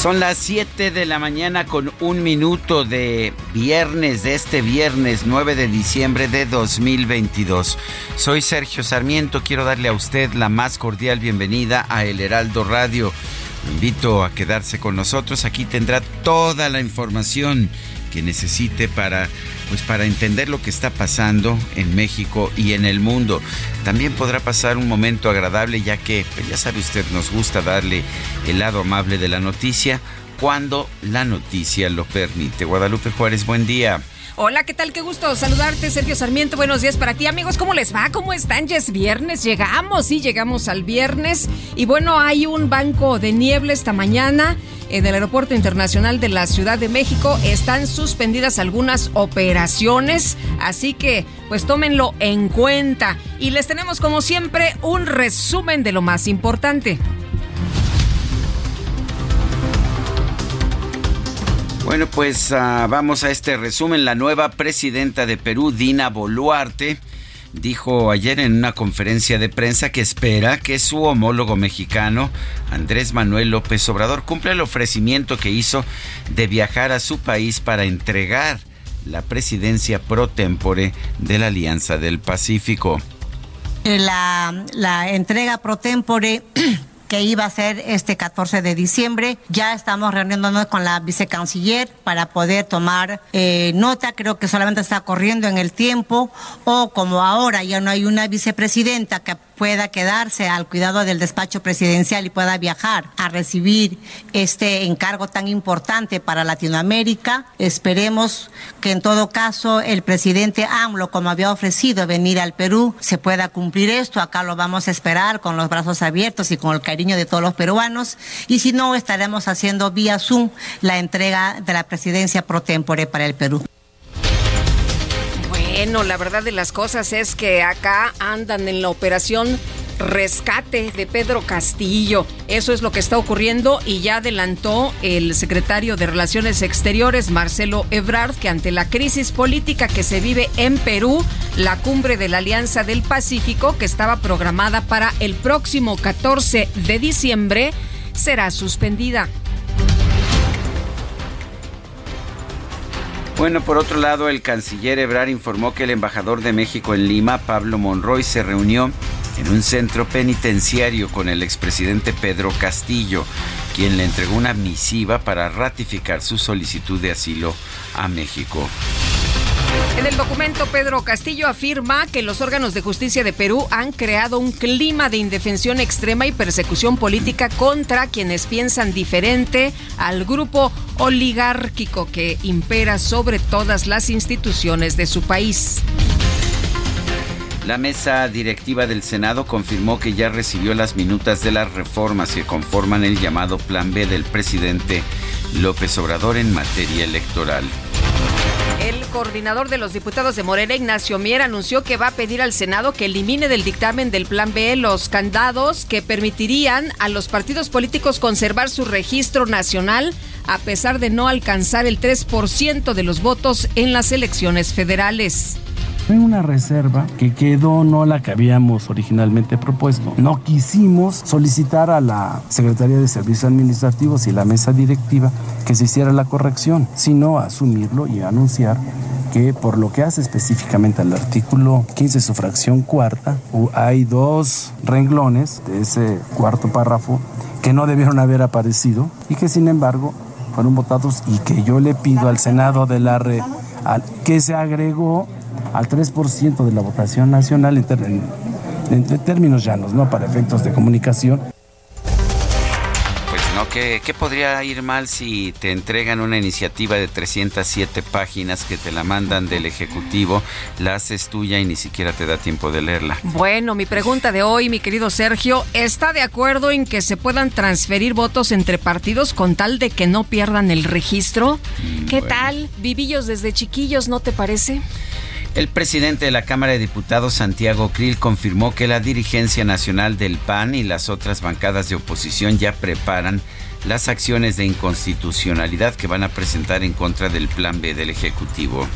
Son las 7 de la mañana con un minuto de viernes, de este viernes 9 de diciembre de 2022. Soy Sergio Sarmiento, quiero darle a usted la más cordial bienvenida a El Heraldo Radio. Lo invito a quedarse con nosotros, aquí tendrá toda la información necesite para pues para entender lo que está pasando en México y en el mundo. También podrá pasar un momento agradable ya que pues ya sabe usted nos gusta darle el lado amable de la noticia cuando la noticia lo permite. Guadalupe Juárez, buen día. Hola, ¿qué tal? Qué gusto saludarte, Sergio Sarmiento. Buenos días para ti, amigos. ¿Cómo les va? ¿Cómo están? Ya es viernes. Llegamos, sí, llegamos al viernes. Y bueno, hay un banco de niebla esta mañana en el Aeropuerto Internacional de la Ciudad de México. Están suspendidas algunas operaciones, así que pues tómenlo en cuenta. Y les tenemos como siempre un resumen de lo más importante. Bueno, pues uh, vamos a este resumen. La nueva presidenta de Perú, Dina Boluarte, dijo ayer en una conferencia de prensa que espera que su homólogo mexicano, Andrés Manuel López Obrador, cumpla el ofrecimiento que hizo de viajar a su país para entregar la presidencia pro tempore de la Alianza del Pacífico. La, la entrega pro tempore que iba a ser este 14 de diciembre. Ya estamos reuniéndonos con la vicecanciller para poder tomar eh, nota. Creo que solamente está corriendo en el tiempo o como ahora ya no hay una vicepresidenta que pueda quedarse al cuidado del despacho presidencial y pueda viajar a recibir este encargo tan importante para Latinoamérica. Esperemos que en todo caso el presidente AMLO, como había ofrecido venir al Perú, se pueda cumplir esto. Acá lo vamos a esperar con los brazos abiertos y con el cariño de todos los peruanos. Y si no, estaremos haciendo vía Zoom la entrega de la presidencia pro tempore para el Perú. Bueno, la verdad de las cosas es que acá andan en la operación rescate de Pedro Castillo. Eso es lo que está ocurriendo y ya adelantó el secretario de Relaciones Exteriores, Marcelo Ebrard, que ante la crisis política que se vive en Perú, la cumbre de la Alianza del Pacífico, que estaba programada para el próximo 14 de diciembre, será suspendida. Bueno, por otro lado, el canciller Ebrard informó que el embajador de México en Lima, Pablo Monroy, se reunió en un centro penitenciario con el expresidente Pedro Castillo, quien le entregó una misiva para ratificar su solicitud de asilo a México. En el documento, Pedro Castillo afirma que los órganos de justicia de Perú han creado un clima de indefensión extrema y persecución política contra quienes piensan diferente al grupo oligárquico que impera sobre todas las instituciones de su país. La mesa directiva del Senado confirmó que ya recibió las minutas de las reformas que conforman el llamado Plan B del presidente López Obrador en materia electoral. El coordinador de los diputados de Morena, Ignacio Mier, anunció que va a pedir al Senado que elimine del dictamen del Plan B los candados que permitirían a los partidos políticos conservar su registro nacional a pesar de no alcanzar el 3% de los votos en las elecciones federales. Hay una reserva que quedó no la que habíamos originalmente propuesto. No quisimos solicitar a la Secretaría de Servicios Administrativos y la mesa directiva que se hiciera la corrección, sino asumirlo y anunciar que por lo que hace específicamente al artículo 15, su fracción cuarta, hay dos renglones de ese cuarto párrafo que no debieron haber aparecido y que sin embargo fueron votados y que yo le pido al Senado de la re, que se agregó al 3% de la votación nacional en, en, términos llanos, ¿no? Para efectos de comunicación. Pues no, ¿qué, ¿qué, podría ir mal si te entregan una iniciativa de 307 páginas que te la mandan del Ejecutivo, la haces tuya y ni siquiera te da tiempo de leerla? Bueno, mi pregunta de hoy, mi querido Sergio, ¿está de acuerdo en que se puedan transferir votos entre partidos con tal de que no pierdan el registro? Mm, ¿Qué tal? Vivillos desde chiquillos, ¿no te parece? El presidente de la Cámara de Diputados, Santiago Krill, confirmó que la dirigencia nacional del PAN y las otras bancadas de oposición ya preparan las acciones de inconstitucionalidad que van a presentar en contra del Plan B del Ejecutivo.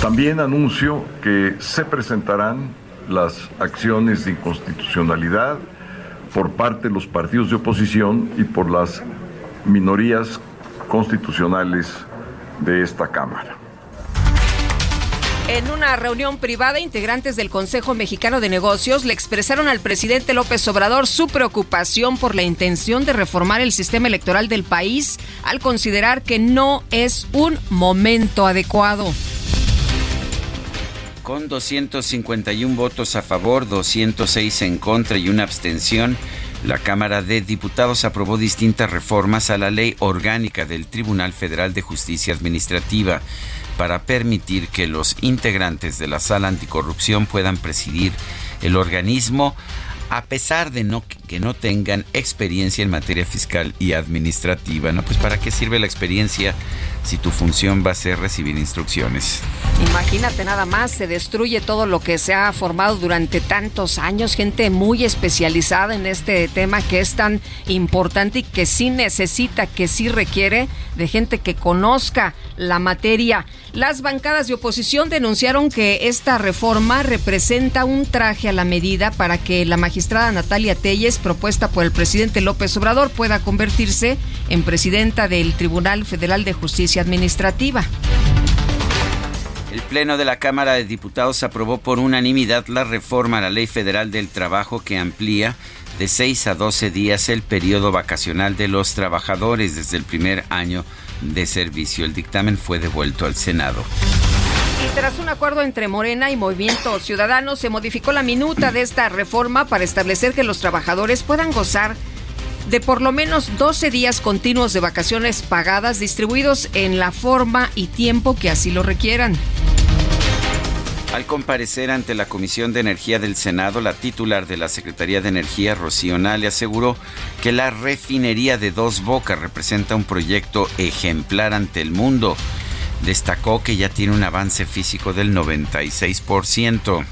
También anuncio que se presentarán las acciones de inconstitucionalidad por parte de los partidos de oposición y por las minorías constitucionales de esta Cámara. En una reunión privada, integrantes del Consejo Mexicano de Negocios le expresaron al presidente López Obrador su preocupación por la intención de reformar el sistema electoral del país al considerar que no es un momento adecuado. Con 251 votos a favor, 206 en contra y una abstención, la Cámara de Diputados aprobó distintas reformas a la ley orgánica del Tribunal Federal de Justicia Administrativa para permitir que los integrantes de la sala anticorrupción puedan presidir el organismo a pesar de no, que no tengan experiencia en materia fiscal y administrativa. ¿no? Pues para qué sirve la experiencia si tu función va a ser recibir instrucciones. Imagínate nada más, se destruye todo lo que se ha formado durante tantos años, gente muy especializada en este tema que es tan importante y que sí necesita, que sí requiere de gente que conozca la materia. Las bancadas de oposición denunciaron que esta reforma representa un traje a la medida para que la magistrada Natalia Telles, propuesta por el presidente López Obrador, pueda convertirse en presidenta del Tribunal Federal de Justicia Administrativa. El Pleno de la Cámara de Diputados aprobó por unanimidad la reforma a la Ley Federal del Trabajo que amplía de 6 a 12 días el periodo vacacional de los trabajadores desde el primer año de servicio. El dictamen fue devuelto al Senado. Y tras un acuerdo entre Morena y Movimiento Ciudadano, se modificó la minuta de esta reforma para establecer que los trabajadores puedan gozar de por lo menos 12 días continuos de vacaciones pagadas distribuidos en la forma y tiempo que así lo requieran. Al comparecer ante la Comisión de Energía del Senado, la titular de la Secretaría de Energía, Rocío Nale, aseguró que la refinería de Dos Bocas representa un proyecto ejemplar ante el mundo. Destacó que ya tiene un avance físico del 96%.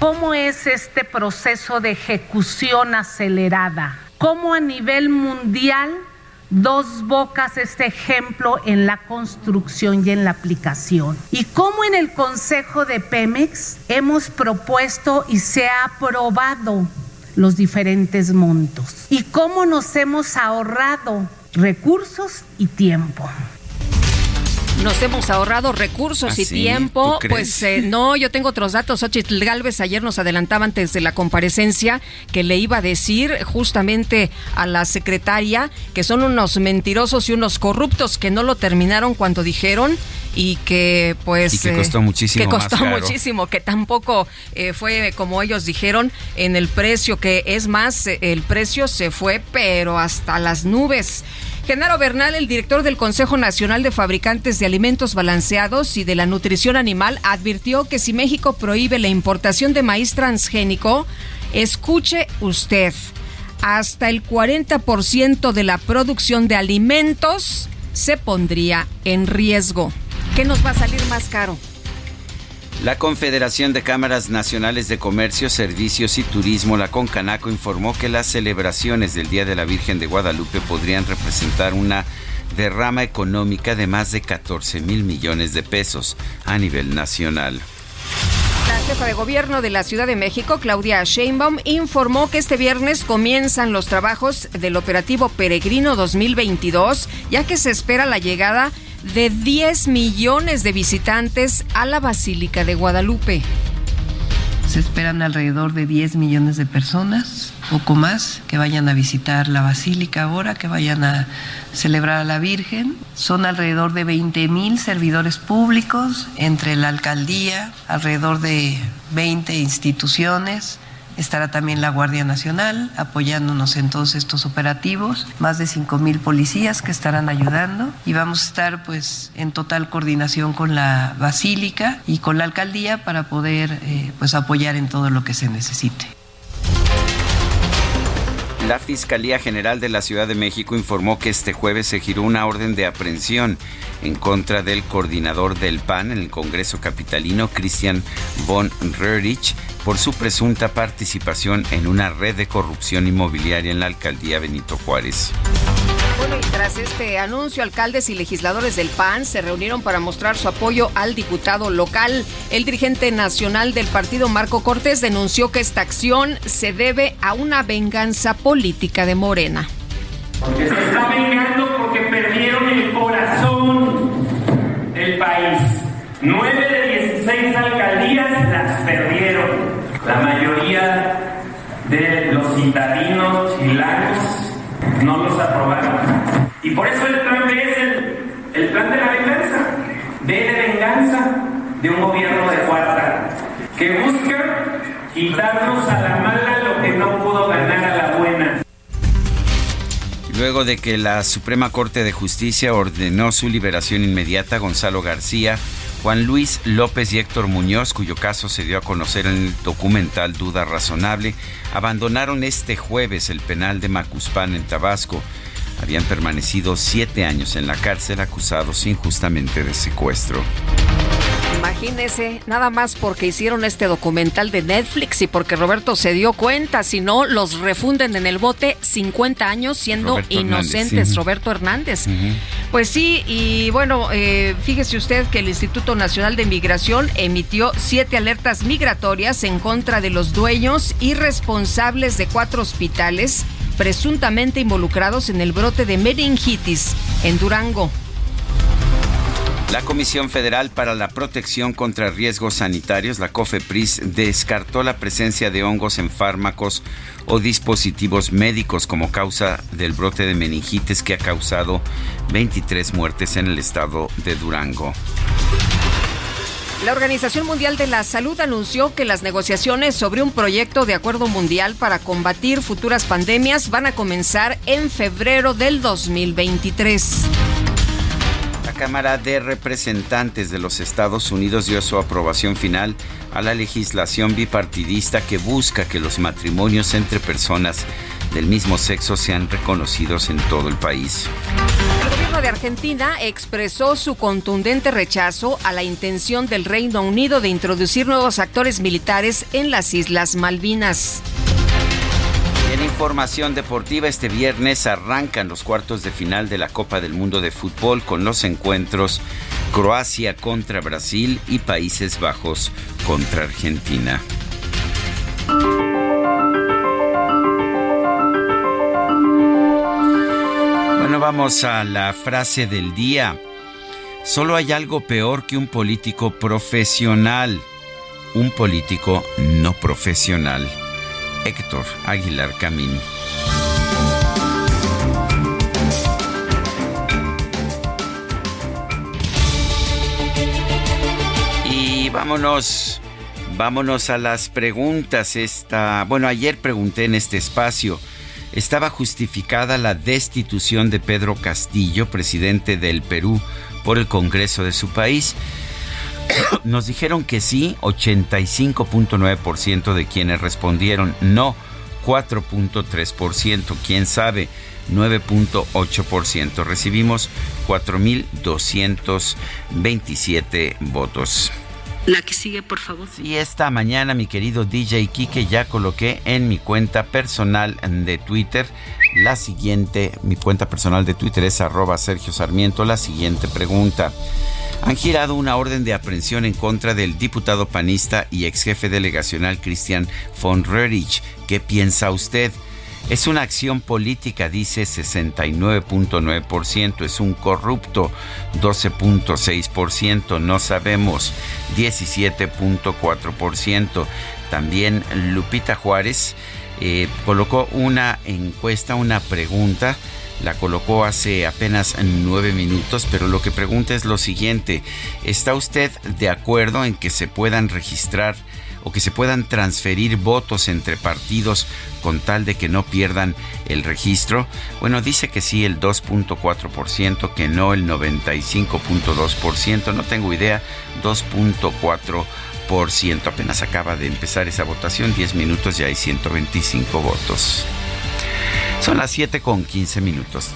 ¿Cómo es este proceso de ejecución acelerada? ¿Cómo a nivel mundial Dos Bocas este ejemplo en la construcción y en la aplicación. Y cómo en el Consejo de Pemex hemos propuesto y se ha aprobado los diferentes montos. Y cómo nos hemos ahorrado recursos y tiempo nos hemos ahorrado recursos y tiempo. Pues eh, no, yo tengo otros datos. Xochitl Galvez ayer nos adelantaba antes de la comparecencia que le iba a decir justamente a la secretaria que son unos mentirosos y unos corruptos que no lo terminaron cuando dijeron y que pues y que costó muchísimo que costó muchísimo que tampoco eh, fue como ellos dijeron en el precio que es más el precio se fue pero hasta las nubes Genaro Bernal, el director del Consejo Nacional de Fabricantes de Alimentos Balanceados y de la Nutrición Animal, advirtió que si México prohíbe la importación de maíz transgénico, escuche usted, hasta el 40% de la producción de alimentos se pondría en riesgo. ¿Qué nos va a salir más caro? La Confederación de Cámaras Nacionales de Comercio, Servicios y Turismo, la Concanaco, informó que las celebraciones del Día de la Virgen de Guadalupe podrían representar una derrama económica de más de 14 mil millones de pesos a nivel nacional. La jefa de gobierno de la Ciudad de México, Claudia Sheinbaum, informó que este viernes comienzan los trabajos del operativo Peregrino 2022, ya que se espera la llegada de 10 millones de visitantes a la Basílica de Guadalupe. Se esperan alrededor de 10 millones de personas, poco más, que vayan a visitar la basílica ahora, que vayan a celebrar a la Virgen. Son alrededor de 20 mil servidores públicos entre la alcaldía, alrededor de 20 instituciones, Estará también la Guardia Nacional apoyándonos en todos estos operativos, más de 5 mil policías que estarán ayudando y vamos a estar pues en total coordinación con la Basílica y con la Alcaldía para poder eh, pues apoyar en todo lo que se necesite. La Fiscalía General de la Ciudad de México informó que este jueves se giró una orden de aprehensión en contra del coordinador del PAN en el Congreso Capitalino, Christian von Rerich, por su presunta participación en una red de corrupción inmobiliaria en la alcaldía Benito Juárez. Bueno, y tras este anuncio, alcaldes y legisladores del PAN se reunieron para mostrar su apoyo al diputado local. El dirigente nacional del partido, Marco Cortés, denunció que esta acción se debe a una venganza política de Morena. se está vengando porque perdieron el corazón del país. Nueve de 16 alcaldías las perdieron. La mayoría de los citadinos chilangos no los aprobaron. Y por eso el plan B es el, plan de la venganza. B de venganza de un gobierno de cuarta que busca quitarnos a la mala lo que no pudo ganar a la buena. Luego de que la Suprema Corte de Justicia ordenó su liberación inmediata, Gonzalo García, Juan Luis López y Héctor Muñoz, cuyo caso se dio a conocer en el documental Duda Razonable, abandonaron este jueves el penal de Macuspán en Tabasco. Habían permanecido siete años en la cárcel acusados injustamente de secuestro. Imagínese, nada más porque hicieron este documental de Netflix y porque Roberto se dio cuenta, si no, los refunden en el bote 50 años siendo inocentes, Roberto Hernández. Pues sí, y bueno, eh, fíjese usted que el Instituto Nacional de Migración emitió siete alertas migratorias en contra de los dueños y responsables de cuatro hospitales presuntamente involucrados en el brote de meningitis en Durango. La Comisión Federal para la Protección contra Riesgos Sanitarios, la COFEPRIS, descartó la presencia de hongos en fármacos o dispositivos médicos como causa del brote de meningitis que ha causado 23 muertes en el estado de Durango. La Organización Mundial de la Salud anunció que las negociaciones sobre un proyecto de acuerdo mundial para combatir futuras pandemias van a comenzar en febrero del 2023. Cámara de Representantes de los Estados Unidos dio su aprobación final a la legislación bipartidista que busca que los matrimonios entre personas del mismo sexo sean reconocidos en todo el país. Argentina expresó su contundente rechazo a la intención del Reino Unido de introducir nuevos actores militares en las Islas Malvinas. En información deportiva, este viernes arrancan los cuartos de final de la Copa del Mundo de Fútbol con los encuentros Croacia contra Brasil y Países Bajos contra Argentina. Vamos a la frase del día. Solo hay algo peor que un político profesional. Un político no profesional. Héctor Aguilar Camín. Y vámonos, vámonos a las preguntas. Esta, bueno, ayer pregunté en este espacio, ¿estaba justificada la destitución de Pedro Castillo, presidente del Perú, por el Congreso de su país? Nos dijeron que sí, 85.9% de quienes respondieron no, 4.3%, quién sabe, 9.8%. Recibimos 4.227 votos. La que sigue, por favor. Y esta mañana, mi querido DJ Kike, ya coloqué en mi cuenta personal de Twitter la siguiente, mi cuenta personal de Twitter es arroba Sergio Sarmiento, la siguiente pregunta. Han girado una orden de aprehensión en contra del diputado panista y ex jefe delegacional Christian von Rerich. ¿Qué piensa usted? Es una acción política, dice 69.9%, es un corrupto 12.6%, no sabemos 17.4%. También Lupita Juárez eh, colocó una encuesta, una pregunta la colocó hace apenas nueve minutos, pero lo que pregunta es lo siguiente. ¿Está usted de acuerdo en que se puedan registrar o que se puedan transferir votos entre partidos con tal de que no pierdan el registro? Bueno, dice que sí el 2.4%, que no el 95.2%, no tengo idea, 2.4%. Apenas acaba de empezar esa votación, 10 minutos y hay 125 votos. Son las 7 con 15 minutos.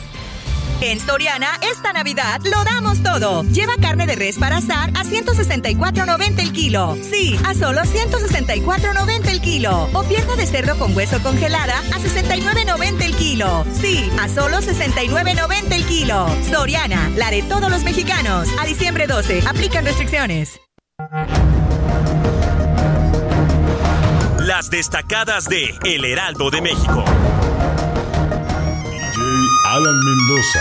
En Soriana, esta Navidad lo damos todo. Lleva carne de res para asar a 164.90 el kilo. Sí, a solo 164.90 el kilo. O pierna de cerdo con hueso congelada a 69.90 el kilo. Sí, a solo 69.90 el kilo. Soriana, la de todos los mexicanos. A diciembre 12, aplican restricciones. Las destacadas de El Heraldo de México. Alan Mendoza.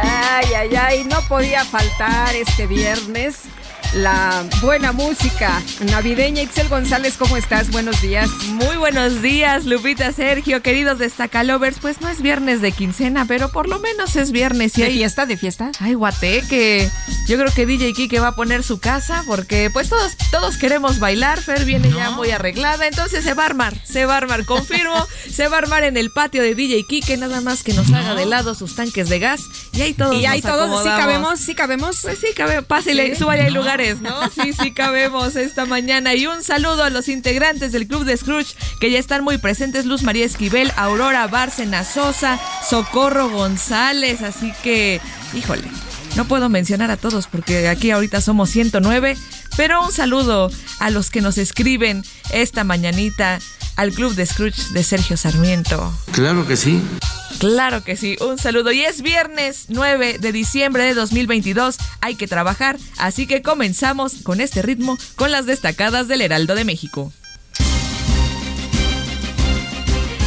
Ay, ay, ay, no podía faltar este viernes la buena música navideña. Ixel González, ¿cómo estás? Buenos días. Muy buenos días, Lupita, Sergio, queridos destacalovers. Pues no es viernes de quincena, pero por lo menos es viernes. ¿De fiesta? ¿De fiesta? Ay, guateque. Yo creo que DJ Kike va a poner su casa porque pues todos, todos queremos bailar. Fer viene ya muy arreglada, entonces se va a armar, se va a armar, confirmo. se va a armar en el patio de DJ Kike, nada más que nos haga de lado sus tanques de gas. Y ahí todos Y ahí todos, sí cabemos, sí cabemos. Pues sí, cabemos. Pásale, ¿Sí? súbale, hay ¿no? Sí, sí cabemos esta mañana. Y un saludo a los integrantes del Club de Scrooge que ya están muy presentes. Luz María Esquivel, Aurora Bárcena Sosa, Socorro González. Así que, híjole, no puedo mencionar a todos porque aquí ahorita somos 109, pero un saludo a los que nos escriben esta mañanita al Club de Scrooge de Sergio Sarmiento. Claro que sí. Claro que sí, un saludo. Y es viernes 9 de diciembre de 2022, hay que trabajar, así que comenzamos con este ritmo con las destacadas del Heraldo de México.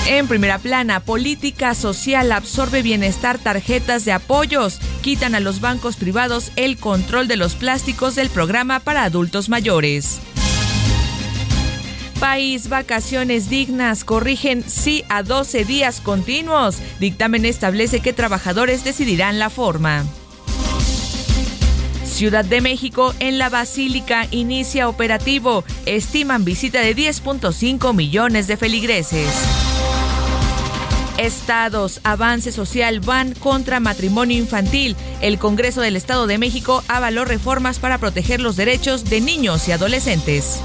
En primera plana, política social absorbe bienestar tarjetas de apoyos. Quitan a los bancos privados el control de los plásticos del programa para adultos mayores. País, vacaciones dignas, corrigen sí a 12 días continuos. Dictamen establece que trabajadores decidirán la forma. Ciudad de México, en la Basílica, inicia operativo. Estiman visita de 10.5 millones de feligreses. Estados, avance social van contra matrimonio infantil. El Congreso del Estado de México avaló reformas para proteger los derechos de niños y adolescentes.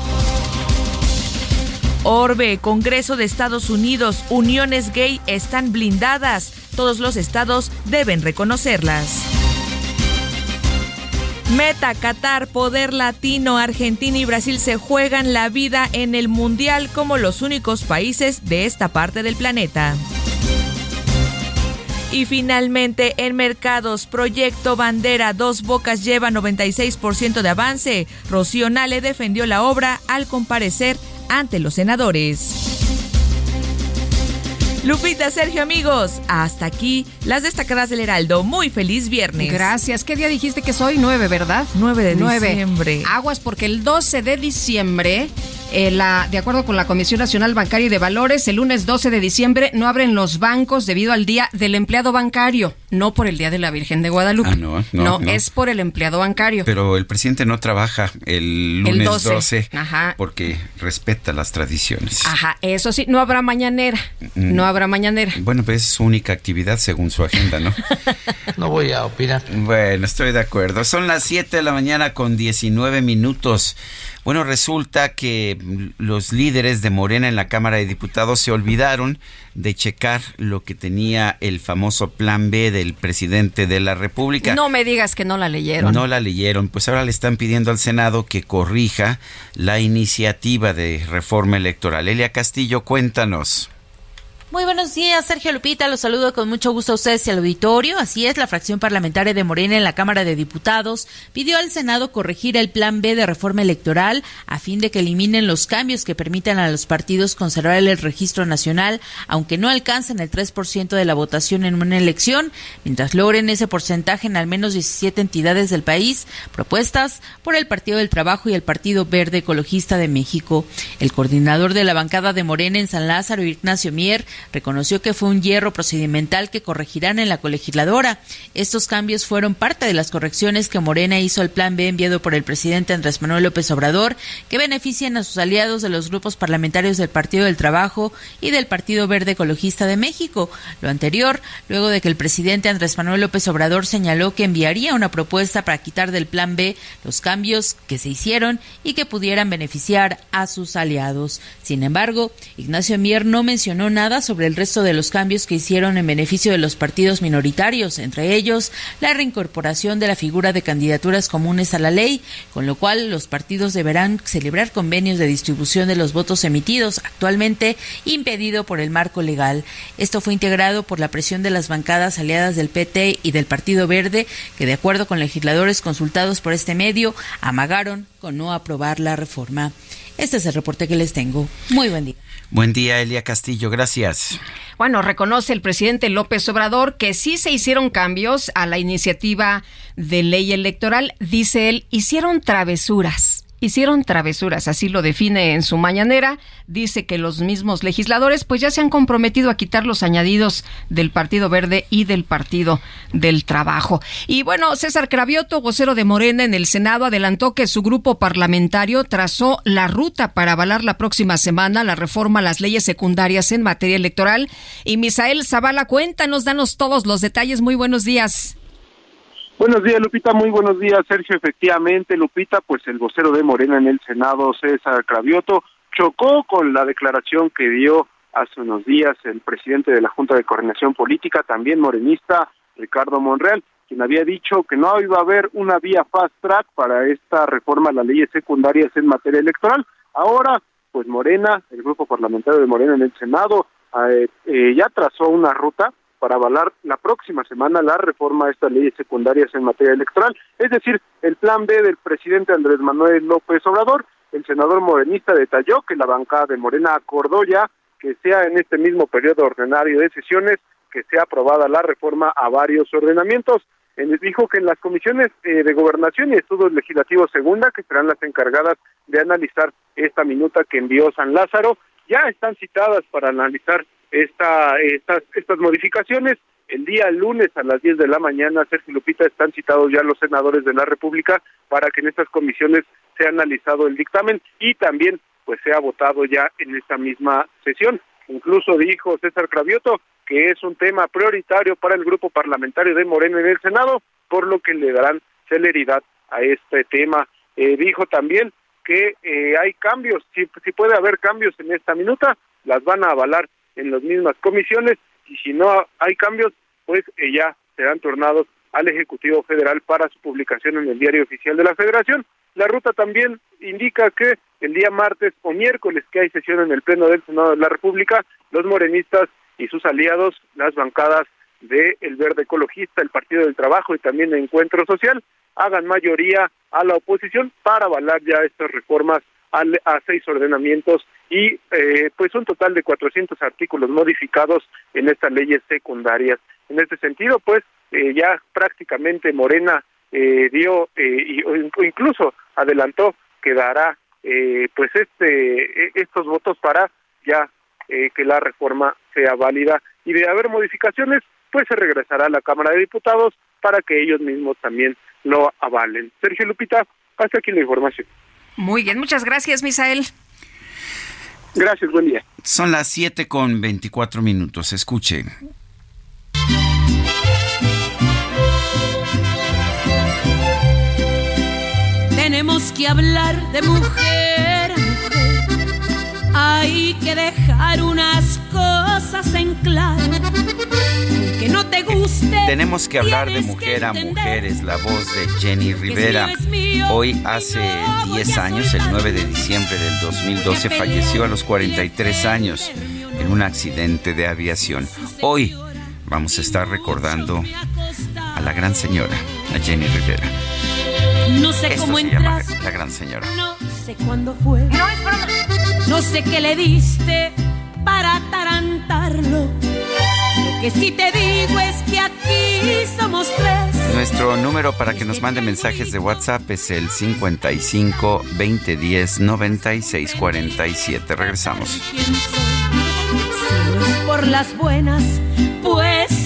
Orbe, Congreso de Estados Unidos, uniones gay están blindadas. Todos los estados deben reconocerlas. Meta, Qatar, Poder Latino, Argentina y Brasil se juegan la vida en el Mundial como los únicos países de esta parte del planeta. Y finalmente, en mercados, Proyecto Bandera Dos Bocas lleva 96% de avance. Rocío Nale defendió la obra al comparecer ante los senadores. Lupita, Sergio, amigos, hasta aquí las destacadas del Heraldo. Muy feliz viernes. Gracias. ¿Qué día dijiste que soy? 9, ¿verdad? 9 de diciembre. Aguas porque el 12 de diciembre eh, la, de acuerdo con la Comisión Nacional Bancaria y de Valores, el lunes 12 de diciembre no abren los bancos debido al Día del Empleado Bancario, no por el Día de la Virgen de Guadalupe. Ah, no, no, no, es por el empleado bancario. Pero el presidente no trabaja el lunes 12, porque respeta las tradiciones. Ajá, eso sí, no habrá mañanera, no habrá mañanera. Bueno, pues es su única actividad según su agenda, ¿no? no voy a opinar. Bueno, estoy de acuerdo. Son las 7 de la mañana con 19 minutos. Bueno, resulta que los líderes de Morena en la Cámara de Diputados se olvidaron de checar lo que tenía el famoso plan B del presidente de la República. No me digas que no la leyeron. No la leyeron, pues ahora le están pidiendo al Senado que corrija la iniciativa de reforma electoral. Elia Castillo, cuéntanos. Muy buenos días, Sergio Lupita. Los saludo con mucho gusto a ustedes y al auditorio. Así es, la fracción parlamentaria de Morena en la Cámara de Diputados pidió al Senado corregir el plan B de reforma electoral a fin de que eliminen los cambios que permitan a los partidos conservar el registro nacional, aunque no alcancen el 3% de la votación en una elección, mientras logren ese porcentaje en al menos 17 entidades del país, propuestas por el Partido del Trabajo y el Partido Verde Ecologista de México. El coordinador de la bancada de Morena en San Lázaro, Ignacio Mier, reconoció que fue un hierro procedimental que corregirán en la colegisladora. Estos cambios fueron parte de las correcciones que Morena hizo al plan B enviado por el presidente Andrés Manuel López Obrador, que benefician a sus aliados de los grupos parlamentarios del Partido del Trabajo y del Partido Verde Ecologista de México. Lo anterior, luego de que el presidente Andrés Manuel López Obrador señaló que enviaría una propuesta para quitar del plan B los cambios que se hicieron y que pudieran beneficiar a sus aliados. Sin embargo, Ignacio Mier no mencionó nada sobre el resto de los cambios que hicieron en beneficio de los partidos minoritarios, entre ellos la reincorporación de la figura de candidaturas comunes a la ley, con lo cual los partidos deberán celebrar convenios de distribución de los votos emitidos, actualmente impedido por el marco legal. Esto fue integrado por la presión de las bancadas aliadas del PT y del Partido Verde, que de acuerdo con legisladores consultados por este medio, amagaron con no aprobar la reforma. Este es el reporte que les tengo. Muy buen día. Buen día, Elia Castillo. Gracias. Bueno, reconoce el presidente López Obrador que sí se hicieron cambios a la iniciativa de ley electoral. Dice él, hicieron travesuras hicieron travesuras, así lo define en su mañanera. Dice que los mismos legisladores pues ya se han comprometido a quitar los añadidos del Partido Verde y del Partido del Trabajo. Y bueno, César Cravioto, vocero de Morena en el Senado, adelantó que su grupo parlamentario trazó la ruta para avalar la próxima semana la reforma a las leyes secundarias en materia electoral. Y Misael Zavala, cuéntanos, danos todos los detalles. Muy buenos días. Buenos días, Lupita. Muy buenos días, Sergio. Efectivamente, Lupita, pues el vocero de Morena en el Senado, César Cravioto, chocó con la declaración que dio hace unos días el presidente de la Junta de Coordinación Política, también morenista, Ricardo Monreal, quien había dicho que no iba a haber una vía fast track para esta reforma a las leyes secundarias en materia electoral. Ahora, pues Morena, el grupo parlamentario de Morena en el Senado, eh, eh, ya trazó una ruta para avalar la próxima semana la reforma a estas leyes secundarias en materia electoral, es decir, el plan B del presidente Andrés Manuel López Obrador. El senador morenista detalló que la bancada de Morena acordó ya que sea en este mismo periodo ordinario de sesiones que sea aprobada la reforma a varios ordenamientos. Dijo que en las comisiones eh, de gobernación y estudios legislativos segunda, que serán las encargadas de analizar esta minuta que envió San Lázaro, ya están citadas para analizar esta, estas, estas modificaciones. El día lunes a las 10 de la mañana, Sergio Lupita, están citados ya los senadores de la República para que en estas comisiones sea analizado el dictamen y también pues sea votado ya en esta misma sesión. Incluso dijo César Cravioto que es un tema prioritario para el grupo parlamentario de Moreno en el Senado, por lo que le darán celeridad a este tema. Eh, dijo también que eh, hay cambios, si, si puede haber cambios en esta minuta, las van a avalar en las mismas comisiones y si no hay cambios, pues eh, ya serán tornados al Ejecutivo Federal para su publicación en el Diario Oficial de la Federación. La ruta también indica que el día martes o miércoles que hay sesión en el Pleno del Senado de la República, los morenistas y sus aliados, las bancadas de El Verde Ecologista, el Partido del Trabajo y también el Encuentro Social, hagan mayoría a la oposición para avalar ya estas reformas a, seis ordenamientos y eh, pues un total de 400 artículos modificados en estas leyes secundarias. En este sentido, pues eh, ya prácticamente Morena eh, dio y, o incluso adelantó que dará pues este e, estos votos para ya que la reforma sea válida y de haber modificaciones pues se regresará a la Cámara de Diputados para que ellos mismos también lo avalen. Sergio Lupita, hasta aquí la información. Muy bien, muchas gracias, Misael. Gracias, buen día. Son las 7 con 24 minutos. Escuche. Tenemos que hablar de mujer, Hay que dejar unas cosas en claro te guste. Tenemos que hablar de Mujer a Mujeres, la voz de Jenny Rivera. Hoy hace 10 años, el 9 de diciembre del 2012, falleció a los 43 años. en un accidente de aviación. Hoy vamos a estar recordando a la gran señora, a Jenny Rivera. No sé Esto cómo se llama la gran señora. No sé cuándo fue. No es broma. No sé qué le diste para atarantarlo. Que sí te digo es que aquí somos tres. Nuestro número para que nos mande mensajes de WhatsApp es el 55 2010 96 47. Regresamos. Si no es por las buenas, pues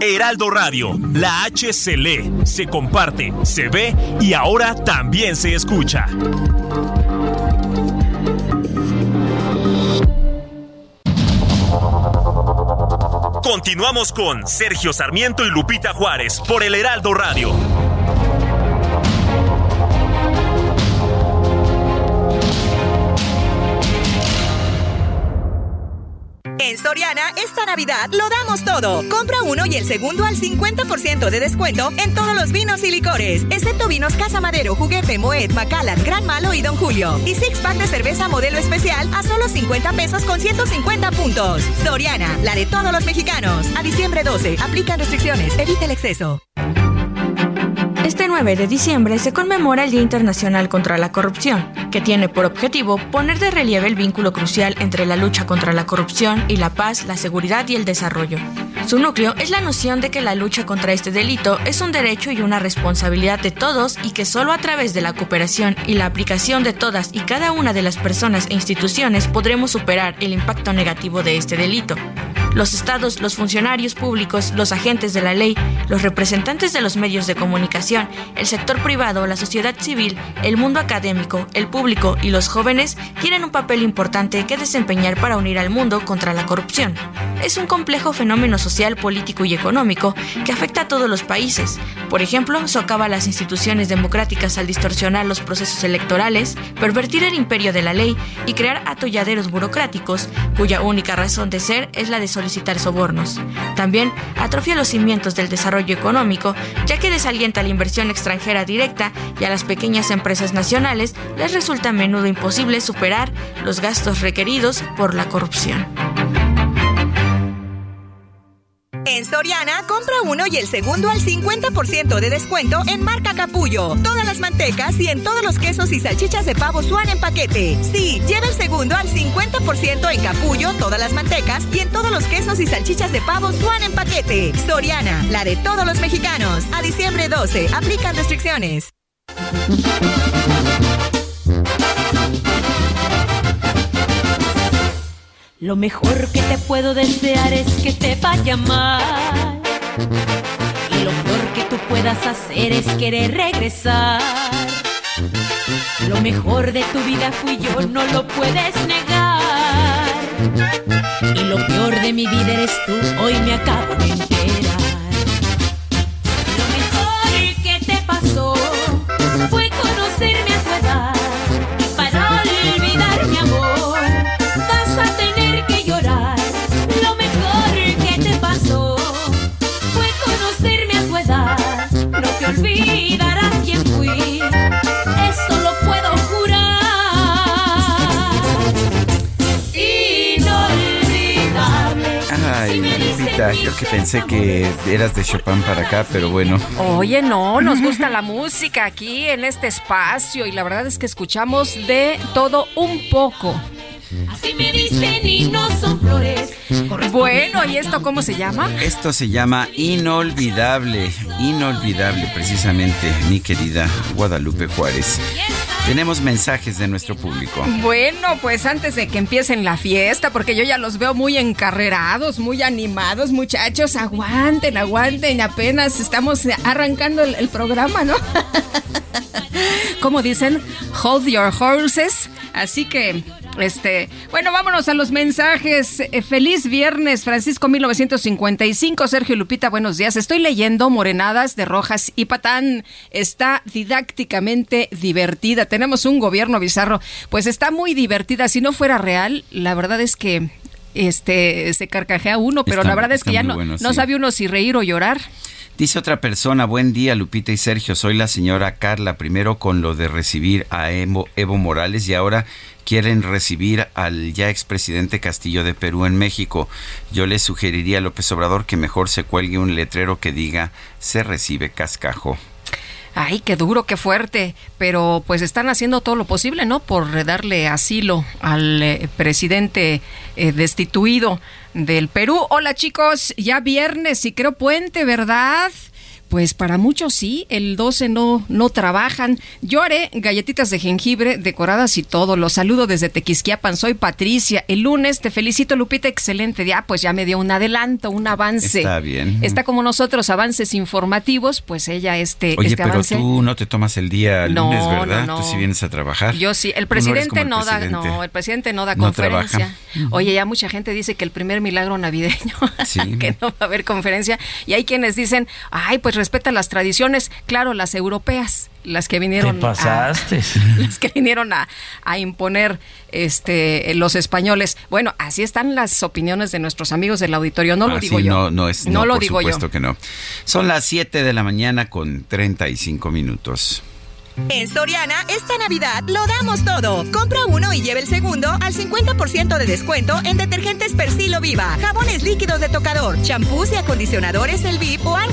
Heraldo Radio, la H se lee, se comparte, se ve y ahora también se escucha. Continuamos con Sergio Sarmiento y Lupita Juárez por el Heraldo Radio. En Soriana, esta Navidad lo damos todo. Compra uno y el segundo al 50% de descuento en todos los vinos y licores, excepto vinos Casa Madero, Juguete, Moet, Macallan, Gran Malo y Don Julio. Y six pack de cerveza modelo especial a solo 50 pesos con 150 puntos. Soriana, la de todos los mexicanos. A diciembre 12, aplican restricciones, evita el exceso. Este 9 de diciembre se conmemora el Día Internacional contra la Corrupción, que tiene por objetivo poner de relieve el vínculo crucial entre la lucha contra la corrupción y la paz, la seguridad y el desarrollo. Su núcleo es la noción de que la lucha contra este delito es un derecho y una responsabilidad de todos y que solo a través de la cooperación y la aplicación de todas y cada una de las personas e instituciones podremos superar el impacto negativo de este delito. Los estados, los funcionarios públicos, los agentes de la ley, los representantes de los medios de comunicación, el sector privado, la sociedad civil, el mundo académico, el público y los jóvenes tienen un papel importante que desempeñar para unir al mundo contra la corrupción. Es un complejo fenómeno social, político y económico que afecta a todos los países. Por ejemplo, socava las instituciones democráticas al distorsionar los procesos electorales, pervertir el imperio de la ley y crear atolladeros burocráticos, cuya única razón de ser es la de solicitar sobornos. También atrofia los cimientos del desarrollo económico, ya que desalienta la inversión extranjera directa y a las pequeñas empresas nacionales les resulta a menudo imposible superar los gastos requeridos por la corrupción. En Soriana, compra uno y el segundo al 50% de descuento en marca Capullo. Todas las mantecas y en todos los quesos y salchichas de pavo Swan en paquete. Sí, lleva el segundo al 50% en Capullo, todas las mantecas y en todos los quesos y salchichas de pavo Swan en paquete. Soriana, la de todos los mexicanos. A diciembre 12, aplican restricciones. Lo mejor que te puedo desear es que te vaya mal. Y lo peor que tú puedas hacer es querer regresar. Lo mejor de tu vida fui yo, no lo puedes negar. Y lo peor de mi vida eres tú, hoy me acabo de enterar. Yo que pensé que eras de Chopin para acá, pero bueno. Oye, no, nos gusta la música aquí en este espacio y la verdad es que escuchamos de todo un poco. Así me dicen y no son flores. Bueno, ¿y esto cómo se llama? Esto se llama Inolvidable, Inolvidable, precisamente, mi querida Guadalupe Juárez. Tenemos mensajes de nuestro público. Bueno, pues antes de que empiecen la fiesta, porque yo ya los veo muy encarrerados, muy animados, muchachos, aguanten, aguanten, apenas estamos arrancando el, el programa, ¿no? como dicen, hold your horses. Así que, este, bueno, vámonos a los mensajes. Eh, feliz viernes, Francisco 1955, Sergio Lupita, buenos días. Estoy leyendo Morenadas de Rojas y Patán. Está didácticamente divertida. Tenemos un gobierno bizarro. Pues está muy divertida. Si no fuera real, la verdad es que este se carcajea uno, pero la verdad es que ya no, no sabe uno si reír o llorar. Dice otra persona, buen día Lupita y Sergio, soy la señora Carla, primero con lo de recibir a Evo, Evo Morales y ahora quieren recibir al ya expresidente Castillo de Perú en México. Yo le sugeriría a López Obrador que mejor se cuelgue un letrero que diga se recibe cascajo. Ay, qué duro, qué fuerte, pero pues están haciendo todo lo posible, ¿no? Por darle asilo al eh, presidente eh, destituido del Perú. Hola chicos, ya viernes y creo puente, ¿verdad? Pues para muchos sí, el 12 no, no trabajan. Yo haré galletitas de jengibre decoradas y todo. Los saludo desde Tequisquiapan. Soy Patricia. El lunes te felicito, Lupita. Excelente día. Pues ya me dio un adelanto, un avance. Está bien. Está como nosotros, avances informativos. Pues ella, este, Oye, este pero tú no te tomas el día lunes, ¿verdad? no, Tú sí vienes a trabajar. Yo sí. El presidente no, da, no, el presidente no da conferencia. Oye, ya mucha gente dice que el primer milagro navideño, que no va a haber conferencia. Y hay quienes dicen, ay, pues respeta las tradiciones, claro, las europeas, las que vinieron Te pasaste. A, las que vinieron a, a, imponer este los españoles. Bueno, así están las opiniones de nuestros amigos del auditorio, no lo digo yo. No, no es no, no lo por digo supuesto yo. que no. Son las 7 de la mañana con 35 minutos. En Soriana, esta Navidad lo damos todo. Compra uno y lleve el segundo al 50% de descuento en detergentes Persilo Viva, jabones líquidos de tocador, champús y acondicionadores El VIP o Ann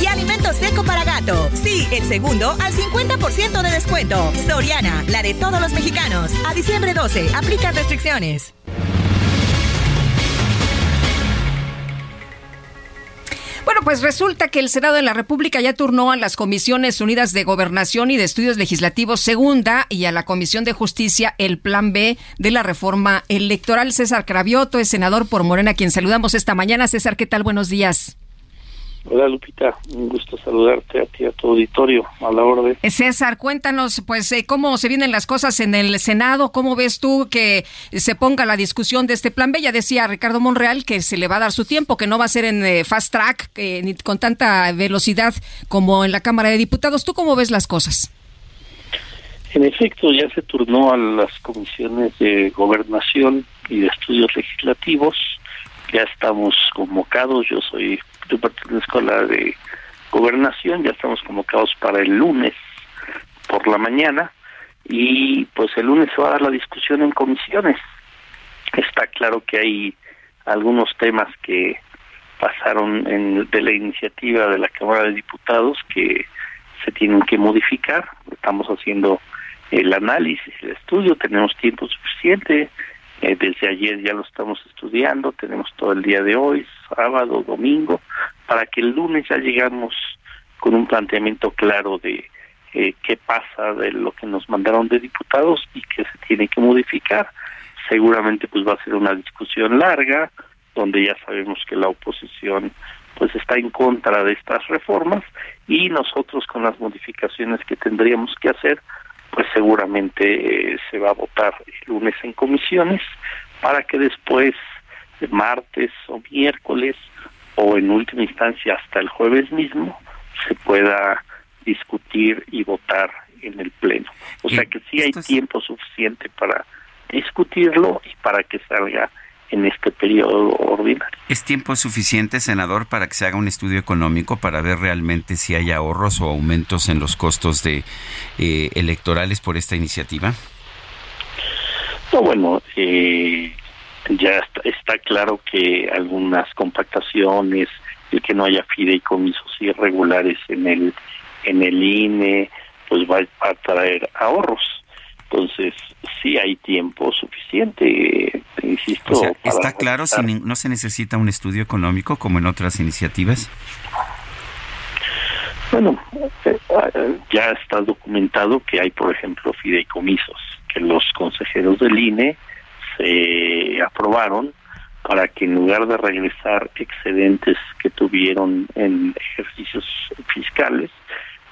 y alimento seco para gato. Sí, el segundo al 50% de descuento. Soriana, la de todos los mexicanos. A diciembre 12, aplican restricciones. Bueno, pues resulta que el Senado de la República ya turnó a las Comisiones Unidas de Gobernación y de Estudios Legislativos Segunda y a la Comisión de Justicia el Plan B de la reforma electoral. César Cravioto es senador por Morena, quien saludamos esta mañana. César, ¿qué tal? Buenos días. Hola Lupita, un gusto saludarte a ti, a tu auditorio, a la orden. César, cuéntanos pues eh, cómo se vienen las cosas en el Senado, cómo ves tú que se ponga la discusión de este plan B. Ya decía Ricardo Monreal que se le va a dar su tiempo, que no va a ser en eh, fast track, ni con tanta velocidad como en la Cámara de Diputados. ¿Tú cómo ves las cosas? En efecto, ya se turnó a las comisiones de gobernación y de estudios legislativos. Ya estamos convocados, yo soy yo pertenezco a la de gobernación, ya estamos convocados para el lunes por la mañana y pues el lunes se va a dar la discusión en comisiones. Está claro que hay algunos temas que pasaron en, de la iniciativa de la Cámara de Diputados que se tienen que modificar. Estamos haciendo el análisis, el estudio, tenemos tiempo suficiente. Eh, desde ayer ya lo estamos estudiando, tenemos todo el día de hoy, sábado, domingo, para que el lunes ya llegamos con un planteamiento claro de eh, qué pasa de lo que nos mandaron de diputados y qué se tiene que modificar. Seguramente pues va a ser una discusión larga, donde ya sabemos que la oposición pues está en contra de estas reformas y nosotros con las modificaciones que tendríamos que hacer pues seguramente eh, se va a votar el lunes en comisiones para que después martes o miércoles o en última instancia hasta el jueves mismo se pueda discutir y votar en el pleno. O sea que sí hay tiempo suficiente para discutirlo y para que salga en este periodo ordinario. ¿Es tiempo suficiente, senador, para que se haga un estudio económico para ver realmente si hay ahorros o aumentos en los costos de eh, electorales por esta iniciativa? No, bueno, eh, ya está, está, claro que algunas compactaciones, el que no haya fideicomisos irregulares en el en el INE, pues va a traer ahorros. Entonces, sí hay tiempo suficiente, insisto. O sea, ¿Está claro si no se necesita un estudio económico como en otras iniciativas? Bueno, ya está documentado que hay, por ejemplo, fideicomisos, que los consejeros del INE se aprobaron para que en lugar de regresar excedentes que tuvieron en ejercicios fiscales,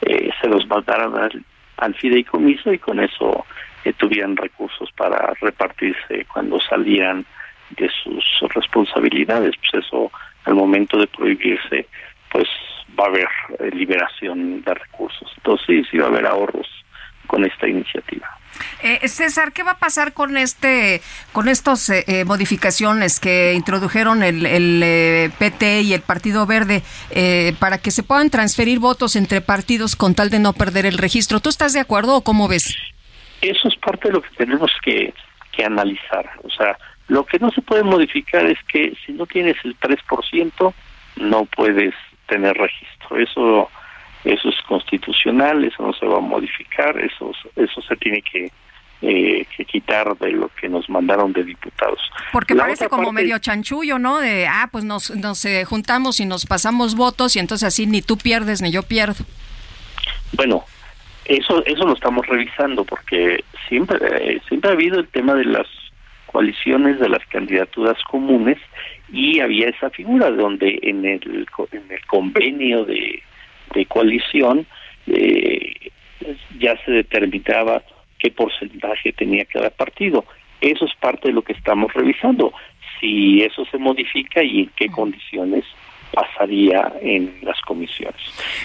eh, se los mandaran al al fideicomiso y con eso eh, tuvieran recursos para repartirse cuando salían de sus responsabilidades. Pues eso, al momento de prohibirse, pues va a haber eh, liberación de recursos. Entonces sí, sí va a haber ahorros con esta iniciativa. Eh, César, ¿qué va a pasar con este, con estas eh, eh, modificaciones que introdujeron el, el PT y el Partido Verde para que se puedan transferir votos entre partidos con tal de no perder el registro? ¿Tú estás de acuerdo o cómo ves? Eso es parte de lo que tenemos que, que analizar. O sea, lo que no se puede modificar es que si no tienes el 3%, no puedes tener registro. Eso eso es constitucional, eso no se va a modificar, eso, eso se tiene que, eh, que quitar de lo que nos mandaron de diputados. Porque parece como medio chanchullo, ¿no? De, ah, pues nos, nos eh, juntamos y nos pasamos votos y entonces así ni tú pierdes ni yo pierdo. Bueno, eso eso lo estamos revisando porque siempre eh, siempre ha habido el tema de las coaliciones de las candidaturas comunes y había esa figura donde en el en el convenio de de coalición, eh, ya se determinaba qué porcentaje tenía cada partido. Eso es parte de lo que estamos revisando. Si eso se modifica y en qué condiciones pasaría en las comisiones.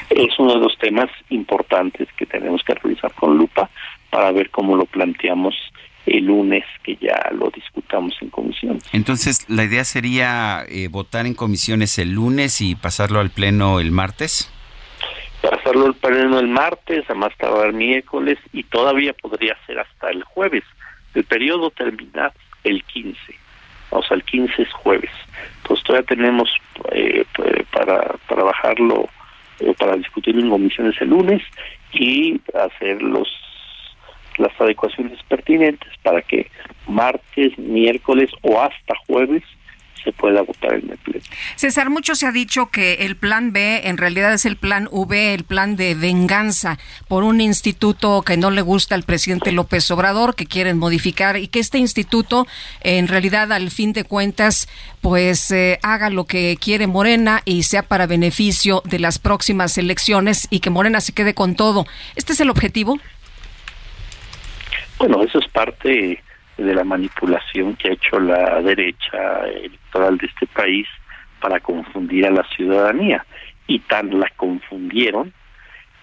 Es uno de los temas importantes que tenemos que revisar con lupa para ver cómo lo planteamos el lunes que ya lo discutamos en comisiones. Entonces, ¿la idea sería eh, votar en comisiones el lunes y pasarlo al pleno el martes? para hacerlo el pleno el martes, a más tardar miércoles y todavía podría ser hasta el jueves. El periodo termina el 15, o sea, el 15 es jueves. Entonces todavía tenemos eh, para trabajarlo, eh, para discutirlo en comisiones el lunes y hacer los las adecuaciones pertinentes para que martes, miércoles o hasta jueves se pueda votar en el pleno. César, mucho se ha dicho que el plan B en realidad es el plan V, el plan de venganza por un instituto que no le gusta al presidente López Obrador, que quieren modificar y que este instituto en realidad al fin de cuentas pues eh, haga lo que quiere Morena y sea para beneficio de las próximas elecciones y que Morena se quede con todo. ¿Este es el objetivo? Bueno, eso es parte de la manipulación que ha hecho la derecha electoral de este país para confundir a la ciudadanía. Y tan la confundieron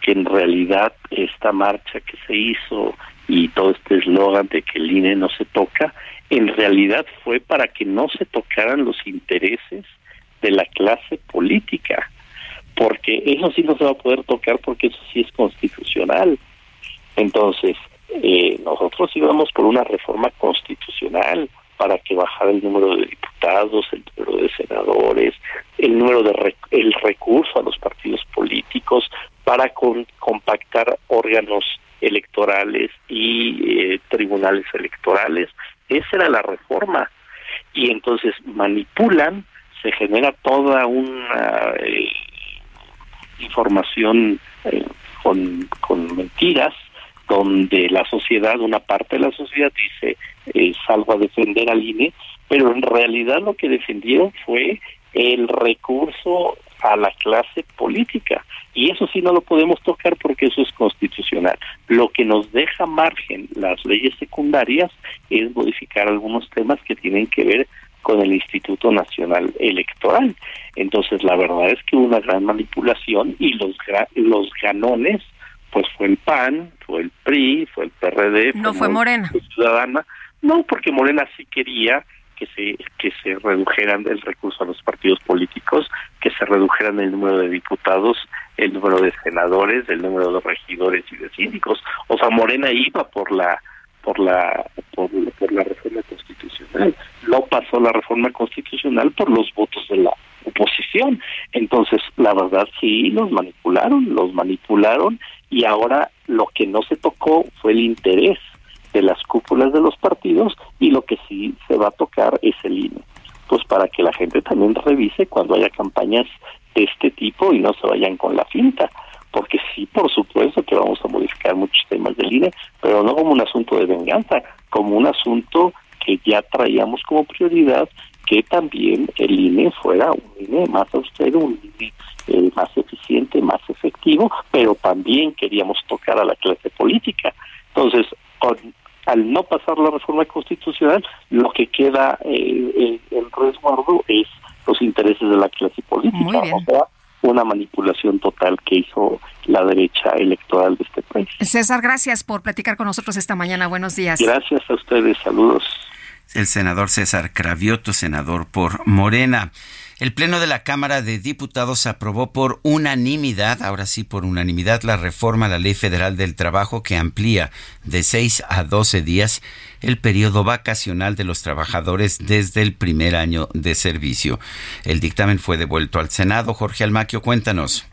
que en realidad esta marcha que se hizo y todo este eslogan de que el INE no se toca, en realidad fue para que no se tocaran los intereses de la clase política, porque eso sí no se va a poder tocar porque eso sí es constitucional. Entonces, eh, nosotros íbamos por una reforma constitucional para que bajara el número de diputados, el número de senadores, el número de el recurso a los partidos políticos para compactar órganos electorales y eh, tribunales electorales. Esa era la reforma. Y entonces manipulan, se genera toda una eh, información con, con mentiras donde la sociedad, una parte de la sociedad dice eh, salgo a defender al INE, pero en realidad lo que defendieron fue el recurso a la clase política y eso sí no lo podemos tocar porque eso es constitucional. Lo que nos deja margen las leyes secundarias es modificar algunos temas que tienen que ver con el Instituto Nacional Electoral. Entonces, la verdad es que hubo una gran manipulación y los los ganones pues fue el PAN, fue el PRI, fue el PRD. No fue, Morena. Ciudadana. No, porque Morena sí quería que se que se redujeran el recurso a los partidos políticos, que se redujeran el número de diputados, el número de senadores, el número de regidores y de síndicos. O sea, Morena iba por la por la por, por la reforma constitucional. No pasó la reforma constitucional por los votos de la oposición. Entonces, la verdad sí los manipularon, los manipularon y ahora lo que no se tocó fue el interés de las cúpulas de los partidos y lo que sí se va a tocar es el INE. Pues para que la gente también revise cuando haya campañas de este tipo y no se vayan con la finta. Porque sí, por supuesto que vamos a modificar muchos temas del INE, pero no como un asunto de venganza, como un asunto que ya traíamos como prioridad, que también el INE fuera un INE más austero, un INE eh, más eficiente, más efectivo, pero también queríamos tocar a la clase política. Entonces, al no pasar la reforma constitucional, lo que queda eh, en resguardo es los intereses de la clase política. O sea, una manipulación total que hizo la derecha electoral de este país. César, gracias por platicar con nosotros esta mañana. Buenos días. Gracias a ustedes. Saludos. El senador César Cravioto, senador por Morena. El Pleno de la Cámara de Diputados aprobó por unanimidad, ahora sí por unanimidad, la reforma a la Ley Federal del Trabajo que amplía de 6 a 12 días el periodo vacacional de los trabajadores desde el primer año de servicio. El dictamen fue devuelto al Senado. Jorge Almaquio, cuéntanos.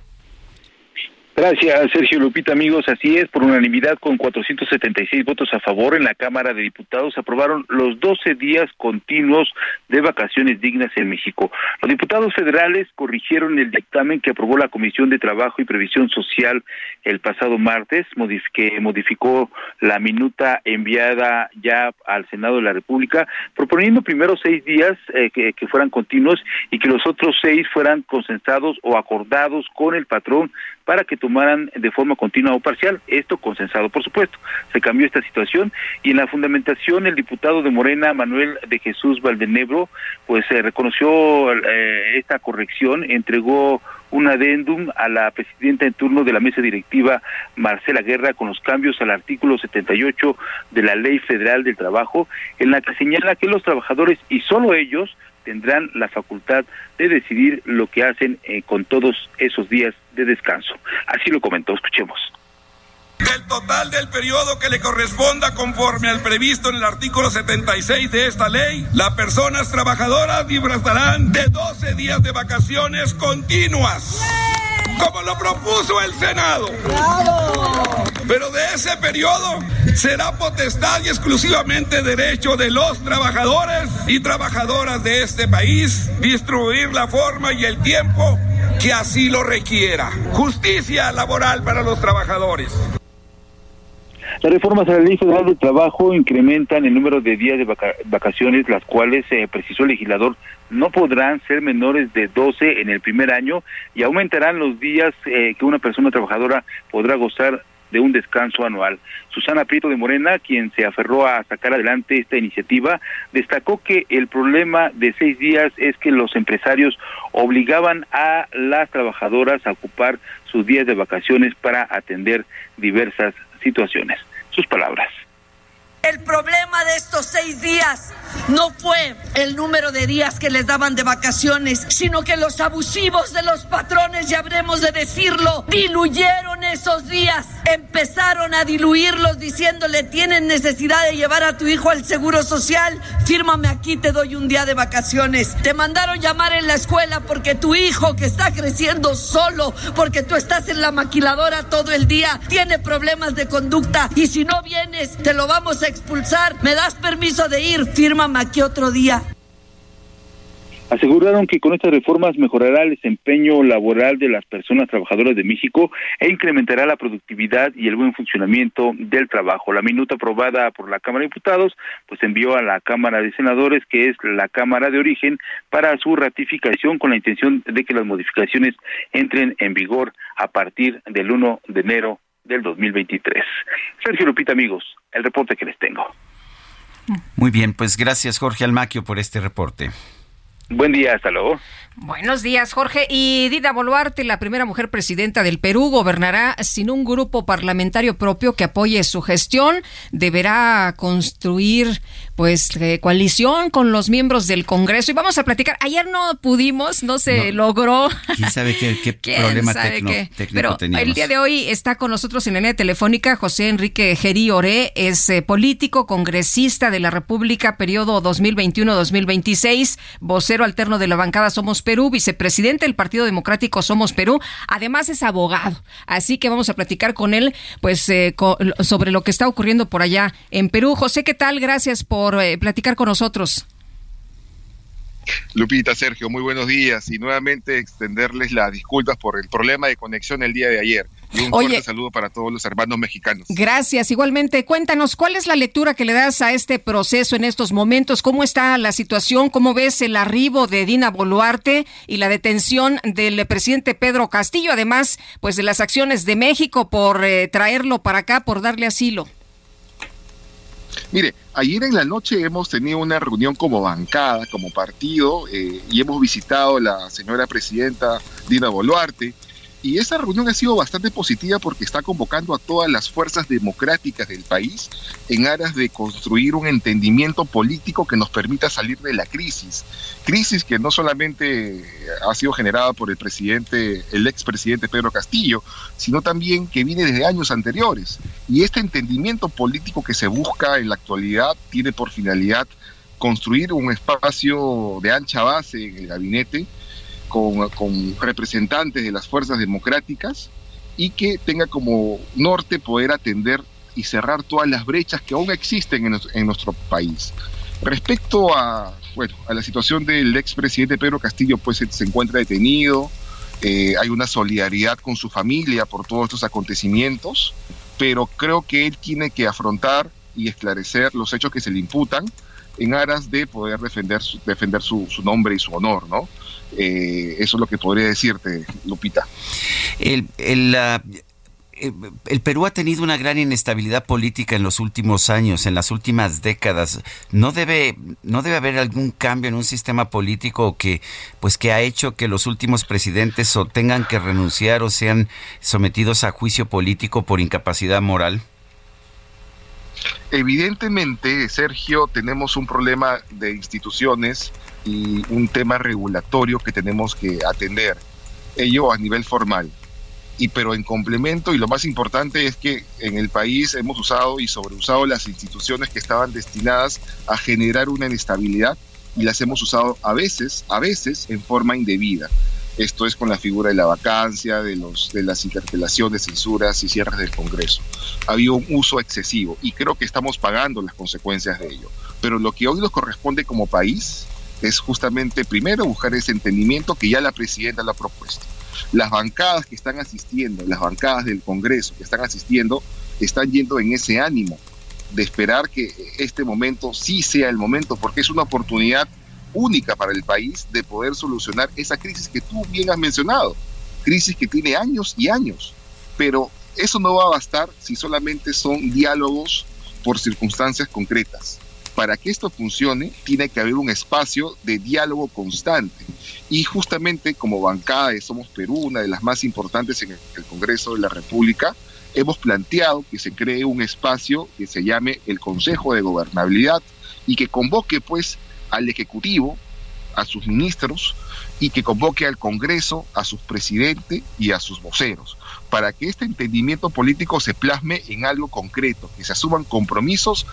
Gracias, Sergio Lupita, amigos. Así es, por unanimidad con 476 votos a favor en la Cámara de Diputados aprobaron los 12 días continuos de vacaciones dignas en México. Los diputados federales corrigieron el dictamen que aprobó la Comisión de Trabajo y Previsión Social el pasado martes, que modificó la minuta enviada ya al Senado de la República, proponiendo primero seis días eh, que, que fueran continuos y que los otros seis fueran consensados o acordados con el patrón para que tomaran de forma continua o parcial, esto consensado por supuesto. Se cambió esta situación y en la fundamentación el diputado de Morena, Manuel de Jesús Valdenebro, pues se reconoció eh, esta corrección, entregó un adendum a la presidenta en turno de la mesa directiva, Marcela Guerra, con los cambios al artículo 78 de la Ley Federal del Trabajo, en la que señala que los trabajadores y solo ellos tendrán la facultad de decidir lo que hacen eh, con todos esos días de descanso. Así lo comentó, escuchemos. Del total del periodo que le corresponda conforme al previsto en el artículo 76 de esta ley, las personas trabajadoras disfrutarán de 12 días de vacaciones continuas como lo propuso el Senado. Pero de ese periodo será potestad y exclusivamente derecho de los trabajadores y trabajadoras de este país distribuir la forma y el tiempo que así lo requiera. Justicia laboral para los trabajadores. Las reformas a la Ley Federal de Trabajo incrementan el número de días de vacaciones, las cuales, eh, precisó el legislador, no podrán ser menores de 12 en el primer año y aumentarán los días eh, que una persona trabajadora podrá gozar de un descanso anual. Susana Prieto de Morena, quien se aferró a sacar adelante esta iniciativa, destacó que el problema de seis días es que los empresarios obligaban a las trabajadoras a ocupar sus días de vacaciones para atender diversas situaciones. Sus palabras. El problema de estos seis días no fue el número de días que les daban de vacaciones, sino que los abusivos de los patrones, ya habremos de decirlo, diluyeron esos días, empezaron a diluirlos diciéndole tienen necesidad de llevar a tu hijo al seguro social, fírmame aquí, te doy un día de vacaciones. Te mandaron llamar en la escuela porque tu hijo que está creciendo solo, porque tú estás en la maquiladora todo el día, tiene problemas de conducta y si no vienes te lo vamos a expulsar. ¿Me das permiso de ir? Fírmame aquí otro día. Aseguraron que con estas reformas mejorará el desempeño laboral de las personas trabajadoras de México e incrementará la productividad y el buen funcionamiento del trabajo. La minuta aprobada por la Cámara de Diputados pues envió a la Cámara de Senadores, que es la Cámara de origen, para su ratificación con la intención de que las modificaciones entren en vigor a partir del 1 de enero del 2023. Sergio Lupita, amigos, el reporte que les tengo. Muy bien, pues gracias Jorge Almaquio por este reporte. Buen día, hasta luego. Buenos días, Jorge. Y Dida Boluarte, la primera mujer presidenta del Perú, gobernará sin un grupo parlamentario propio que apoye su gestión. Deberá construir, pues, eh, coalición con los miembros del Congreso. Y vamos a platicar. Ayer no pudimos, no se logró. ¿Quién sabe qué, problema técnico Pero el día de hoy está con nosotros en la línea telefónica José Enrique Gerí Oré. Es eh, político, congresista de la República, periodo 2021-2026, vocero alterno de la bancada Somos Perú, vicepresidente del Partido Democrático Somos Perú, además es abogado. Así que vamos a platicar con él pues eh, sobre lo que está ocurriendo por allá en Perú. José, ¿qué tal? Gracias por eh, platicar con nosotros. Lupita, Sergio, muy buenos días y nuevamente extenderles las disculpas por el problema de conexión el día de ayer. Y un fuerte saludo para todos los hermanos mexicanos. Gracias. Igualmente, cuéntanos, ¿cuál es la lectura que le das a este proceso en estos momentos? ¿Cómo está la situación? ¿Cómo ves el arribo de Dina Boluarte y la detención del presidente Pedro Castillo? Además, pues de las acciones de México por eh, traerlo para acá, por darle asilo. Mire, ayer en la noche hemos tenido una reunión como bancada, como partido, eh, y hemos visitado a la señora presidenta Dina Boluarte y esa reunión ha sido bastante positiva porque está convocando a todas las fuerzas democráticas del país en aras de construir un entendimiento político que nos permita salir de la crisis. Crisis que no solamente ha sido generada por el presidente, el expresidente Pedro Castillo, sino también que viene desde años anteriores. Y este entendimiento político que se busca en la actualidad tiene por finalidad construir un espacio de ancha base en el gabinete con, representantes de las fuerzas democráticas y que tenga como norte poder atender y cerrar todas las brechas que aún existen en, nuestro país. Respecto a, bueno, a la situación del expresidente Pedro Castillo, pues se encuentra detenido, eh, hay una solidaridad con su familia por todos estos acontecimientos, pero creo que él tiene que afrontar y esclarecer los hechos que se le imputan en aras de poder defender su, defender su, su nombre y su honor, ¿no? Eh, eso es lo que podría decirte, Lupita. El, el, el, Perú ha tenido una gran inestabilidad política en los últimos años, en las últimas décadas. ¿No debe, no debe haber algún cambio en un sistema político que, pues, que ha hecho que los últimos presidentes o tengan que renunciar o sean sometidos a juicio político por incapacidad moral? Evidentemente, Sergio, tenemos un problema de instituciones y un tema regulatorio que tenemos que atender, ello a nivel formal. Y pero en complemento, y lo más importante es que en el país hemos usado y sobreusado las instituciones que estaban destinadas a generar una inestabilidad y las hemos usado a veces, a veces en forma indebida. Esto es con la figura de la vacancia, de, los, de las interpelaciones, censuras y cierres del Congreso. Ha habido un uso excesivo y creo que estamos pagando las consecuencias de ello. Pero lo que hoy nos corresponde como país es justamente primero buscar ese entendimiento que ya la presidenta lo ha propuesto. Las bancadas que están asistiendo, las bancadas del Congreso que están asistiendo, están yendo en ese ánimo de esperar que este momento sí sea el momento, porque es una oportunidad única para el país de poder solucionar esa crisis que tú bien has mencionado, crisis que tiene años y años, pero eso no va a bastar si solamente son diálogos por circunstancias concretas. Para que esto funcione, tiene que haber un espacio de diálogo constante. Y justamente como bancada de Somos Perú, una de las más importantes en el Congreso de la República, hemos planteado que se cree un espacio que se llame el Consejo de Gobernabilidad y que convoque pues al Ejecutivo, a sus ministros y que convoque al Congreso, a sus presidentes y a sus voceros, para que este entendimiento político se plasme en algo concreto, que se asuman compromisos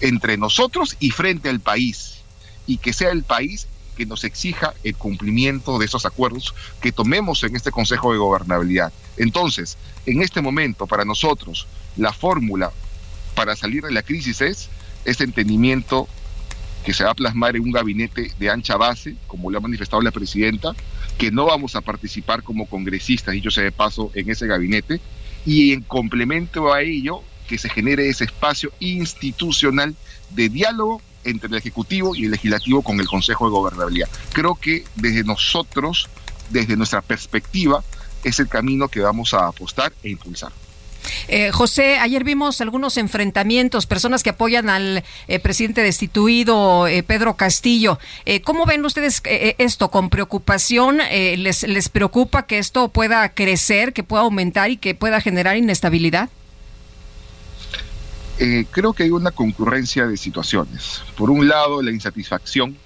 entre nosotros y frente al país, y que sea el país que nos exija el cumplimiento de esos acuerdos que tomemos en este Consejo de Gobernabilidad. Entonces, en este momento, para nosotros, la fórmula para salir de la crisis es este entendimiento que se va a plasmar en un gabinete de ancha base, como lo ha manifestado la presidenta, que no vamos a participar como congresistas, yo sé de paso, en ese gabinete, y en complemento a ello, que se genere ese espacio institucional de diálogo entre el Ejecutivo y el Legislativo con el Consejo de Gobernabilidad. Creo que desde nosotros, desde nuestra perspectiva, es el camino que vamos a apostar e impulsar. Eh, José, ayer vimos algunos enfrentamientos, personas que apoyan al eh, presidente destituido, eh, Pedro Castillo. ¿Cómo ven ustedes esto? ¿Con preocupación? ¿les, ¿Les preocupa que esto pueda crecer, que pueda aumentar y que pueda generar inestabilidad? Eh, creo que hay una concurrencia de situaciones. Por un lado, la insatisfacción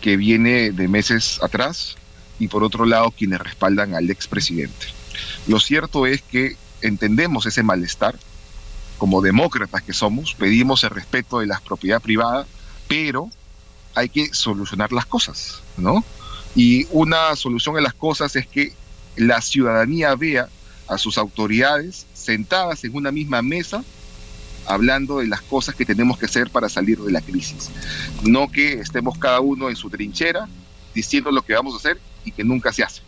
que viene de meses atrás y por otro lado, quienes respaldan al expresidente. Lo cierto es que entendemos ese malestar, como demócratas que somos, pedimos el respeto de la propiedad privada, pero hay que solucionar las cosas, ¿no? Y una solución a las cosas es que la ciudadanía vea a sus autoridades sentadas en una misma mesa hablando de las cosas que tenemos que hacer para salir de la crisis. No que estemos cada uno en su trinchera diciendo lo que vamos a hacer y que nunca se hace.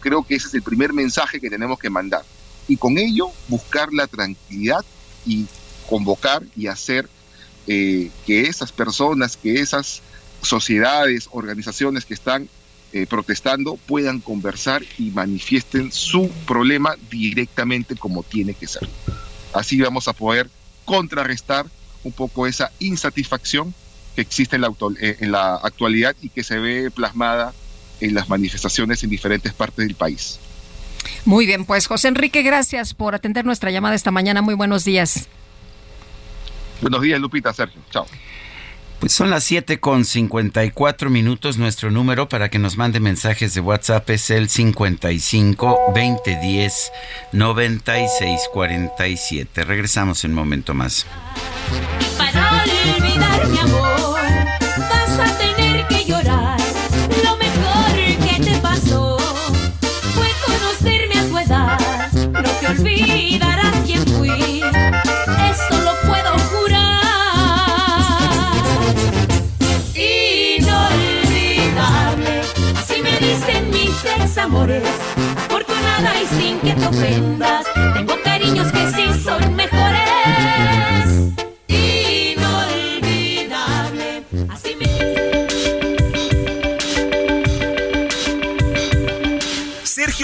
Creo que ese es el primer mensaje que tenemos que mandar. Y con ello buscar la tranquilidad y convocar y hacer eh, que esas personas, que esas sociedades, organizaciones que están eh, protestando puedan conversar y manifiesten su problema directamente como tiene que ser. Así vamos a poder contrarrestar un poco esa insatisfacción que existe en la, eh, en la actualidad y que se ve plasmada en las manifestaciones en diferentes partes del país. Muy bien, pues José Enrique, gracias por atender nuestra llamada esta mañana. Muy buenos días. Buenos días, Lupita, Sergio. Chao. Pues son las 7 con 54 minutos. Nuestro número para que nos mande mensajes de WhatsApp es el 55 2010 9647. Regresamos en un momento más. Para olvidar mi amor, amores. Afortunada y sin que te ofendas, tengo cariños que sí son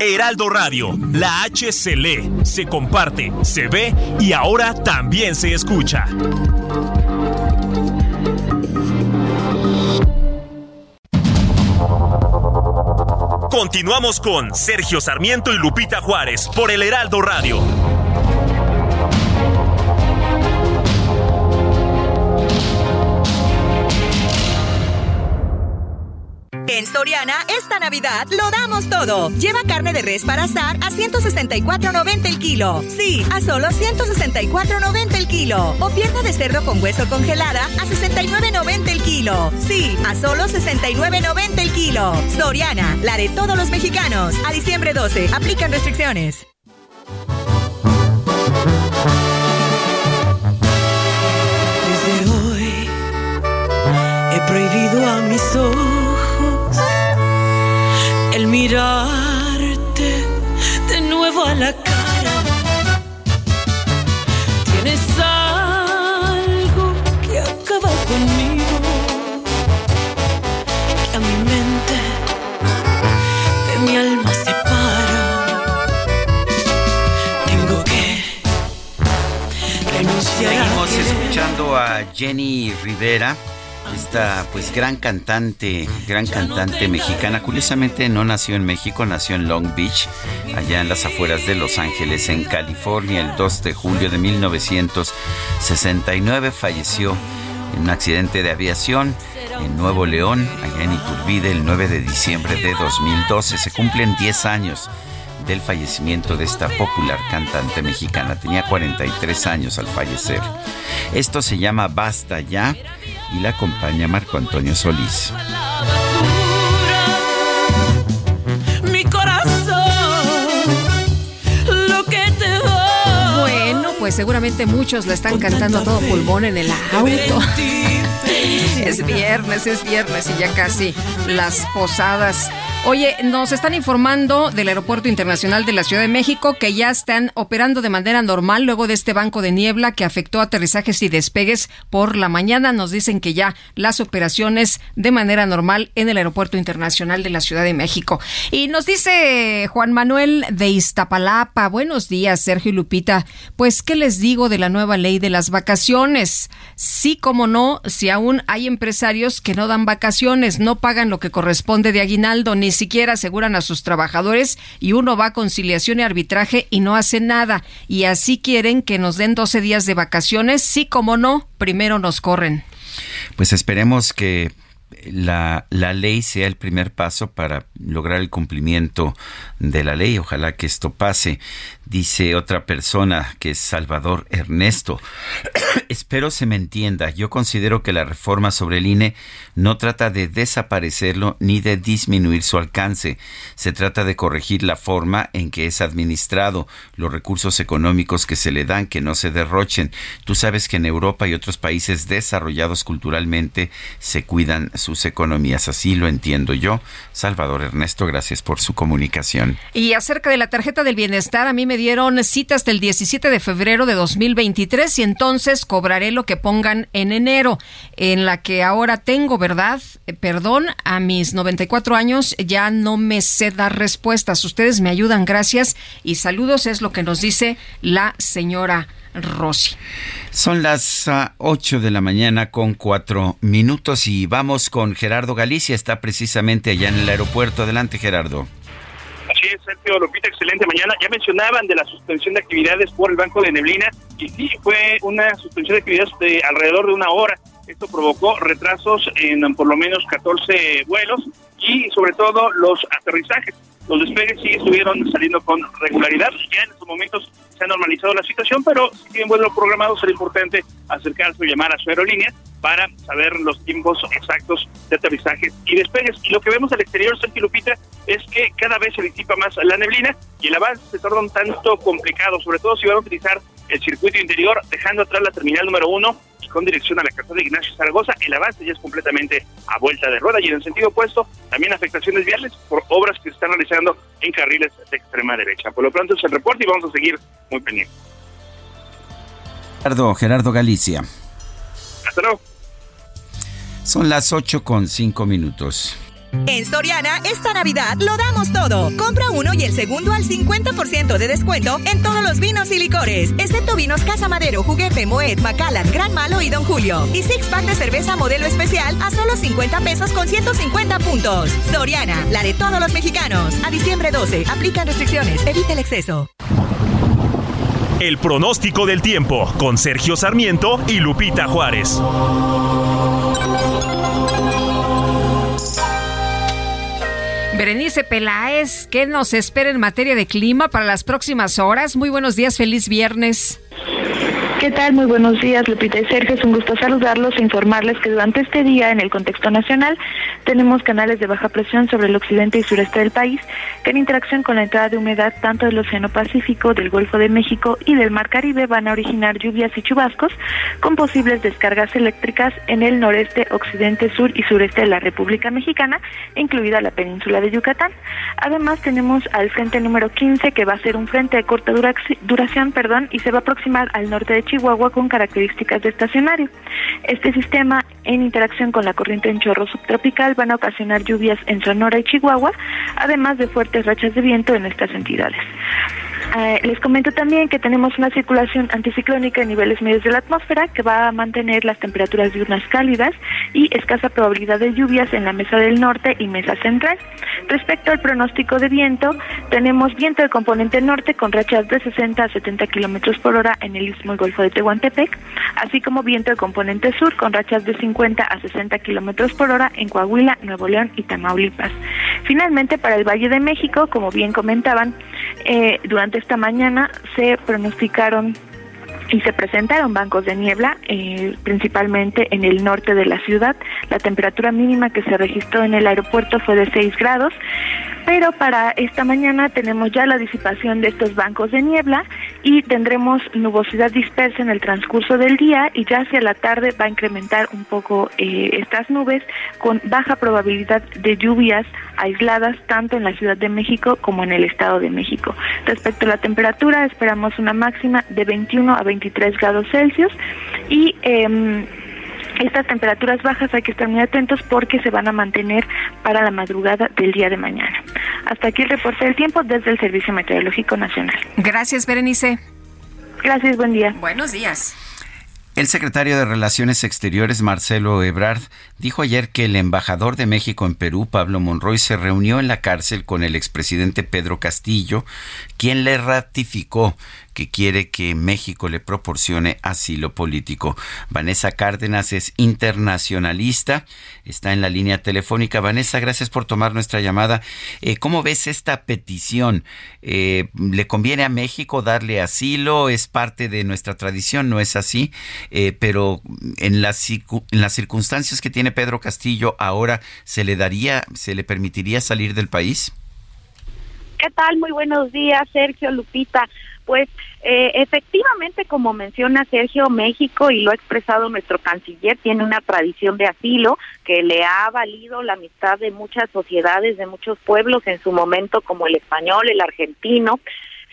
Heraldo Radio, la H se lee, se comparte, se ve y ahora también se escucha. Continuamos con Sergio Sarmiento y Lupita Juárez por el Heraldo Radio. En Soriana, esta Navidad lo damos todo. Lleva carne de res para asar a 164.90 el kilo. Sí, a solo 164.90 el kilo. O pierna de cerdo con hueso congelada a 69.90 el kilo. Sí, a solo 69.90 el kilo. Soriana, la de todos los mexicanos. A diciembre 12, aplican restricciones. Desde hoy he prohibido a mis ojos el mirarte de nuevo a la cara. Tienes algo que acaba conmigo, que a mi mente de mi alma separa. Tengo que renunciar. Seguimos escuchando a Jenny Rivera, esta pues gran cantante, gran cantante mexicana. Curiosamente no nació en México, nació en Long Beach, allá en las afueras de Los Ángeles, en California, el 2 de julio de 1969. Falleció en un accidente de aviación en Nuevo León, allá en Iturbide, el 9 de diciembre de 2012. Se cumplen 10 años del fallecimiento de esta popular cantante mexicana. Tenía 43 años al fallecer. Esto se llama Basta ya y la acompaña Marco Antonio Solís. mi corazón, lo que te doy. Bueno, pues seguramente muchos la están cantando a todo pulmón en el auto. Es viernes, es viernes y ya casi las posadas. Oye, nos están informando del Aeropuerto Internacional de la Ciudad de México que ya están operando de manera normal luego de este banco de niebla que afectó aterrizajes y despegues por la mañana. Nos dicen que ya las operaciones de manera normal en el Aeropuerto Internacional de la Ciudad de México. Y nos dice Juan Manuel de Iztapalapa. Buenos días, Sergio y Lupita. Pues, ¿qué les digo de la nueva ley de las vacaciones? Sí, como no, si aún hay empresarios que no dan vacaciones, no pagan lo que corresponde de aguinaldo, ni siquiera aseguran a sus trabajadores y uno va a conciliación y arbitraje y no hace nada. Y así quieren que nos den 12 días de vacaciones, sí, como no, primero nos corren. Pues esperemos que la, la ley sea el primer paso para lograr el cumplimiento de la ley. Ojalá que esto pase. Dice otra persona que es Salvador Ernesto. Espero se me entienda. Yo considero que la reforma sobre el INE no trata de desaparecerlo ni de disminuir su alcance. Se trata de corregir la forma en que es administrado, los recursos económicos que se le dan, que no se derrochen. Tú sabes que en Europa y otros países desarrollados culturalmente se cuidan sus economías. Así lo entiendo yo. Salvador Ernesto, gracias por su comunicación. Y acerca de la tarjeta del bienestar, a mí me dieron cita hasta el 17 de febrero de 2023 y entonces cobraré lo que pongan en enero, en la que ahora tengo, ¿verdad? Eh, perdón, a mis 94 años ya no me sé dar respuestas. Ustedes me ayudan, gracias y saludos, es lo que nos dice la señora Rossi. Son las uh, 8 de la mañana con cuatro minutos y vamos con Gerardo Galicia, está precisamente allá en el aeropuerto. Adelante, Gerardo. Así es, Sergio Lupita, excelente mañana. Ya mencionaban de la suspensión de actividades por el Banco de Neblina y sí, fue una suspensión de actividades de alrededor de una hora. Esto provocó retrasos en por lo menos 14 vuelos y sobre todo los aterrizajes. Los despegues sí estuvieron saliendo con regularidad. Ya en estos momentos se ha normalizado la situación, pero si tienen vuelo programado será importante acercarse o llamar a su aerolínea para saber los tiempos exactos de aterrizajes y despegues. Y lo que vemos al exterior, Sergio Lupita, es que cada vez se disipa más la neblina y el avance se torna un tanto complicado, sobre todo si van a utilizar el circuito interior, dejando atrás la terminal número uno y con dirección a la casa de Ignacio Zaragoza. El avance ya es completamente a vuelta de rueda y en el sentido opuesto, también afectaciones viales por obras que se están realizando en carriles de extrema derecha. Por lo pronto es el reporte y vamos a seguir muy pendientes. Gerardo, Gerardo Galicia. Hasta luego. Son las 8 con 5 minutos. En Soriana, esta Navidad lo damos todo. Compra uno y el segundo al 50% de descuento en todos los vinos y licores, excepto vinos Casa Madero, Juguete, Moet, Macallan, Gran Malo y Don Julio. Y six pack de cerveza modelo especial a solo 50 pesos con 150 puntos. Soriana, la de todos los mexicanos. A diciembre 12, aplican restricciones, evita el exceso. El pronóstico del tiempo con Sergio Sarmiento y Lupita Juárez. Berenice Peláez, ¿qué nos espera en materia de clima para las próximas horas? Muy buenos días, feliz viernes. ¿Qué tal? Muy buenos días, Lupita y Sergio. Es un gusto saludarlos e informarles que durante este día, en el contexto nacional, tenemos canales de baja presión sobre el occidente y sureste del país, que en interacción con la entrada de humedad tanto del Océano Pacífico, del Golfo de México y del Mar Caribe van a originar lluvias y chubascos con posibles descargas eléctricas en el noreste, occidente, sur y sureste de la República Mexicana, incluida la península de Yucatán. Además, tenemos al frente número 15, que va a ser un frente de corta durac- duración perdón, y se va a aproximar al norte de Chihuahua con características de estacionario. Este sistema, en interacción con la corriente en chorro subtropical, van a ocasionar lluvias en Sonora y Chihuahua, además de fuertes rachas de viento en estas entidades. Eh, les comento también que tenemos una circulación anticiclónica en niveles medios de la atmósfera que va a mantener las temperaturas diurnas cálidas y escasa probabilidad de lluvias en la mesa del norte y mesa central. Respecto al pronóstico de viento, tenemos viento de componente norte con rachas de 60 a 70 kilómetros por hora en el istmo y golfo de Tehuantepec, así como viento de componente sur con rachas de 50 a 60 kilómetros por hora en Coahuila, Nuevo León y Tamaulipas. Finalmente, para el Valle de México, como bien comentaban, eh, durante esta mañana se pronosticaron y se presentaron bancos de niebla, eh, principalmente en el norte de la ciudad. La temperatura mínima que se registró en el aeropuerto fue de 6 grados, pero para esta mañana tenemos ya la disipación de estos bancos de niebla y tendremos nubosidad dispersa en el transcurso del día y ya hacia la tarde va a incrementar un poco eh, estas nubes con baja probabilidad de lluvias aisladas tanto en la Ciudad de México como en el Estado de México. Respecto a la temperatura, esperamos una máxima de 21 a 23 grados Celsius y em, estas temperaturas bajas hay que estar muy atentos porque se van a mantener para la madrugada del día de mañana. Hasta aquí el reporte del tiempo desde el Servicio Meteorológico Nacional. Gracias, Berenice. Gracias, buen día. Buenos días. El secretario de Relaciones Exteriores, Marcelo Ebrard, dijo ayer que el embajador de México en Perú, Pablo Monroy, se reunió en la cárcel con el expresidente Pedro Castillo, quien le ratificó que quiere que México le proporcione asilo político. Vanessa Cárdenas es internacionalista, está en la línea telefónica. Vanessa, gracias por tomar nuestra llamada. Eh, ¿Cómo ves esta petición? Eh, ¿Le conviene a México darle asilo? ¿Es parte de nuestra tradición? ¿No es así? Eh, pero en las, en las circunstancias que tiene Pedro Castillo ahora, ¿se le daría, se le permitiría salir del país? ¿Qué tal? Muy buenos días, Sergio Lupita. Pues eh, efectivamente, como menciona Sergio, México, y lo ha expresado nuestro canciller, tiene una tradición de asilo que le ha valido la amistad de muchas sociedades, de muchos pueblos en su momento, como el español, el argentino.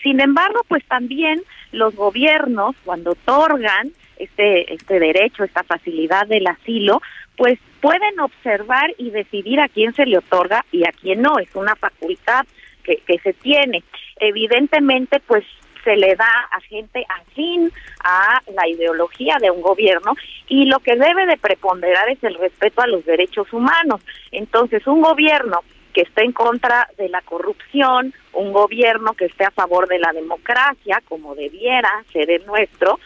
Sin embargo, pues también los gobiernos, cuando otorgan este, este derecho, esta facilidad del asilo, pues pueden observar y decidir a quién se le otorga y a quién no. Es una facultad que, que se tiene. Evidentemente, pues se le da a gente afín a la ideología de un gobierno y lo que debe de preponderar es el respeto a los derechos humanos. Entonces, un gobierno que esté en contra de la corrupción, un gobierno que esté a favor de la democracia, como debiera ser el nuestro,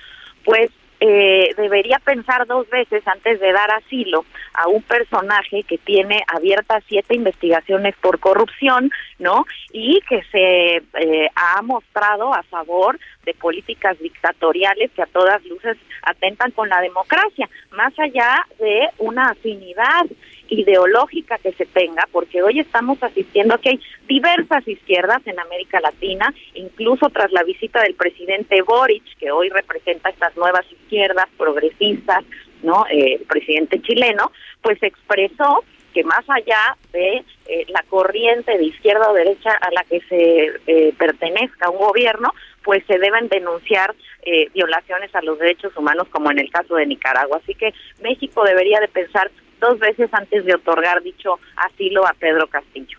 pues eh, debería pensar dos veces antes de dar asilo a un personaje que tiene abiertas siete investigaciones por corrupción, ¿no? Y que se eh, ha mostrado a favor de políticas dictatoriales que a todas luces atentan con la democracia, más allá de una afinidad ideológica que se tenga, porque hoy estamos asistiendo a que hay diversas izquierdas en América Latina, incluso tras la visita del presidente Boric, que hoy representa estas nuevas izquierdas progresistas, ¿no? Eh, el presidente chileno, pues expresó que más allá de eh, la corriente de izquierda o derecha a la que se eh, pertenezca un gobierno, pues se deben denunciar violaciones a los derechos humanos como en el caso de Nicaragua. Así que México debería de pensar dos veces antes de otorgar dicho asilo a Pedro Castillo.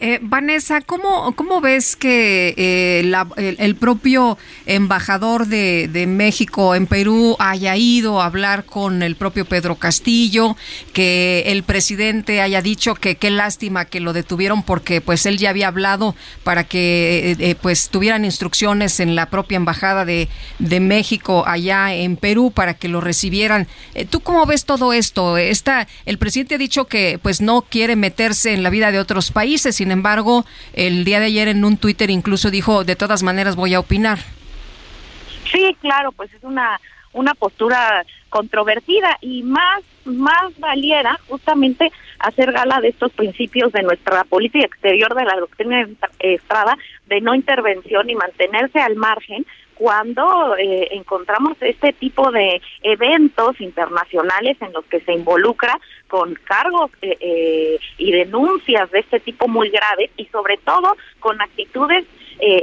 Eh, Vanessa, ¿cómo, ¿cómo ves que eh, el, propio embajador de, México en Perú haya ido a hablar con el propio Pedro Castillo, que el presidente haya dicho que qué lástima que lo detuvieron porque pues él ya había hablado para que eh, pues tuvieran instrucciones en la propia embajada de, México allá en Perú para que lo recibieran? ¿Tú cómo ves todo esto? Está, el presidente ha dicho que pues no quiere meterse en la vida de otros países, sin embargo, el día de ayer en un Twitter incluso dijo, de todas maneras voy a opinar. Sí, claro, pues es una una postura controvertida y más más valiera justamente hacer gala de estos principios de nuestra política exterior de la doctrina Estrada de no intervención y mantenerse al margen cuando eh, encontramos este tipo de eventos internacionales en los que se involucra con cargos eh, eh, y denuncias de este tipo muy graves y sobre todo con actitudes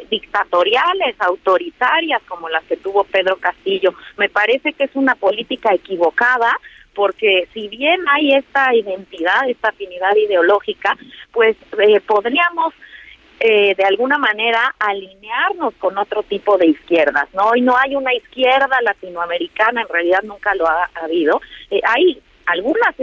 dictatoriales, autoritarias como las que tuvo Pedro Castillo. Me parece que es una política equivocada porque si bien hay esta identidad, esta afinidad ideológica, pues podríamos eh, de alguna manera alinearnos con otro tipo de izquierdas, ¿no? Y no hay una izquierda latinoamericana, en realidad nunca lo ha, habido. Eh, hay algunas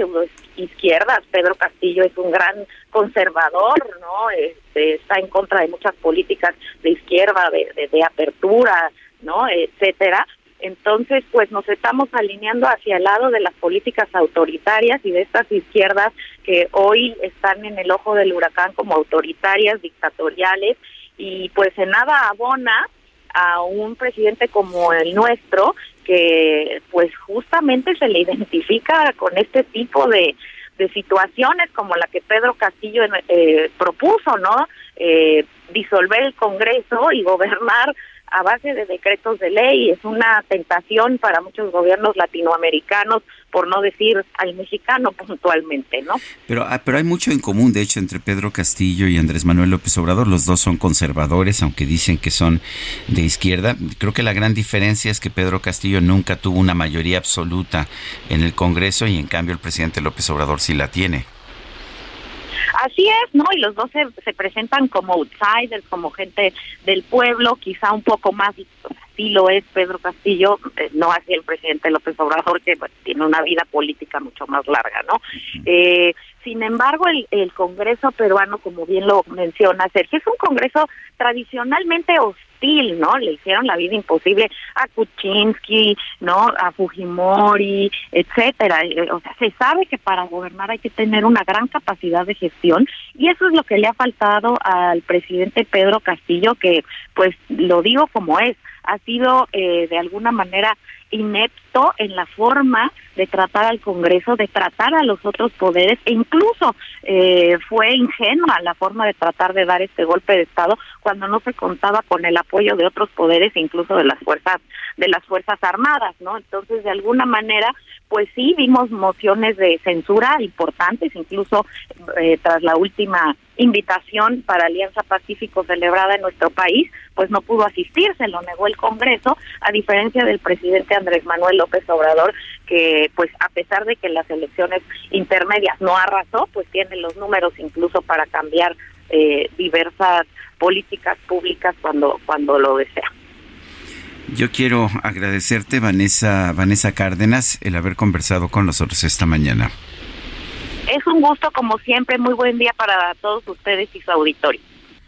izquierdas, Pedro Castillo es un gran conservador, ¿no? Este, está en contra de muchas políticas de izquierda, de, de apertura, ¿no? Etcétera, entonces, pues nos estamos alineando hacia el lado de las políticas autoritarias y de estas izquierdas que hoy están en el ojo del huracán como autoritarias, dictatoriales, y pues en nada abona a un presidente como el nuestro, que pues justamente se le identifica con este tipo de, situaciones como la que Pedro Castillo eh, propuso, ¿no? Eh, disolver el Congreso y gobernar a base de decretos de ley. Es una tentación para muchos gobiernos latinoamericanos, por no decir al mexicano puntualmente, ¿no? Pero, ah, pero hay mucho en común, de hecho, entre Pedro Castillo y Andrés Manuel López Obrador. Los dos son conservadores, aunque dicen que son de izquierda. Creo que la gran diferencia es que Pedro Castillo nunca tuvo una mayoría absoluta en el Congreso y en cambio el presidente López Obrador sí la tiene. Así es, ¿no? Y los dos se, presentan como outsiders, como gente del pueblo, quizá un poco más sí lo es Pedro Castillo, eh, no así el presidente López Obrador, que pues, tiene una vida política mucho más larga, ¿no? Eh, Sin embargo, el, el Congreso peruano, como bien lo menciona Sergio, es un Congreso tradicionalmente hostil, ¿no? Le hicieron la vida imposible a Kuczynski, ¿no? A Fujimori, etcétera. Eh, O sea, se sabe que para gobernar hay que tener una gran capacidad de gestión y eso es lo que le ha faltado al presidente Pedro Castillo, que, pues, lo digo como es, ha sido eh, de alguna manera inepto en la forma de tratar al Congreso, de tratar a los otros poderes e incluso eh, fue ingenua la forma de tratar de dar este golpe de Estado cuando no se contaba con el apoyo de otros poderes e incluso de las fuerzas de las fuerzas armadas, ¿no? Entonces de alguna manera pues sí vimos mociones de censura importantes, incluso eh, tras la última invitación para Alianza Pacífico celebrada en nuestro país, pues no pudo asistir, se lo negó el Congreso, a diferencia del presidente Andrés Manuel López Obrador, que pues a pesar de que las elecciones intermedias no arrasó, pues tiene los números incluso para cambiar eh, diversas políticas públicas cuando cuando lo desea. Yo quiero agradecerte, Vanessa, Vanessa Cárdenas, el haber conversado con nosotros esta mañana. Es un gusto como siempre, muy buen día para todos ustedes y su auditorio.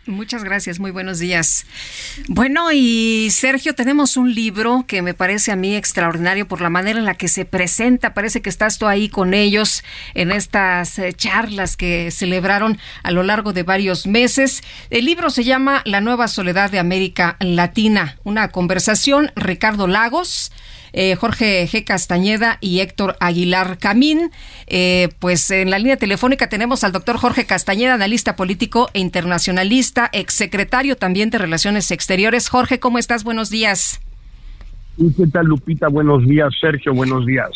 Muchas gracias, muy buenos días. Bueno, y Sergio, tenemos un libro que me parece a mí extraordinario por la manera en la que se presenta. Parece que estás tú ahí con ellos en estas eh, charlas que celebraron a lo largo de varios meses. El libro se llama La nueva soledad de América Latina, una conversación, Ricardo Lagos. Eh, Jorge G. Castañeda y Héctor Aguilar Camín. Eh, pues en la línea telefónica tenemos al doctor Jorge Castañeda, analista político e internacionalista, exsecretario también de Relaciones Exteriores. Jorge, ¿cómo estás? Buenos días. ¿Y ¿Qué tal, Lupita? Buenos días, Sergio, buenos días.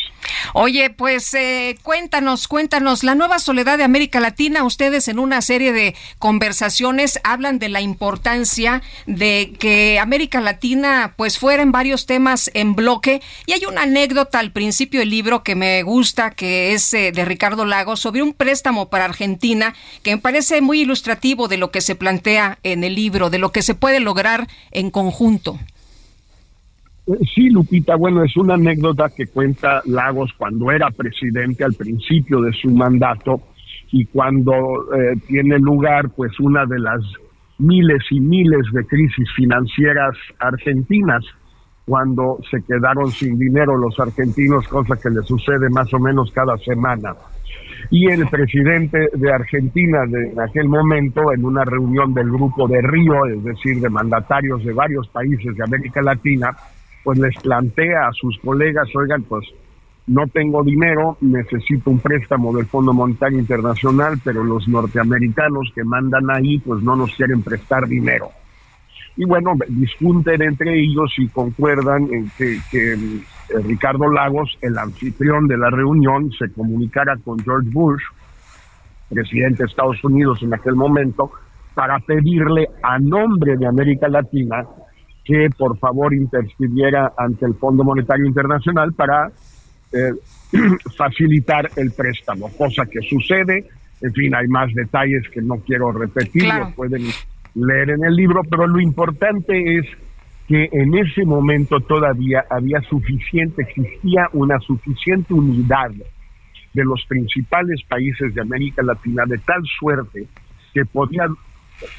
Oye, pues eh, cuéntanos, cuéntanos, la nueva soledad de América Latina, ustedes en una serie de conversaciones hablan de la importancia de que América Latina pues fuera en varios temas en bloque y hay una anécdota al principio del libro que me gusta, que es eh, de Ricardo Lagos, sobre un préstamo para Argentina que me parece muy ilustrativo de lo que se plantea en el libro, de lo que se puede lograr en conjunto. Sí, Lupita, bueno, es una anécdota que cuenta Lagos cuando era presidente al principio de su mandato y cuando eh, tiene lugar pues una de las miles y miles de crisis financieras argentinas cuando se quedaron sin dinero los argentinos, cosa que le sucede más o menos cada semana. Y el presidente de Argentina de, en aquel momento, en una reunión del grupo de Río, es decir, de mandatarios de varios países de América Latina, pues les plantea a sus colegas, oigan, pues no tengo dinero, necesito un préstamo del Fondo Monetario Internacional, pero los norteamericanos que mandan ahí, pues no nos quieren prestar dinero. Y bueno, discuten entre ellos y concuerdan en que, que eh, Ricardo Lagos, el anfitrión de la reunión, se comunicara con George Bush, presidente de Estados Unidos en aquel momento, para pedirle a nombre de América Latina que por favor intercediera ante el Fondo Monetario Internacional para eh, facilitar el préstamo, cosa que sucede. En fin, hay más detalles que no quiero repetir, Claro. los pueden leer en el libro, pero lo importante es que en ese momento todavía había suficiente, existía una suficiente unidad de los principales países de América Latina, de tal suerte que podía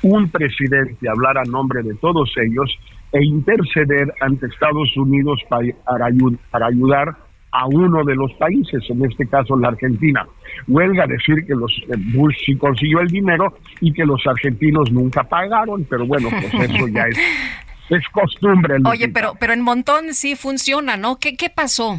un presidente hablar a nombre de todos ellos e interceder ante Estados Unidos pa- para, ayu- para ayudar a uno de los países, en este caso la Argentina. Huelga decir que los eh, Bush sí consiguió el dinero y que los argentinos nunca pagaron, pero bueno, pues eso ya es, es costumbre. Oye, pero, pero en Montón sí funciona, ¿no? ¿Qué, qué pasó?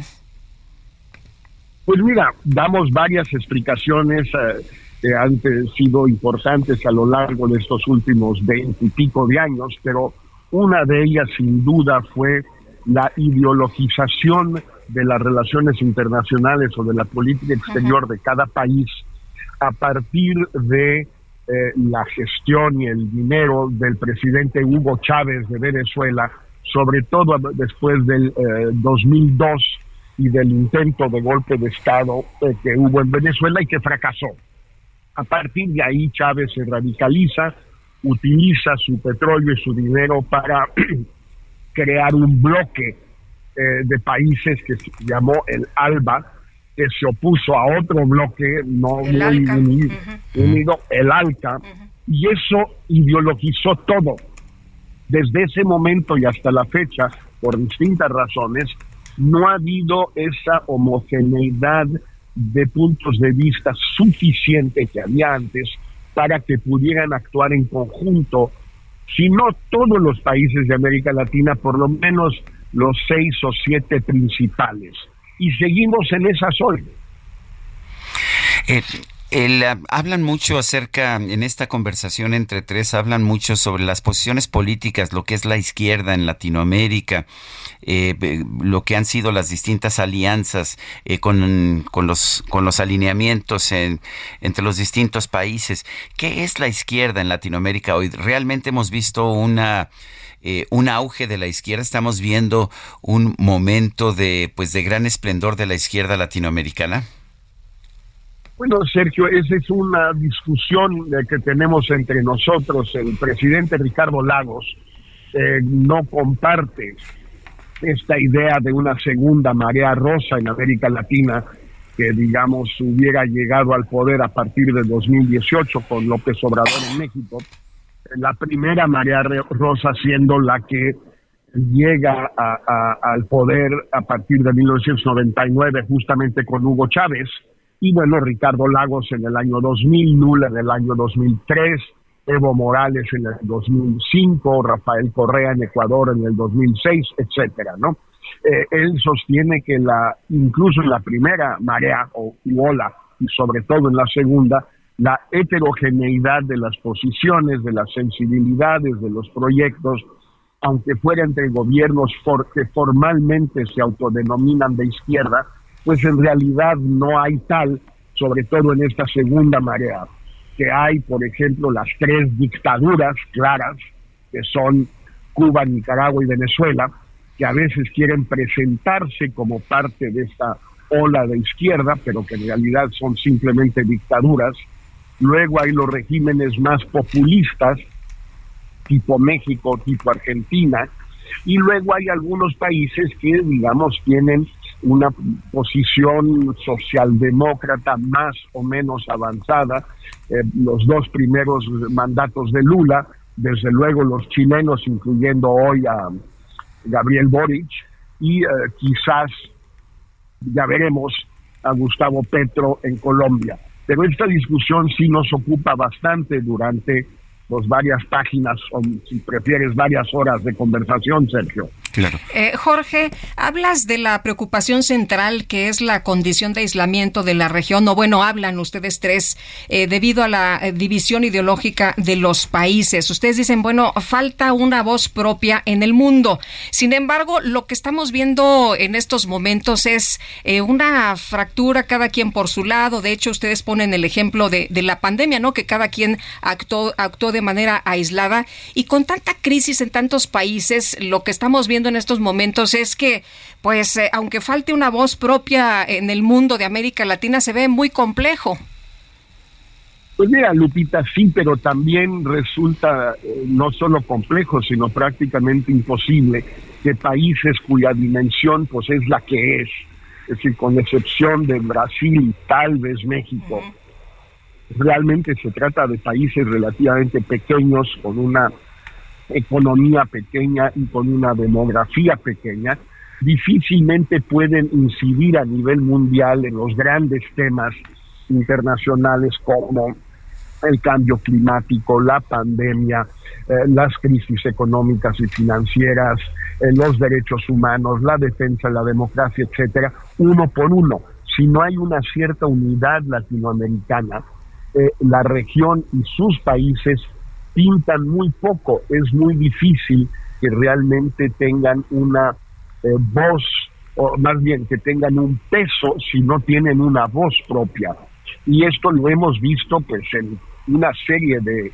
Pues mira, damos varias explicaciones eh, que han sido importantes a lo largo de estos últimos veinte y pico de años, pero una de ellas sin duda fue la ideologización de las relaciones internacionales o de la política exterior de cada país a partir de eh, la gestión y el dinero del presidente Hugo Chávez de Venezuela, sobre todo después del eh, 2002 y del intento de golpe de Estado eh, que hubo en Venezuela y que fracasó. A partir de ahí Chávez se radicaliza, utiliza su petróleo y su dinero para crear un bloque eh, de países que se llamó el ALBA, que se opuso a otro bloque no El muy unido, el ALCA, y eso ideologizó todo. Desde ese momento y hasta la fecha, por distintas razones, no ha habido esa homogeneidad de puntos de vista suficiente que había antes para que pudieran actuar en conjunto, si no todos los países de América Latina, por lo menos los seis o siete principales. Y seguimos en esa hoy. Eh, ah, hablan mucho acerca, en esta conversación entre tres, hablan mucho sobre las posiciones políticas, lo que es la izquierda en Latinoamérica, eh, lo que han sido las distintas alianzas eh, con, con los, con los alineamientos en- entre los distintos países. ¿Qué es la izquierda en Latinoamérica hoy? ¿Realmente hemos visto una... eh, un auge de la izquierda, estamos viendo un momento de pues de gran esplendor de la izquierda latinoamericana. Bueno, Sergio, esa es una discusión eh, que tenemos entre nosotros. El presidente Ricardo Lagos eh, no comparte esta idea de una segunda marea rosa en América Latina que, digamos, hubiera llegado al poder a partir de 2018 con López Obrador en México. La primera marea re- rosa siendo la que llega a- al poder a partir de 1999 justamente con Hugo Chávez y bueno, Ricardo Lagos en el año 2000, Lula en el año 2003, Evo Morales en el 2005, Rafael Correa en Ecuador en el 2006, etcétera, ¿no? Eh, él sostiene que la incluso en la primera marea o ola y sobre todo en la segunda, la heterogeneidad de las posiciones, de las sensibilidades, de los proyectos, aunque fuera entre gobiernos for- que formalmente se autodenominan de izquierda, pues en realidad no hay tal, sobre todo en esta segunda marea, que hay, por ejemplo, las tres dictaduras claras, que son Cuba, Nicaragua y Venezuela, que a veces quieren presentarse como parte de esta ola de izquierda, pero que en realidad son simplemente dictaduras. Luego hay los regímenes más populistas, tipo México, tipo Argentina, y luego hay algunos países que, digamos, tienen una posición socialdemócrata más o menos avanzada. Eh, los dos primeros mandatos de Lula, desde luego los chilenos, incluyendo hoy a Gabriel Boric, y eh, quizás, ya veremos, a Gustavo Petro en Colombia. Pero esta discusión sí nos ocupa bastante durante pues, varias páginas, o si prefieres, varias horas de conversación, Sergio. Claro. Eh, Jorge, hablas de la preocupación central que es la condición de aislamiento de la región, o bueno, hablan ustedes tres, eh, debido a la eh, división ideológica de los países. Ustedes dicen, bueno, falta una voz propia en el mundo. Sin embargo, lo que estamos viendo en estos momentos es eh, una fractura, cada quien por su lado. De hecho, ustedes ponen el ejemplo de, de la pandemia, ¿no? Que cada quien actuó, actuó de manera aislada. Y con tanta crisis en tantos países, lo que estamos viendo en estos momentos es que, pues, eh, aunque falte una voz propia en el mundo de América Latina, se ve muy complejo. Pues mira, Lupita, sí, pero también resulta eh, no solo complejo, sino prácticamente imposible que países cuya dimensión pues es la que es, es decir, con excepción de Brasil y tal vez México, realmente se trata de países relativamente pequeños, con una economía pequeña y con una demografía pequeña, difícilmente pueden incidir a nivel mundial en los grandes temas internacionales como el cambio climático, la pandemia, eh, las crisis económicas y financieras, eh, los derechos humanos, la defensa de la democracia, etcétera, uno por uno. Si no hay una cierta unidad latinoamericana, eh, la región y sus países pintan muy poco. Es muy difícil que realmente tengan una eh, voz, o más bien que tengan un peso si no tienen una voz propia. Y esto lo hemos visto pues en una serie de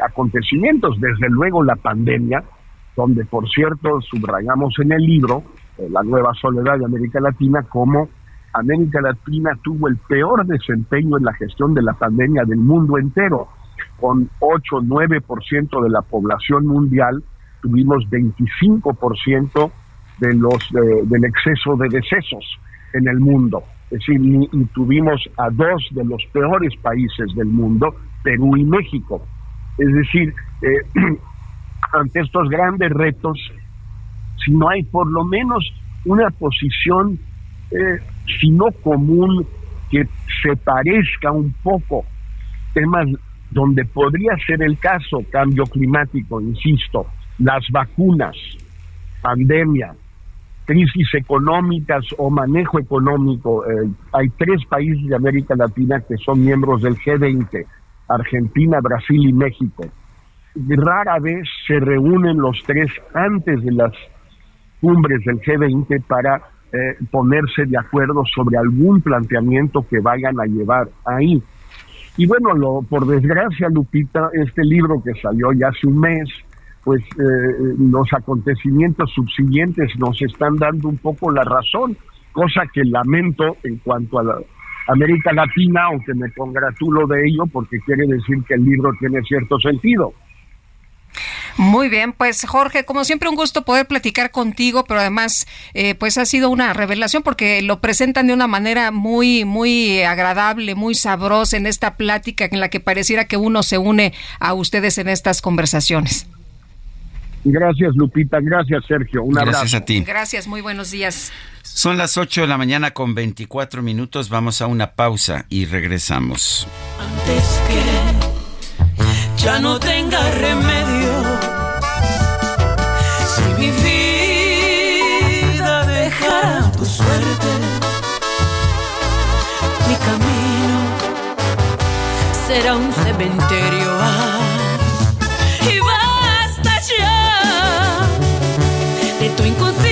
acontecimientos, desde luego la pandemia, donde por cierto subrayamos en el libro eh, La nueva soledad de América Latina como América Latina tuvo el peor desempeño en la gestión de la pandemia del mundo entero, con 8 o 9% de la población mundial, tuvimos 25% de los, eh, del exceso de decesos en el mundo. Es decir, y, y tuvimos a dos de los peores países del mundo, Perú y México. Es decir, eh, ante estos grandes retos, si no hay por lo menos una posición, eh, si no común, que se parezca un poco, temas donde podría ser el caso, cambio climático, insisto, las vacunas, pandemia, crisis económicas o manejo económico. Eh, hay tres países de América Latina que son miembros del G20, Argentina, Brasil y México. Rara vez se reúnen los tres antes de las cumbres del G20 para eh, ponerse de acuerdo sobre algún planteamiento que vayan a llevar ahí. Y bueno, lo, por desgracia, Lupita, este libro que salió ya hace un mes, pues eh, los acontecimientos subsiguientes nos están dando un poco la razón, cosa que lamento en cuanto a América Latina, aunque me congratulo de ello porque quiere decir que el libro tiene cierto sentido. Muy bien, pues Jorge, como siempre un gusto poder platicar contigo, pero además eh, pues ha sido una revelación porque lo presentan de una manera muy muy agradable, muy sabrosa en esta plática en la que pareciera que uno se une a ustedes en estas conversaciones. Gracias Lupita, gracias Sergio, un Gracias abrazo. a ti. Gracias, muy buenos días. Son las 8 de la mañana con 24 minutos. Vamos a una pausa y regresamos. antes que ya no tenga remedio. Mi vida dejara tu suerte, mi camino será un cementerio. Ah, y basta ya de tu inconsciencia,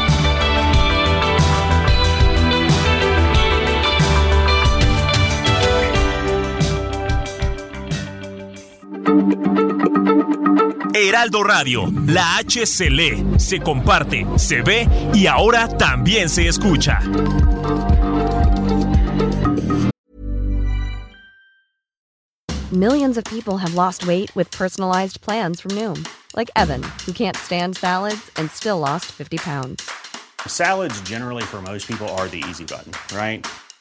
Heraldo Radio, la H se lee, se comparte, se ve y ahora también se escucha. Millions of people have lost weight with personalized plans from Noom, like Evan, who can't stand salads and still lost 50 pounds. Salads, generally, for most people, are the easy button, right?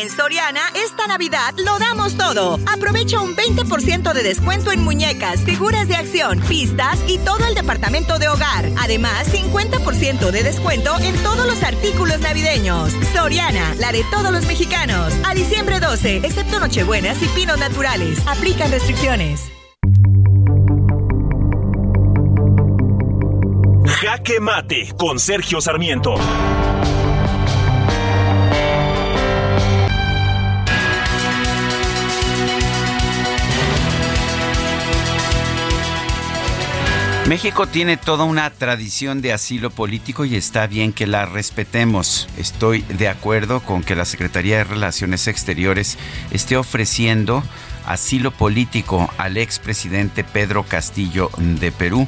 En Soriana, esta Navidad lo damos todo. Aprovecha un 20% de descuento en muñecas, figuras de acción, pistas y todo el departamento de hogar. Además, 50% de descuento en todos los artículos navideños. Soriana, la de todos los mexicanos. A diciembre 12, excepto Nochebuenas y Pinos Naturales. Aplican restricciones. Jaque Mate con Sergio Sarmiento. México tiene toda una tradición de asilo político y está bien que la respetemos. Estoy de acuerdo con que la Secretaría de Relaciones Exteriores esté ofreciendo asilo político al expresidente Pedro Castillo de Perú.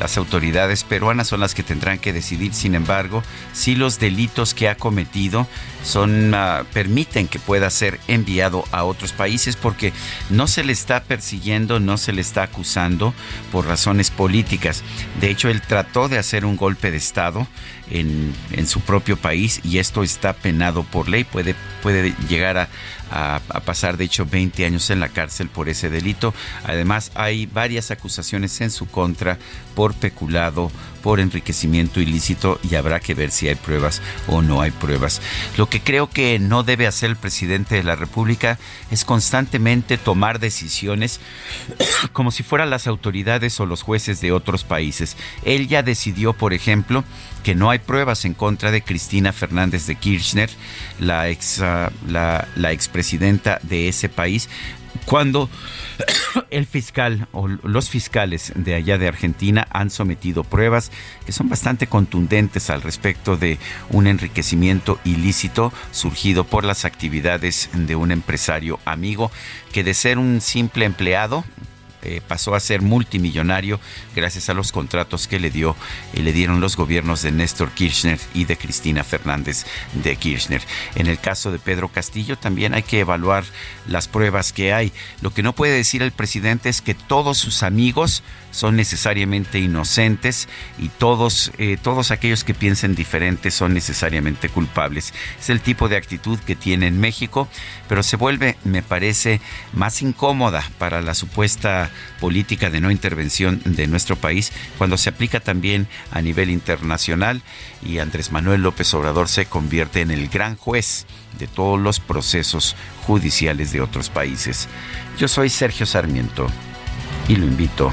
Las autoridades peruanas son las que tendrán que decidir, sin embargo, si los delitos que ha cometido son uh, permiten que pueda ser enviado a otros países porque no se le está persiguiendo, no se le está acusando por razones políticas. De hecho, él trató de hacer un golpe de estado en, en su propio país y esto está penado por ley, puede, puede llegar a, a, pasar de hecho 20 años en la cárcel por ese delito. Además hay varias acusaciones en su contra por peculado, por enriquecimiento ilícito y habrá que ver si hay pruebas o no hay pruebas. Lo que creo que no debe hacer el presidente de la República es constantemente tomar decisiones como si fueran las autoridades o los jueces de otros países. Él ya decidió, por ejemplo, que no hay pruebas en contra de Cristina Fernández de Kirchner, la ex, uh, la, la expresidenta de ese país, cuando el fiscal o los fiscales de allá de Argentina han sometido pruebas que son bastante contundentes al respecto de un enriquecimiento ilícito surgido por las actividades de un empresario amigo que de ser un simple empleado eh, pasó a ser multimillonario gracias a los contratos que le dio y le dieron los gobiernos de Néstor Kirchner y de Cristina Fernández de Kirchner. En el caso de Pedro Castillo también hay que evaluar las pruebas que hay. Lo que no puede decir el presidente es que todos sus amigos son necesariamente inocentes y todos, eh, todos aquellos que piensen diferente son necesariamente culpables. Es el tipo de actitud que tiene en México, pero se vuelve, me parece, más incómoda para la supuesta política de no intervención de nuestro país cuando se aplica también a nivel internacional y Andrés Manuel López Obrador se convierte en el gran juez de todos los procesos judiciales de otros países. Yo soy Sergio Sarmiento y lo invito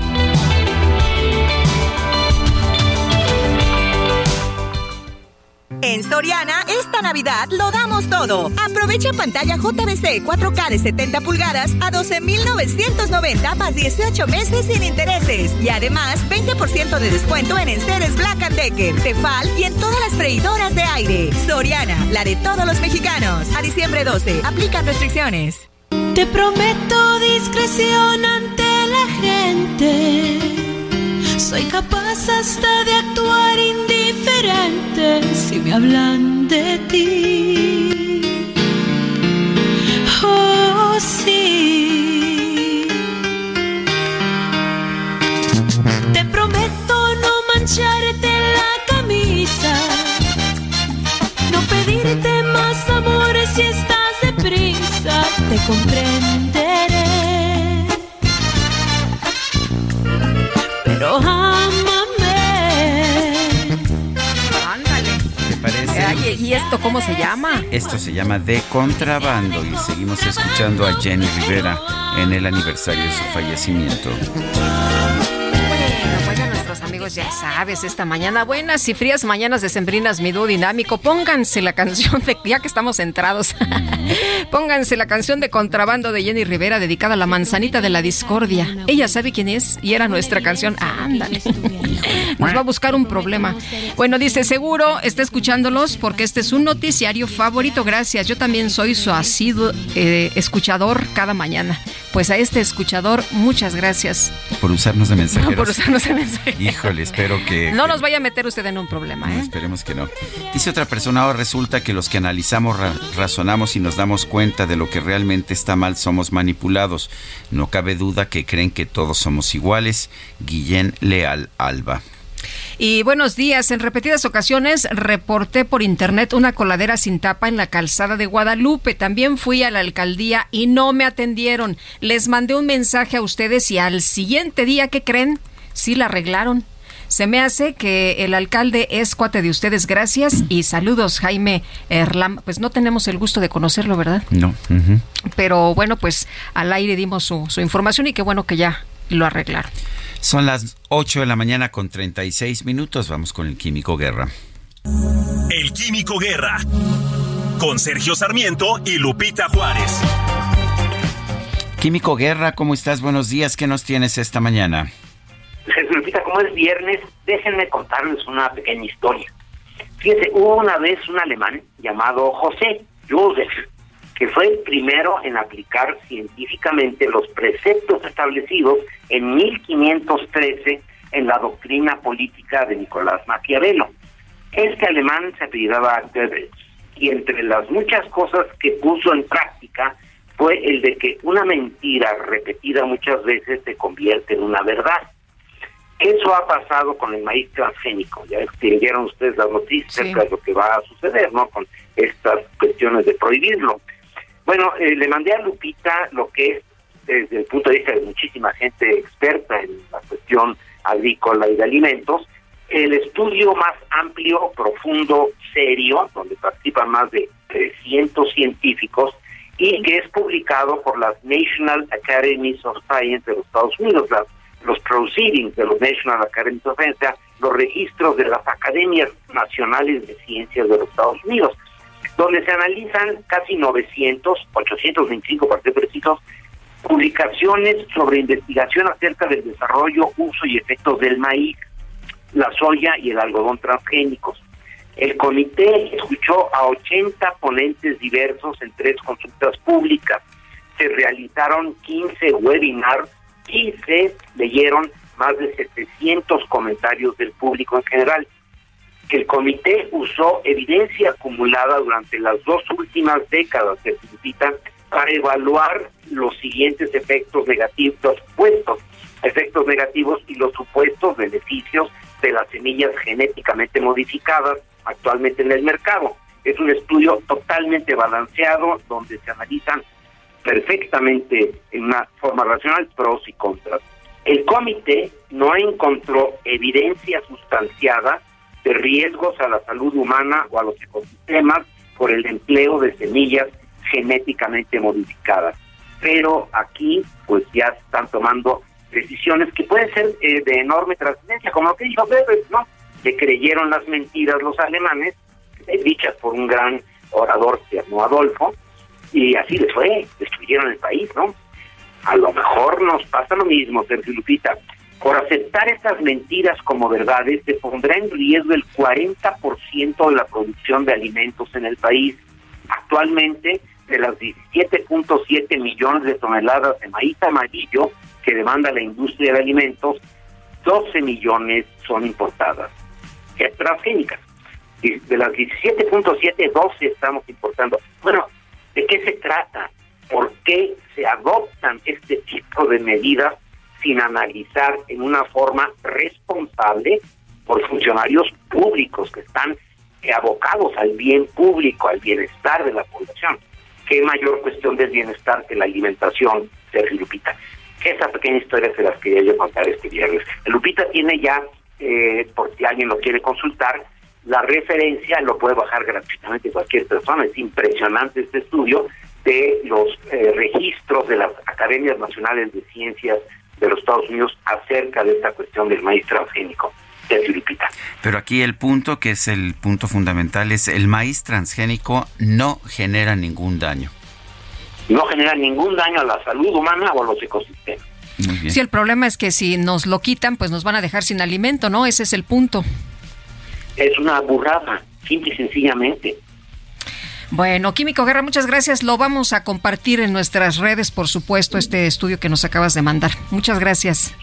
En Soriana, esta Navidad lo damos todo. Aprovecha pantalla JBC 4K de 70 pulgadas a 12,990 más 18 meses sin intereses. Y además, 20% de descuento en enseres Black Decker, Tefal y en todas las freidoras de aire. Soriana, la de todos los mexicanos. A diciembre 12, aplican restricciones. Te prometo discreción ante la gente soy capaz hasta de actuar indiferente si me hablan de ti. Oh, sí. Te prometo no mancharte la camisa, no pedirte más amor si estás deprisa. Te comprenderé. Pero Ándale. ¿Te parece? Ay, ¿Y esto cómo se llama? Esto se llama De Contrabando y seguimos escuchando a Jenny Rivera en el aniversario de su fallecimiento. Ya sabes, esta mañana, buenas y frías mañanas de Sembrinas, mi dúo dinámico, pónganse la canción de, ya que estamos centrados, pónganse la canción de Contrabando de Jenny Rivera dedicada a la manzanita de la discordia. Ella sabe quién es y era nuestra canción. ándale. Nos va a buscar un problema. Bueno, dice, seguro está escuchándolos porque este es un noticiario favorito. Gracias. Yo también soy su asiduo eh, escuchador cada mañana. Pues a este escuchador, muchas gracias. Por usarnos de mensajeros. Por usarnos de mensajeros. Híjole, espero que... No que- nos vaya a meter usted en un problema, No, ¿eh? esperemos que no. Dice otra persona, ahora resulta que los que analizamos, ra- razonamos y nos damos cuenta de lo que realmente está mal somos manipulados. No cabe duda que creen que todos somos iguales. Guillén Leal Alba. Y buenos días. En repetidas ocasiones reporté por internet una coladera sin tapa en la calzada de Guadalupe. También fui a la alcaldía y no me atendieron. Les mandé un mensaje a ustedes y al siguiente día, ¿qué creen? Sí la arreglaron. Se me hace que el alcalde es cuate de ustedes. Gracias y saludos, Jaime Erlam. Pues no tenemos el gusto de conocerlo, ¿verdad? No. Pero bueno, pues al aire dimos su, su información y qué bueno que ya lo arreglaron. Son las 8 de la mañana con 36 minutos. Vamos con el Químico Guerra. El Químico Guerra. Con Sergio Sarmiento y Lupita Juárez. Químico Guerra, ¿cómo estás? Buenos días. ¿Qué nos tienes esta mañana? Lupita, como es viernes, déjenme contarles una pequeña historia. Fíjense, hubo una vez un alemán llamado José, Joseph, que fue el primero en aplicar científicamente los preceptos establecidos en 1513 en la doctrina política de Nicolás Maquiavelo. Este alemán se apellidaba Goebbels y entre las muchas cosas que puso en práctica fue el de que una mentira repetida muchas veces se convierte en una verdad. Eso ha pasado con el maíz transgénico. Ya extinguieron ustedes las noticias acerca de lo que va a suceder, ¿no? Con estas cuestiones de prohibirlo. Bueno, eh, le mandé a Lupita lo que es, desde el punto de vista de muchísima gente experta en la cuestión agrícola y de alimentos, el estudio más amplio, profundo, serio, donde participan más de 300 científicos y que es publicado por las National Academies of Science de los Estados Unidos, las, los proceedings de los National Academies of Science, los registros de las academias nacionales de ciencias de los Estados Unidos, donde se analizan casi 900, 825 para ser precisos, publicaciones sobre investigación acerca del desarrollo, uso y efectos del maíz, la soya y el algodón transgénicos. El comité escuchó a 80 ponentes diversos en tres consultas públicas. Se realizaron 15 webinars y se leyeron más de 700 comentarios del público en general. El comité usó evidencia acumulada durante las dos últimas décadas de Pintita para evaluar los siguientes efectos negativos, los supuestos efectos negativos y los supuestos beneficios de las semillas genéticamente modificadas actualmente en el mercado. Es un estudio totalmente balanceado donde se analizan perfectamente en una forma racional pros y contras. El comité no encontró evidencia sustanciada de riesgos a la salud humana o a los ecosistemas por el empleo de semillas genéticamente modificadas. Pero aquí pues ya están tomando decisiones que pueden ser eh, de enorme trascendencia, como lo que dijo Weber, ¿no? Le creyeron las mentiras los alemanes, eh, dichas por un gran orador llamó Adolfo, y así les fue, destruyeron el país, ¿no? A lo mejor nos pasa lo mismo, Sergio Lupita. Por aceptar estas mentiras como verdades, se pondrá en riesgo el 40% de la producción de alimentos en el país. Actualmente, de las 17.7 millones de toneladas de maíz amarillo que demanda la industria de alimentos, 12 millones son importadas, transgénicas. Y de las 17.7, 12 estamos importando. Bueno, ¿de qué se trata? ¿Por qué se adoptan este tipo de medidas sin analizar en una forma responsable por funcionarios públicos que están abocados al bien público, al bienestar de la población? ¿Qué mayor cuestión del bienestar que la alimentación, Sergio Lupita? Esa pequeña historia se las quería yo contar este viernes. Lupita tiene ya, eh, por si alguien lo quiere consultar, la referencia, lo puede bajar gratuitamente cualquier persona. Es impresionante este estudio de los eh, registros de las Academias Nacionales de Ciencias de los Estados Unidos acerca de esta cuestión del maíz transgénico. Lupita. Pero aquí el punto, que es el punto fundamental, es el maíz transgénico no genera ningún daño no genera ningún daño a la salud humana o a los ecosistemas. Sí, el problema es que si nos lo quitan, pues nos van a dejar sin alimento, ¿no? Ese es el punto. Es una burrada, simple y sencillamente. Bueno, Químico Guerra, muchas gracias. Lo vamos a compartir en nuestras redes, por supuesto, este estudio que nos acabas de mandar. Muchas gracias.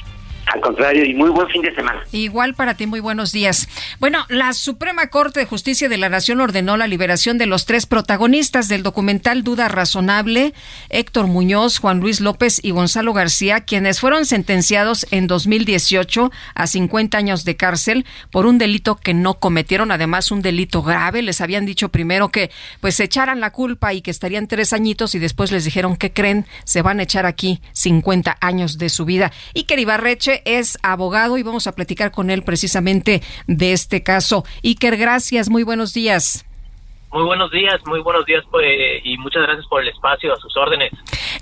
Al contrario, y muy buen fin de semana. Igual para ti, muy buenos días. Bueno, la Suprema Corte de Justicia de la Nación ordenó la liberación de los tres protagonistas del documental Duda Razonable, Héctor Muñoz, Juan Luis López y Gonzalo García, quienes fueron sentenciados en 2018 a 50 años de cárcel por un delito que no cometieron, además un delito grave. Les habían dicho primero que pues echaran la culpa y que estarían tres añitos y después les dijeron que creen, se van a echar aquí 50 años de su vida. Y que Es abogado y vamos a platicar con él precisamente de este caso. Iker, gracias, muy buenos días. Muy buenos días, muy buenos días pues, y muchas gracias por el espacio, a sus órdenes.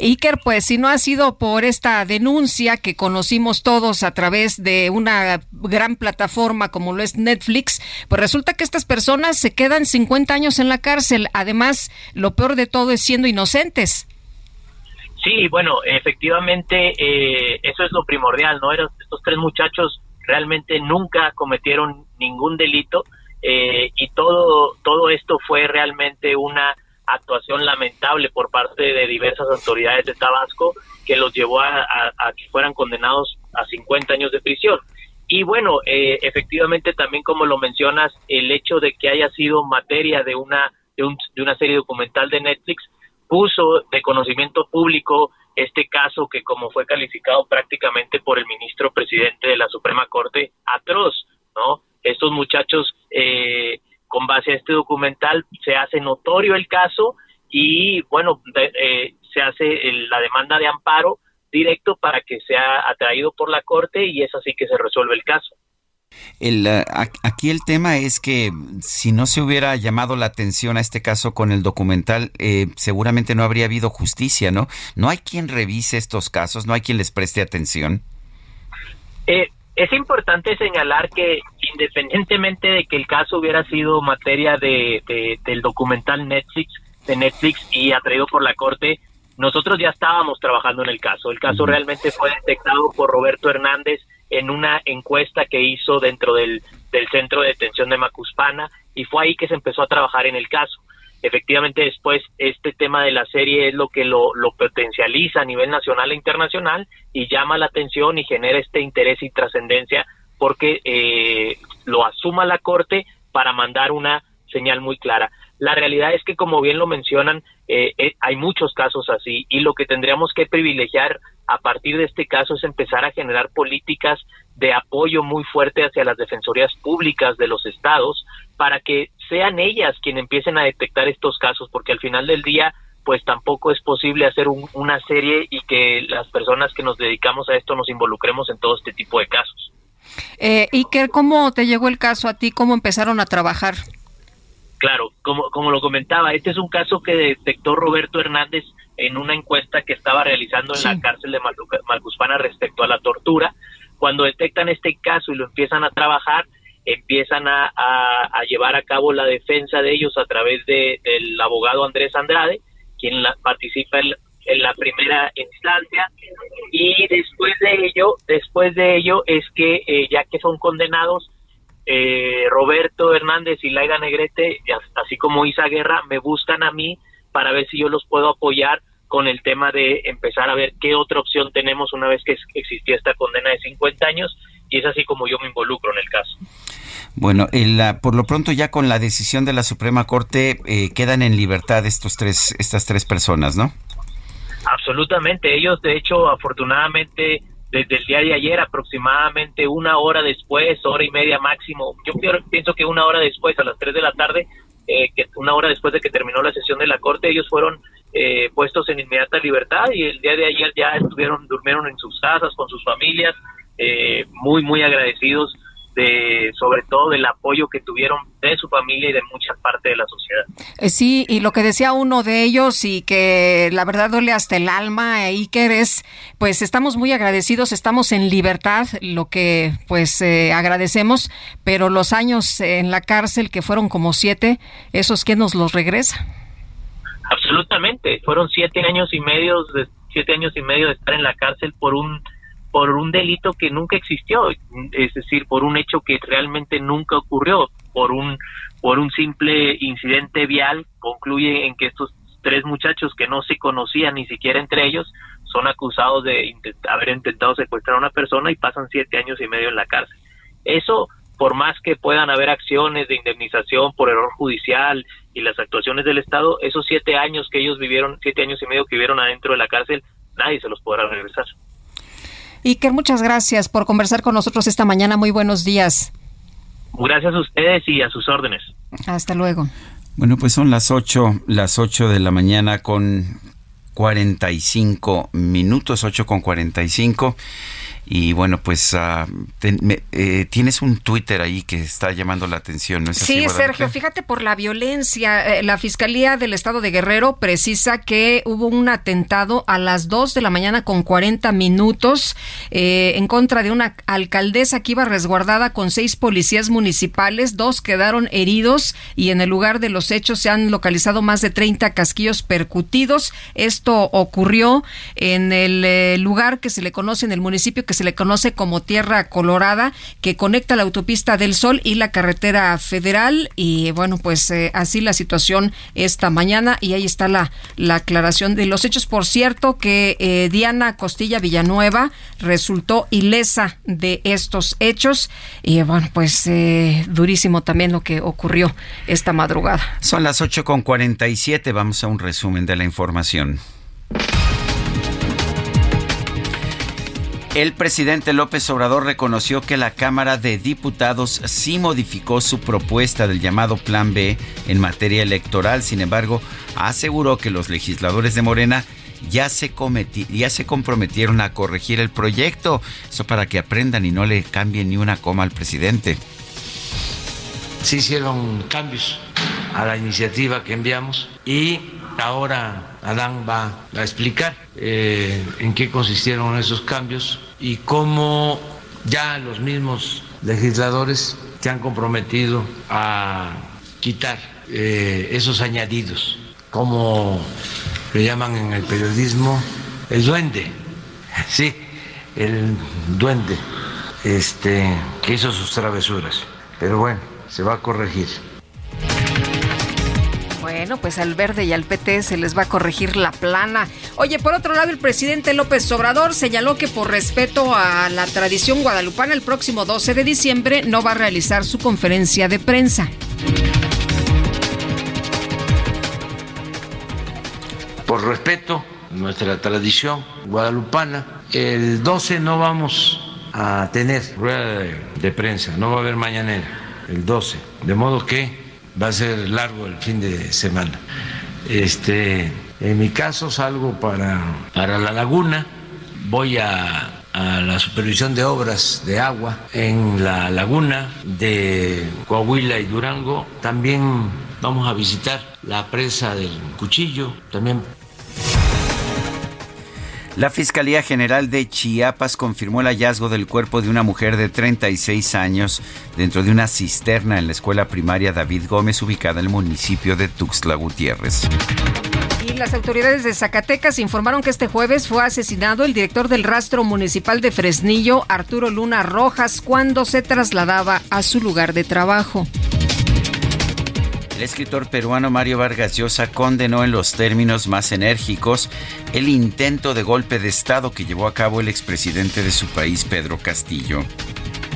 Iker, pues si no ha sido por esta denuncia que conocimos todos a través de una gran plataforma como lo es Netflix, pues resulta que estas personas se quedan 50 años en la cárcel. Además, lo peor de todo es siendo inocentes. Sí, bueno, efectivamente eh, eso es lo primordial, ¿no? estos tres muchachos realmente nunca cometieron ningún delito eh, y todo todo esto fue realmente una actuación lamentable por parte de diversas autoridades de Tabasco que los llevó a, que fueran condenados a 50 años de prisión. Y bueno, eh, efectivamente también como lo mencionas, el hecho de que haya sido materia de una, de, un, de una serie documental de Netflix puso de conocimiento público este caso que como fue calificado prácticamente por el ministro presidente de la Suprema Corte atroz, ¿no? Estos muchachos, eh, con base a este documental, se hace notorio el caso y, bueno, eh, se hace la demanda de amparo directo para que sea atraído por la Corte y es así que se resuelve el caso. El, eh, aquí el tema es que si no se hubiera llamado la atención a este caso con el documental, eh, seguramente no habría habido justicia, ¿no? No hay quien revise estos casos, no hay quien les preste atención. Eh, es importante señalar que independientemente de que el caso hubiera sido materia de, del documental Netflix, de Netflix y atraído por la Corte, nosotros ya estábamos trabajando en el caso. El caso realmente fue detectado por Roberto Hernández en una encuesta que hizo dentro del, del centro de detención de Macuspana y fue ahí que se empezó a trabajar en el caso. Efectivamente, después este tema de la serie es lo que lo, lo potencializa a nivel nacional e internacional y llama la atención y genera este interés y trascendencia porque eh, lo asuma la Corte para mandar una señal muy clara. La realidad es que, como bien lo mencionan, eh, eh, hay muchos casos así y lo que tendríamos que privilegiar a partir de este caso es empezar a generar políticas de apoyo muy fuerte hacia las defensorías públicas de los estados para que sean ellas quienes empiecen a detectar estos casos, porque al final del día pues tampoco es posible hacer una serie y que las personas que nos dedicamos a esto nos involucremos en todo este tipo de casos. Eh, Iker, ¿cómo te llegó el caso a ti? ¿Cómo empezaron a trabajar? Claro, como, como lo comentaba, este es un caso que detectó Roberto Hernández en una encuesta que estaba realizando en la cárcel de Malcuspana respecto a la tortura. Cuando detectan este caso y lo empiezan a trabajar, empiezan a, llevar a cabo la defensa de ellos a través de, del abogado Andrés Andrade, quien participa en, la primera instancia y después de ello, después de ello es que eh, ya que son condenados eh, Roberto Hernández y Laiga Negrete, así como Isa Guerra, me buscan a mí para ver si yo los puedo apoyar con el tema de empezar a ver qué otra opción tenemos una vez que existía esta condena de 50 años y es así como yo me involucro en el caso. Bueno, por lo pronto ya con la decisión de la Suprema Corte eh, quedan en libertad estos tres, estas tres personas, ¿no? Absolutamente. Ellos, de hecho, afortunadamente, desde el día de ayer, aproximadamente una hora después, hora y media máximo, yo pienso que una hora después, a las 3 de la tarde, eh, que una hora después de que terminó la sesión de la corte, ellos fueron eh, puestos en inmediata libertad y el día de ayer ya estuvieron, durmieron en sus casas con sus familias, eh, muy, muy agradecidos de, sobre todo del apoyo que tuvieron de su familia y de mucha parte de la sociedad. Eh, sí, y lo que decía uno de ellos y que la verdad duele hasta el alma, Iker, es, pues estamos muy agradecidos, estamos en libertad, lo que pues eh, agradecemos, pero los años en la cárcel, que fueron como siete, ¿esos quién nos los regresa? Absolutamente, fueron siete años y medio, de, siete años y medio de estar en la cárcel por un por un delito que nunca existió, es decir, por un hecho que realmente nunca ocurrió, por un por un simple incidente vial, concluye en que estos tres muchachos que no se conocían ni siquiera entre ellos son acusados de haber intentado secuestrar a una persona y pasan siete años y medio en la cárcel. Eso, por más que puedan haber acciones de indemnización por error judicial y las actuaciones del Estado, esos siete años que ellos vivieron, siete años y medio que vivieron adentro de la cárcel, nadie se los podrá regresar. Iker, muchas gracias por conversar con nosotros esta mañana. Muy buenos días. Gracias a ustedes y a sus órdenes. Hasta luego. Bueno, pues son las 8, las 8 de la mañana con 45 minutos, 8 con 45. Y bueno, pues uh, eh, tienes un Twitter ahí que está llamando la atención, ¿no es así, Sí, Sergio, fíjate por la violencia. Eh, la Fiscalía del Estado de Guerrero precisa que hubo un atentado a las 2 de la mañana con 40 minutos eh, en contra de una alcaldesa que iba resguardada con seis policías municipales. Dos quedaron heridos y en el lugar de los hechos se han localizado más de 30 casquillos percutidos. Esto ocurrió en el lugar que se le conoce en el municipio que se le conoce como Tierra Colorada, que conecta la autopista del Sol y la carretera federal. Y bueno, pues eh, así la situación esta mañana y ahí está la, la aclaración de los hechos. Por cierto, que eh, Diana Costilla Villanueva resultó ilesa de estos hechos. Y bueno, pues eh, durísimo también lo que ocurrió esta madrugada. Son las 8.47, vamos a un resumen de la información. El presidente López Obrador reconoció que la Cámara de Diputados sí modificó su propuesta del llamado Plan B en materia electoral. Sin embargo, aseguró que los legisladores de Morena ya se, ya se comprometieron a corregir el proyecto. Eso para que aprendan y no le cambien ni una coma al presidente. Se hicieron cambios a la iniciativa que enviamos y ahora Adán va a explicar eh, en qué consistieron esos cambios y cómo ya los mismos legisladores se han comprometido a quitar eh, esos añadidos, como le llaman en el periodismo el duende, sí, el duende, este, que hizo sus travesuras. Pero bueno, se va a corregir. Bueno, pues al verde y al PT se les va a corregir la plana. Oye, por otro lado, el presidente López Obrador señaló que por respeto a la tradición guadalupana, el próximo 12 de diciembre no va a realizar su conferencia de prensa. Por respeto a nuestra tradición guadalupana, el 12 no vamos a tener rueda de, de prensa, no va a haber mañanera, el 12. De modo que va a ser largo el fin de semana. Este, en mi caso salgo para, para la laguna, voy a, a la supervisión de obras de agua en la laguna de Coahuila y Durango. También vamos a visitar la presa del Cuchillo, también la Fiscalía General de Chiapas confirmó el hallazgo del cuerpo de una mujer de 36 años dentro de una cisterna en la escuela primaria David Gómez ubicada en el municipio de Tuxtla Gutiérrez. Y las autoridades de Zacatecas informaron que este jueves fue asesinado el director del rastro municipal de Fresnillo, Arturo Luna Rojas, cuando se trasladaba a su lugar de trabajo. El escritor peruano Mario Vargas Llosa condenó en los términos más enérgicos el intento de golpe de Estado que llevó a cabo el expresidente de su país, Pedro Castillo.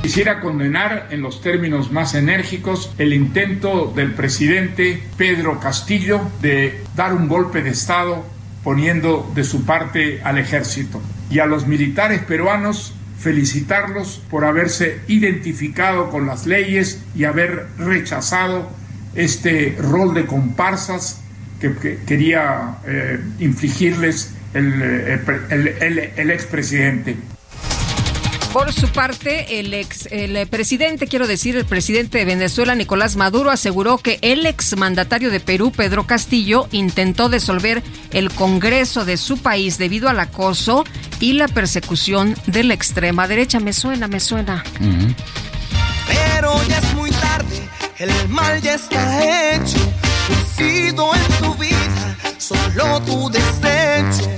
Quisiera condenar en los términos más enérgicos el intento del presidente Pedro Castillo de dar un golpe de Estado poniendo de su parte al ejército y a los militares peruanos felicitarlos por haberse identificado con las leyes y haber rechazado este rol de comparsas que, quería eh, infligirles el, eh, el, expresidente. Por su parte, el ex el presidente, quiero decir, el presidente de Venezuela, Nicolás Maduro, aseguró que el exmandatario de Perú, Pedro Castillo, intentó disolver el Congreso de su país debido al acoso y la persecución de la extrema derecha. Me suena, me suena. Pero ya es muy el mal ya está hecho, sido en tu vida, solo tu desecho.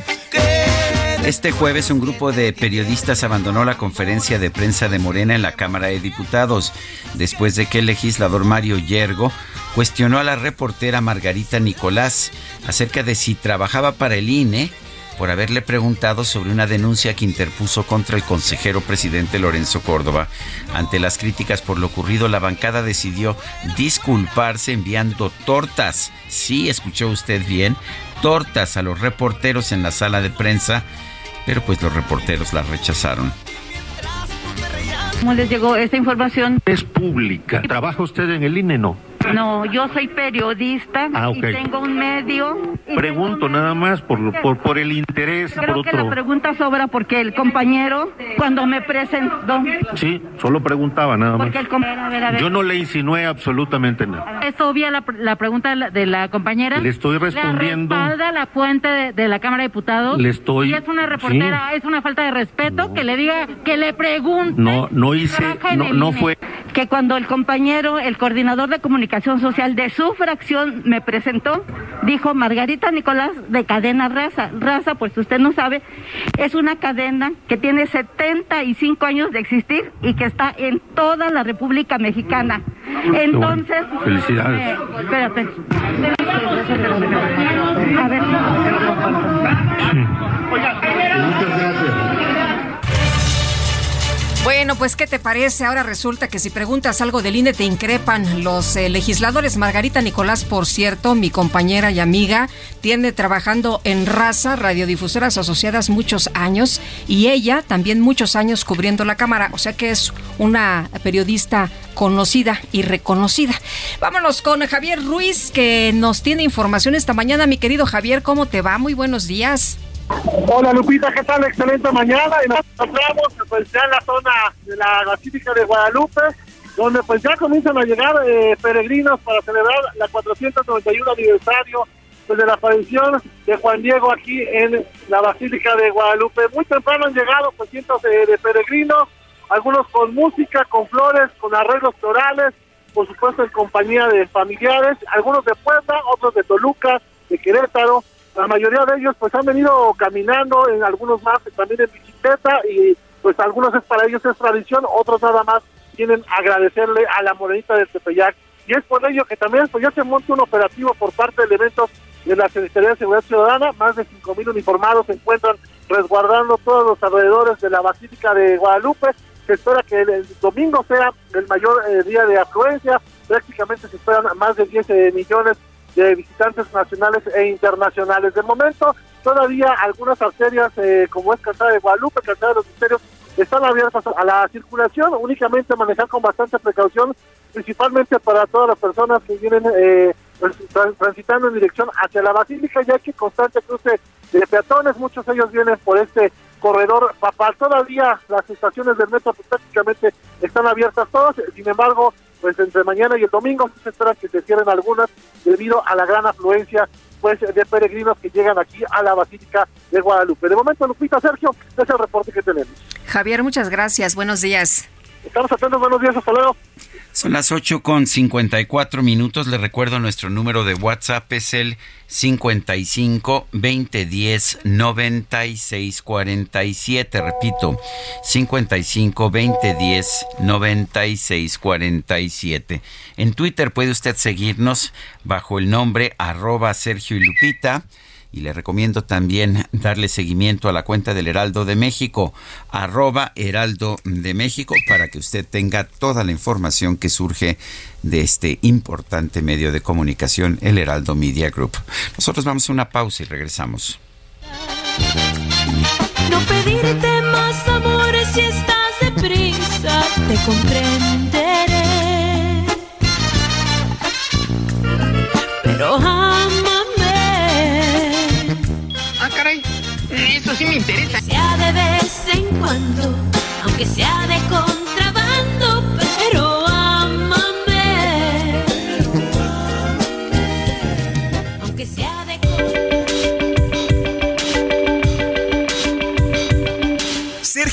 Este jueves un grupo de periodistas abandonó la conferencia de prensa de Morena en la Cámara de Diputados, después de que el legislador Mario Yergo cuestionó a la reportera Margarita Nicolás acerca de si trabajaba para el INE por haberle preguntado sobre una denuncia que interpuso contra el consejero presidente Lorenzo Córdoba. Ante las críticas por lo ocurrido, la bancada decidió disculparse enviando tortas. Sí, escuchó usted bien, tortas a los reporteros en la sala de prensa, pero pues los reporteros las rechazaron. ¿Cómo les llegó esta información? Es pública. ¿Trabaja usted en el INE, no? No, yo soy periodista ah, y tengo un medio. Pregunto nada más por, por, por el interés. Creo por que la pregunta sobra porque el compañero, cuando me presentó. Sí, solo preguntaba nada más. Yo no le insinué absolutamente nada. ¿Es obvia la, la pregunta de la, compañera? Le estoy respondiendo. ¿Le la fuente de, la Cámara de Diputados? Le estoy. Y es una reportera, es una falta de respeto que le diga, que le pregunte. No, no hice, no, no fue. Que cuando el compañero, el coordinador de comunicación, Social de su fracción me presentó, dijo Margarita Nicolás de Cadena Raza. Raza, pues usted no sabe, es una cadena que tiene 75 años de existir y que está en toda la República Mexicana. Entonces, Felicidades. eh, espérate. A ver. Muchas gracias. Bueno, pues ¿qué te parece? Ahora resulta que si preguntas algo del INE te increpan los eh, legisladores. Margarita Nicolás, por cierto, mi compañera y amiga, tiene trabajando en Raza, Radiodifusoras Asociadas muchos años y ella también muchos años cubriendo la cámara, o sea que es una periodista conocida y reconocida. Vámonos con Javier Ruiz que nos tiene información esta mañana. Mi querido Javier, ¿cómo te va? Muy buenos días. Hola Lupita, ¿qué tal? Excelente mañana y nos encontramos pues ya en la zona de la Basílica de Guadalupe, donde pues ya comienzan a llegar eh, peregrinos para celebrar la 491 aniversario pues, de la aparición de Juan Diego aquí en la Basílica de Guadalupe. Muy temprano han llegado pues cientos de, de peregrinos, algunos con música, con flores, con arreglos florales, por supuesto en compañía de familiares, algunos de Puebla, otros de Toluca, de Querétaro, la mayoría de ellos pues han venido caminando, en algunos más también en bicicleta y pues algunos es para ellos es tradición, otros nada más tienen agradecerle a la morenita del Tepeyac. Y es por ello que también pues ya se monta un operativo por parte de eventos de la Secretaría de Seguridad Ciudadana, más de 5.000 uniformados se encuentran resguardando todos los alrededores de la Basílica de Guadalupe, se espera que el, domingo sea el mayor eh, día de afluencia, prácticamente se esperan más de 10 eh, millones de visitantes nacionales e internacionales. De momento, todavía algunas arterias, eh, como es Calzada de Guadalupe, Calzada de los Misterios, están abiertas a la circulación, únicamente manejar con bastante precaución, principalmente para todas las personas que vienen eh, tran- transitando en dirección hacia la Basílica, ya que constante cruce de peatones, muchos de ellos vienen por este corredor papal. Todavía las estaciones del metro pues, prácticamente están abiertas todas, sin embargo, pues entre mañana y el domingo se espera que se cierren algunas debido a la gran afluencia pues de peregrinos que llegan aquí a la Basílica de Guadalupe. De momento, Lupita, Sergio, es el reporte que tenemos. Javier, muchas gracias. Buenos días. Estamos atentos, buenos días, hasta luego. Son las 8 con 54 minutos. Le recuerdo nuestro número de WhatsApp es el 55 2010 96 47. Repito, 55 2010 96 47. En Twitter puede usted seguirnos bajo el nombre arroba Sergio y Lupita. Y le recomiendo también darle seguimiento a la cuenta del Heraldo de México, arroba Heraldo de México, para que usted tenga toda la información que surge de este importante medio de comunicación, el Heraldo Media Group. Nosotros vamos a una pausa y regresamos. No pedirte más amor si estás deprisa, te comprenderé. Pero sí me. Sea de vez en cuando, aunque sea de contrabando,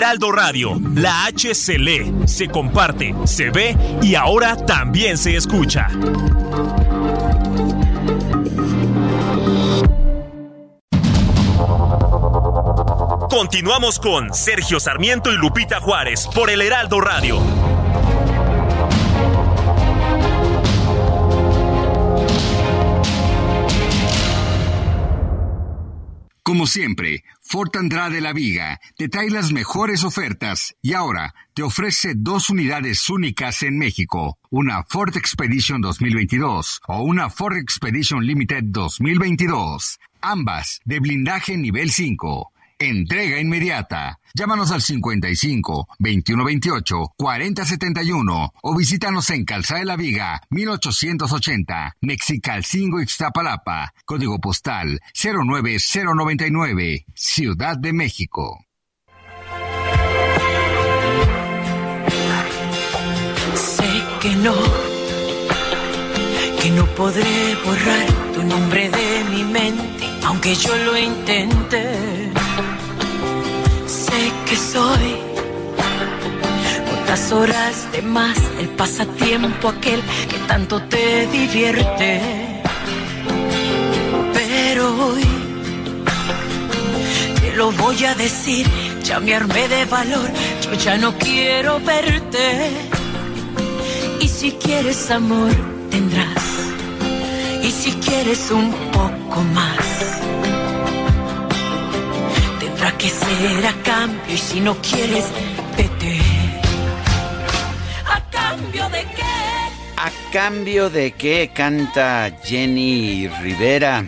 Heraldo Radio, la H se lee, se comparte, se ve y ahora también se escucha. Continuamos con Sergio Sarmiento y Lupita Juárez por el Heraldo Radio. Como siempre, Ford Andrade La Viga te trae las mejores ofertas y ahora te ofrece dos unidades únicas en México, una Ford Expedition 2022 o una Ford Expedition Limited 2022, ambas de blindaje nivel 5. Entrega inmediata. Llámanos al 55 2128 4071 o visítanos en Calzada de la Viga 1880, Mexicalcingo Ixtapalapa, código postal 09099, Ciudad de México. Sé que no, que no podré borrar tu nombre de mi mente, aunque yo lo intente que soy. Otras horas de más, el pasatiempo aquel que tanto te divierte. Pero hoy te lo voy a decir, ya me armé de valor, yo ya no quiero verte. Y si quieres amor, tendrás. Y si quieres un poco más que ser a cambio y si no quieres, vete. ¿A cambio de qué? ¿A cambio de qué canta Jenny Rivera?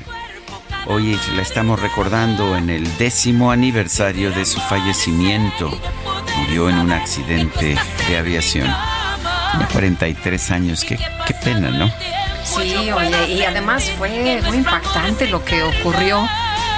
Hoy la estamos recordando en el décimo aniversario de su fallecimiento. Murió en un accidente de aviación. De 43 años, qué, qué pena, ¿no? Sí, oye, y además fue muy impactante lo que ocurrió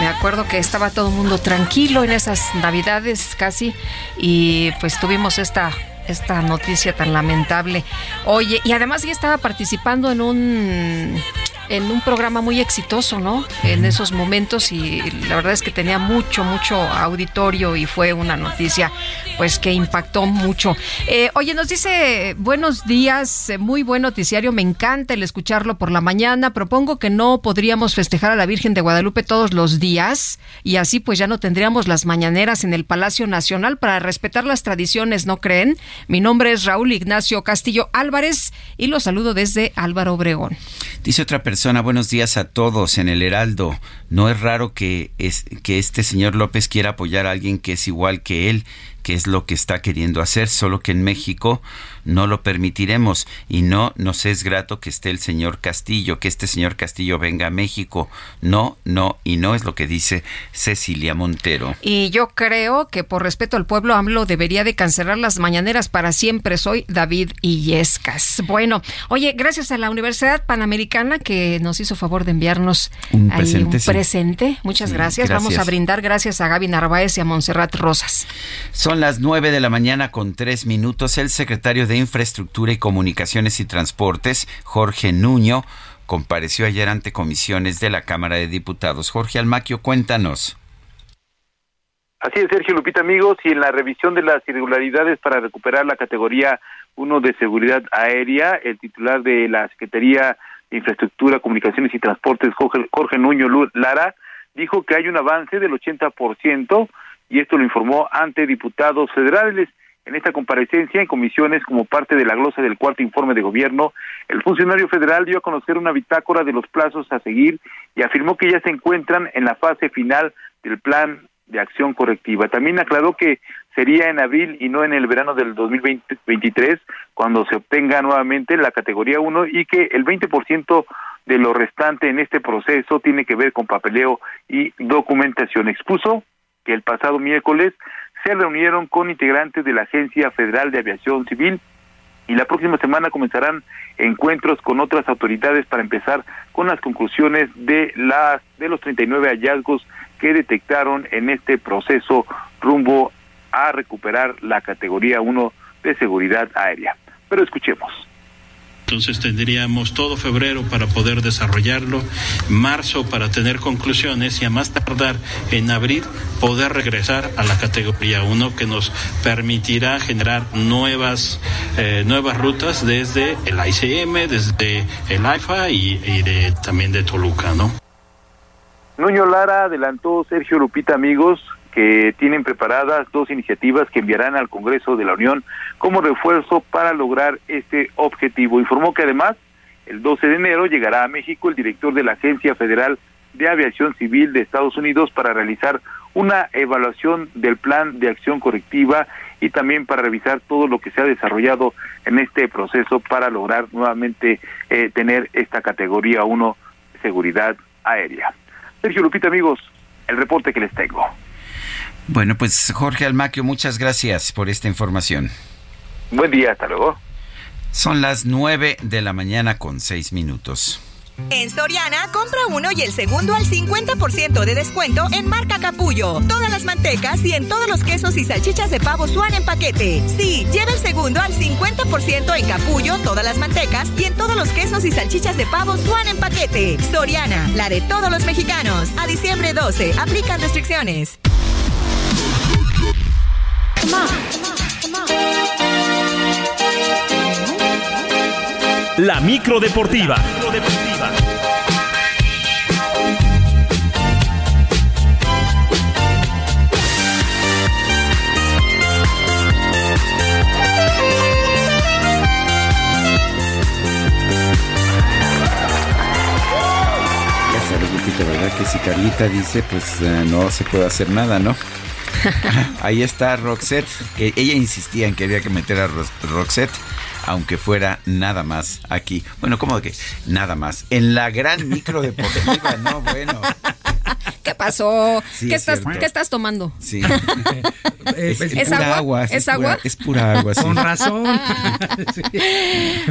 me acuerdo que estaba todo el mundo tranquilo en esas navidades casi y pues tuvimos esta esta noticia tan lamentable. Oye, y además ya estaba participando en un en un programa muy exitoso, ¿no? En esos momentos y la verdad es que tenía mucho, mucho auditorio y fue una noticia pues que impactó mucho. Eh, oye, nos dice buenos días, eh, muy buen noticiario, me encanta el escucharlo por la mañana. Propongo que no podríamos festejar a la Virgen de Guadalupe todos los días y así pues ya no tendríamos las mañaneras en el Palacio Nacional para respetar las tradiciones, ¿no creen? Mi nombre es Raúl Ignacio Castillo Álvarez y lo saludo desde Álvaro Obregón. Dice otra persona, buenos días a todos en el Heraldo. No es raro que, es, que este señor López quiera apoyar a alguien que es igual que él que es lo que está queriendo hacer, solo que en México no lo permitiremos y no nos es grato que esté el señor Castillo, que este señor Castillo venga a México. No, no y no es lo que dice Cecilia Montero. Y yo creo que por respeto al pueblo AMLO debería de cancelar las mañaneras para siempre. Soy David Illescas. Bueno, oye, gracias a la Universidad Panamericana que nos hizo favor de enviarnos un presente. presente. Muchas gracias. Vamos a brindar gracias a Gaby Narváez y a Montserrat Rosas. Son las nueve de la mañana con tres minutos. El secretario de Infraestructura y Comunicaciones y Transportes, Jorge Nuño, compareció ayer ante comisiones de la Cámara de Diputados. Jorge Almaquio, cuéntanos. Así es, Sergio Lupita, amigos, y en la revisión de las irregularidades para recuperar la categoría 1 de seguridad aérea, el titular de la Secretaría de Infraestructura, Comunicaciones y Transportes, Jorge, Jorge Nuño Lara, dijo que hay un avance del 80% y esto lo informó ante diputados federales. En esta comparecencia en comisiones como parte de la glosa del cuarto informe de gobierno, el funcionario federal dio a conocer una bitácora de los plazos a seguir y afirmó que ya se encuentran en la fase final del plan de acción correctiva. También aclaró que sería en abril y no en el verano del 2023 cuando se obtenga nuevamente la categoría 1 y que el 20% de lo restante en este proceso tiene que ver con papeleo y documentación. Expuso que el pasado miércoles se reunieron con integrantes de la Agencia Federal de Aviación Civil y la próxima semana comenzarán encuentros con otras autoridades para empezar con las conclusiones de las de los 39 hallazgos que detectaron en este proceso rumbo a recuperar la categoría 1 de seguridad aérea. Pero escuchemos. Entonces tendríamos todo febrero para poder desarrollarlo, marzo para tener conclusiones y a más tardar en abril poder regresar a la categoría 1 que nos permitirá generar nuevas, eh, nuevas rutas desde el ICM, desde el AIFA y, y también de Toluca, ¿no? Nuño Lara adelantó Sergio Lupita amigos que tienen preparadas dos iniciativas que enviarán al Congreso de la Unión como refuerzo para lograr este objetivo. Informó que además el 12 de enero llegará a México el director de la Agencia Federal de Aviación Civil de Estados Unidos para realizar una evaluación del plan de acción correctiva y también para revisar todo lo que se ha desarrollado en este proceso para lograr nuevamente eh, tener esta categoría 1 de seguridad aérea. Sergio Lupita, amigos, el reporte que les tengo. Bueno, pues Jorge Almaquio, muchas gracias por esta información. Buen día, hasta luego. Son las nueve de la mañana con seis minutos. En Soriana, compra uno y el segundo al 50% de descuento en marca Capullo. Todas las mantecas y en todos los quesos y salchichas de pavo Suan en paquete. Sí, lleva el segundo al 50% en Capullo, todas las mantecas y en todos los quesos y salchichas de pavo Suan en paquete. Soriana, la de todos los mexicanos. A diciembre 12, aplican restricciones. La micro deportiva. ¿verdad? Que si Carlita dice, pues eh, no se puede hacer nada, ¿no? Ahí está Roxette, que ella insistía en que había que meter a Roxette, aunque fuera nada más aquí. Bueno, ¿cómo que nada más? En la gran micro deportiva, ¿no? Bueno. ¿Qué pasó? ¿Qué, estás, ¿Qué, estás, tomando? Sí. es, pura agua? ¿Es, agua? es pura agua, sí. Con razón.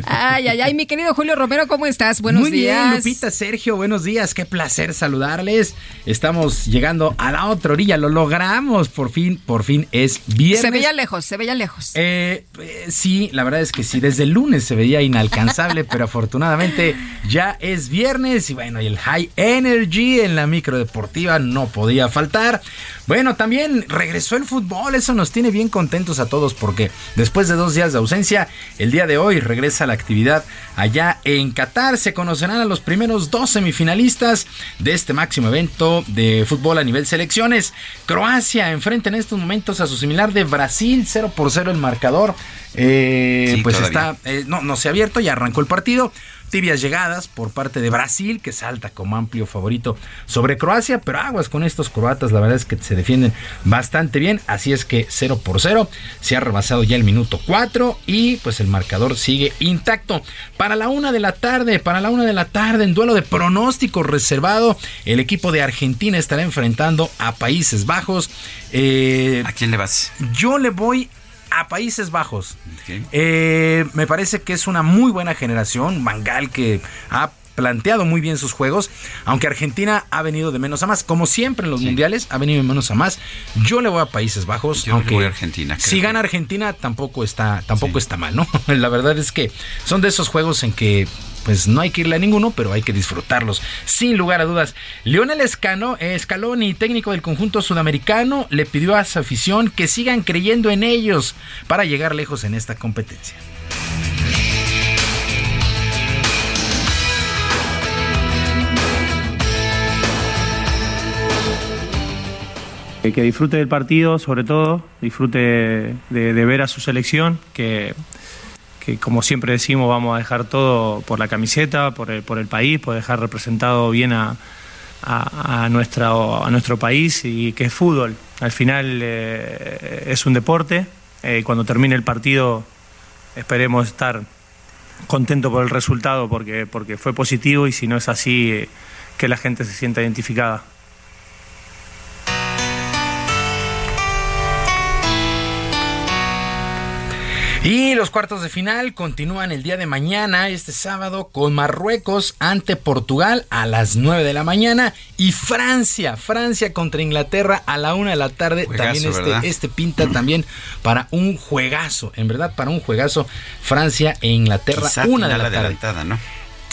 Ay, ay, ay, mi querido Julio Romero, ¿cómo estás? Buenos días. Muy bien, Lupita, Sergio, buenos días. Qué placer saludarles. Estamos llegando a la otra orilla, lo logramos. Por fin, por fin es viernes. Se veía lejos, se veía lejos. Eh, eh, sí, la verdad es que sí, desde lunes se veía inalcanzable, pero afortunadamente ya es viernes y bueno, y el high energy en la micro deportiva no podía faltar. Bueno, también regresó el fútbol, eso nos tiene bien contentos a todos porque después de dos días de ausencia, el día de hoy regresa la actividad allá en Qatar. Se conocerán a los primeros dos semifinalistas de este máximo evento de fútbol a nivel selecciones. Croacia enfrenta en estos momentos a su similar de Brasil, 0 por 0 el marcador. Eh, pues está, eh, no, no se ha abierto, ya arrancó el partido tibias llegadas por parte de Brasil, que salta como amplio favorito sobre Croacia, pero aguas con estos croatas, la verdad es que se defienden bastante bien, así es que 0 por 0, se ha rebasado ya el minuto 4 y pues el marcador sigue intacto. Para la una de la tarde, para la una de la tarde, en duelo de pronóstico reservado, el equipo de Argentina estará enfrentando a Países Bajos. Eh, ¿A quién le vas? Yo le voy a Países Bajos. Eh, me parece que es una muy buena generación. Mangal que ha planteado muy bien sus juegos, aunque Argentina ha venido de menos a más, como siempre en los mundiales, ha venido de menos a más. Yo le voy a Países Bajos, aunque voy a Argentina. Si gana Argentina tampoco está tampoco está mal, ¿no? La verdad es que son de esos juegos en que pues no hay que irle a ninguno, pero hay que disfrutarlos, sin lugar a dudas. Lionel Escano, Scaloni, técnico del conjunto sudamericano, le pidió a su afición que sigan creyendo en ellos para llegar lejos en esta competencia. Que disfrute del partido, sobre todo, disfrute de, de ver a su selección, que que como siempre decimos vamos a dejar todo por la camiseta, por el, por el país, por dejar representado bien a, a, nuestra, a nuestro país y que es fútbol. Al final eh, es un deporte, eh, cuando termine el partido esperemos estar contentos por el resultado porque, porque fue positivo y si no es así, eh, que la gente se sienta identificada. Y los cuartos de final continúan el día de mañana, este sábado, con Marruecos ante Portugal a las 9 de la mañana y Francia, Francia contra Inglaterra a la 1 de la tarde. también este, este pinta también para un juegazo, en verdad, para un juegazo Francia e Inglaterra, una de la tarde. ¿no?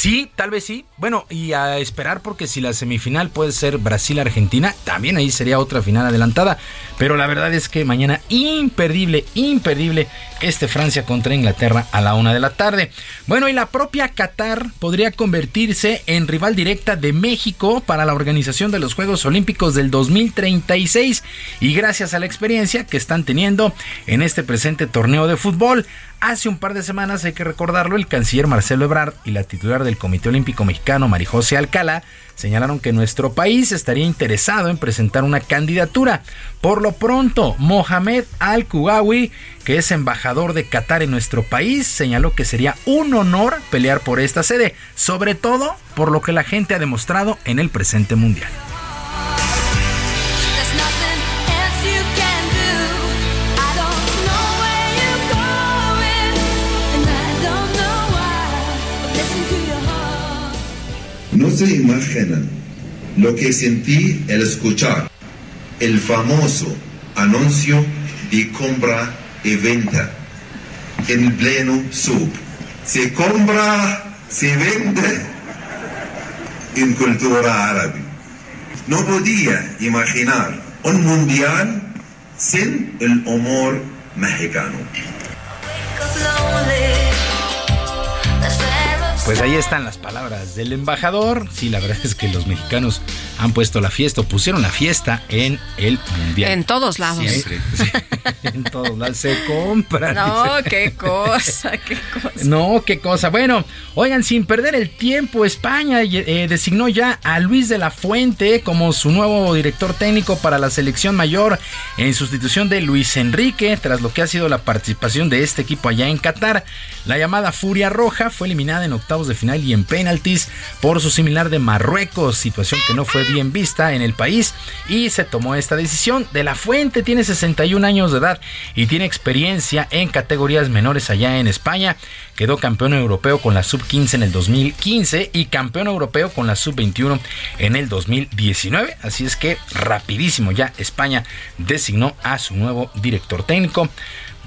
Sí, tal vez sí. Bueno, y a esperar porque si la semifinal puede ser Brasil-Argentina, también ahí sería otra final adelantada. Pero la verdad es que mañana imperdible, imperdible este Francia contra Inglaterra a la una de la tarde. Bueno, y la propia Qatar podría convertirse en rival directa de México para la organización de los Juegos Olímpicos del 2036 y gracias a la experiencia que están teniendo en este presente torneo de fútbol. Hace un par de semanas, hay que recordarlo, el canciller Marcelo Ebrard y la titular del Comité Olímpico Mexicano, Marijose Alcalá, señalaron que nuestro país estaría interesado en presentar una candidatura. Por lo pronto, Mohamed Al-Kugawi, que es embajador de Qatar en nuestro país, señaló que sería un honor pelear por esta sede, sobre todo por lo que la gente ha demostrado en el presente mundial. No se imaginan lo que sentí al escuchar el famoso anuncio de compra y venta en pleno sub. Se compra, se vende en cultura árabe. No podía imaginar un mundial sin el humor mexicano. Pues ahí están las palabras del embajador. Sí, la verdad es que los mexicanos han puesto la fiesta o pusieron la fiesta en el Mundial. En todos lados. en todos lados se compra. No, qué cosa, qué cosa. No, qué cosa. Bueno, oigan, sin perder el tiempo, España eh, designó ya a Luis de la Fuente como su nuevo director técnico para la selección mayor en sustitución de Luis Enrique, tras lo que ha sido la participación de este equipo allá en Qatar. La llamada Furia Roja fue eliminada en de final y en penaltis por su similar de Marruecos, situación que no fue bien vista en el país y se tomó esta decisión. De la Fuente tiene 61 años de edad y tiene experiencia en categorías menores allá en España. Quedó campeón europeo con la sub-15 en el 2015 y campeón europeo con la sub-21 en el 2019. Así es que rapidísimo ya España designó a su nuevo director técnico.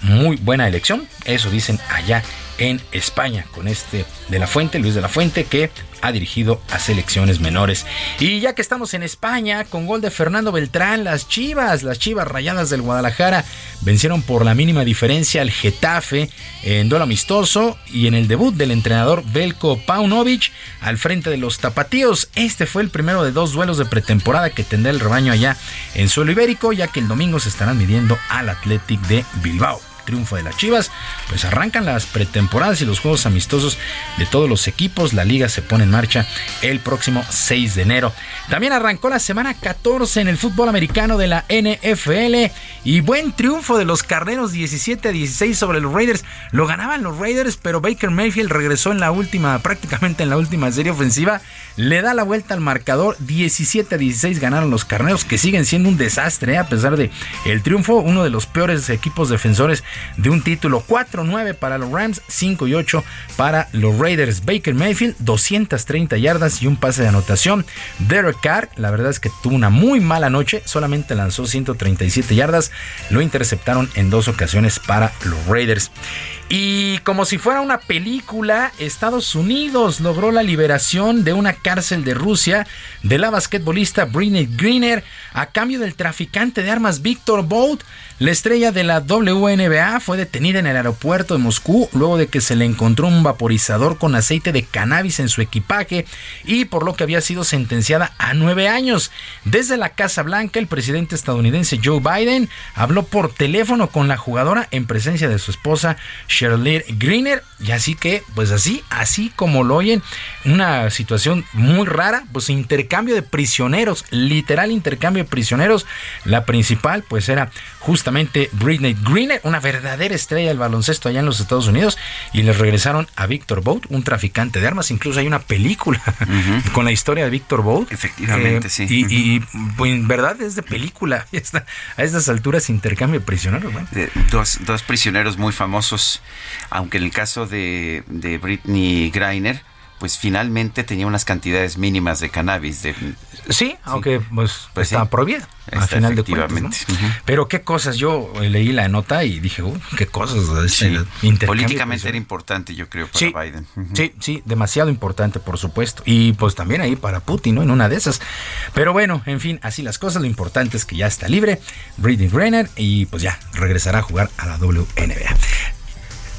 Muy buena elección, eso dicen allá en España con este de la Fuente, Luis de la Fuente, que ha dirigido a selecciones menores. Y ya que estamos en España, con gol de Fernando Beltrán, las Chivas, las Chivas Rayadas del Guadalajara, vencieron por la mínima diferencia al Getafe en duelo amistoso y en el debut del entrenador Belko Paunovic al frente de los Tapatíos. Este fue el primero de dos duelos de pretemporada que tendrá el rebaño allá en suelo ibérico, ya que el domingo se estarán midiendo al Athletic de Bilbao triunfo de las Chivas, pues arrancan las pretemporadas y los juegos amistosos de todos los equipos. La liga se pone en marcha el próximo 6 de enero. También arrancó la semana 14 en el fútbol americano de la NFL y buen triunfo de los carneros 17 a 16 sobre los Raiders. Lo ganaban los Raiders, pero Baker Mayfield regresó en la última, prácticamente en la última serie ofensiva. Le da la vuelta al marcador 17 a 16 ganaron los carneros que siguen siendo un desastre ¿eh? a pesar de el triunfo, uno de los peores equipos defensores de un título. 4-9 para los Rams, 5 y 8 para los Raiders. Baker Mayfield, 230 yardas y un pase de anotación. Derek Carr, la verdad es que tuvo una muy mala noche, solamente lanzó 137 yardas. Lo interceptaron en dos ocasiones para los Raiders. Y como si fuera una película, Estados Unidos logró la liberación de una cárcel de Rusia de la basquetbolista Britney Greener a cambio del traficante de armas Victor Bout. La estrella de la WNBA fue detenida en el aeropuerto de Moscú luego de que se le encontró un vaporizador con aceite de cannabis en su equipaje y por lo que había sido sentenciada a nueve años. Desde la Casa Blanca, el presidente estadounidense Joe Biden habló por teléfono con la jugadora en presencia de su esposa Shirley Greener. Y así que, pues así, así como lo oyen, una situación muy rara, pues intercambio de prisioneros, literal intercambio de prisioneros. La principal, pues era justamente Britney Greener, una verdadera estrella del baloncesto allá en los Estados Unidos. Y les regresaron a Victor Bout, un traficante de armas. Incluso hay una película con la historia de Victor Bout. Efectivamente, Eh, sí. Y, y, pues, en verdad es de película. Está- A estas alturas intercambio de prisioneros. bueno. de dos, dos prisioneros muy famosos, aunque en el caso de, de Britney Greiner, pues finalmente tenía unas cantidades mínimas de cannabis. De, Sí, aunque pues, Pues está sí. prohibida al final de cuentas. Pero qué cosas, yo leí la nota y dije, "Uh, qué cosas. este, Sí. Políticamente era importante, yo creo, para Biden. Sí, sí, demasiado importante, por supuesto. Y pues también ahí para Putin, ¿no? En una de esas. Pero bueno, en fin, así las cosas. Lo importante es que ya está libre Britney Greener y pues ya regresará a jugar a la WNBA.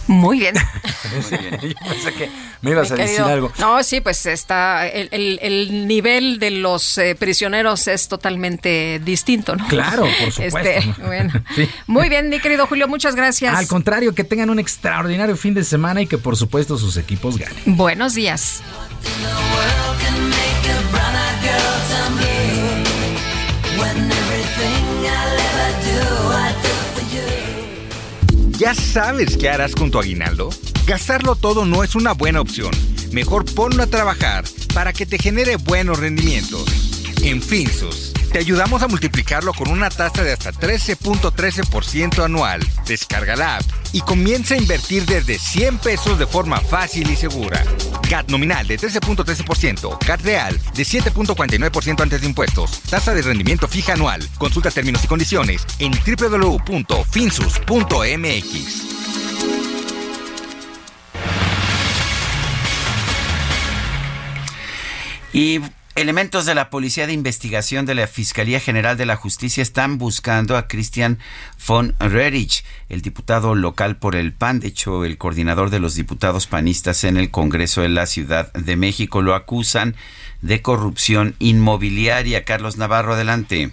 Muy bien. Yo pensé que me ibas a decir querido- algo. No, sí, pues está. El, el- el nivel de los eh, prisioneros es totalmente distinto, ¿no? Claro, por supuesto. Este, bueno. Sí. Muy bien, mi querido Julio, muchas gracias. Al contrario, que tengan un extraordinario fin de semana y que por supuesto sus equipos ganen. Buenos días. ¿Ya sabes qué harás con tu aguinaldo? Gastarlo todo no es una buena opción. Mejor ponlo a trabajar para que te genere buenos rendimientos. En Finsus, te ayudamos a multiplicarlo con una tasa de hasta 13.13% anual. Descarga la app y comienza a invertir desde 100 pesos de forma fácil y segura. CAT nominal de 13.13%, CAT real de 7.49% antes de impuestos, tasa de rendimiento fija anual. Consulta términos y condiciones en www.finsus.mx. Y Elementos de la Policía de Investigación de la Fiscalía General de la Justicia están buscando a Christian von Rerich, el diputado local por el PAN, de hecho el coordinador de los diputados panistas en el Congreso de la Ciudad de México. Lo acusan de corrupción inmobiliaria. Carlos Navarro, adelante.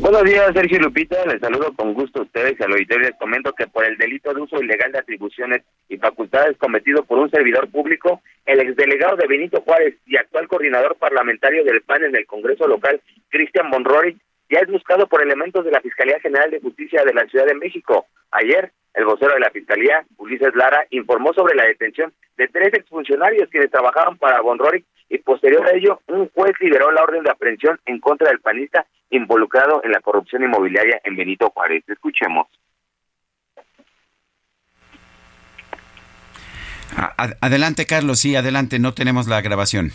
Buenos días, Sergio Lupita. Les saludo con gusto a ustedes y al auditorio. Les comento que por el delito de uso ilegal de atribuciones y facultades cometido por un servidor público, el exdelegado de Benito Juárez y actual coordinador parlamentario del PAN en el Congreso local, Cristian Bonrori, ya es buscado por elementos de la Fiscalía General de Justicia de la Ciudad de México. Ayer, el vocero de la Fiscalía, Ulises Lara, informó sobre la detención de tres exfuncionarios quienes trabajaban para Bonrori y posterior a ello, un juez liberó la orden de aprehensión en contra del panista involucrado en la corrupción inmobiliaria en Benito Juárez. Escuchemos. Adelante, Carlos. Sí, adelante. No tenemos la grabación.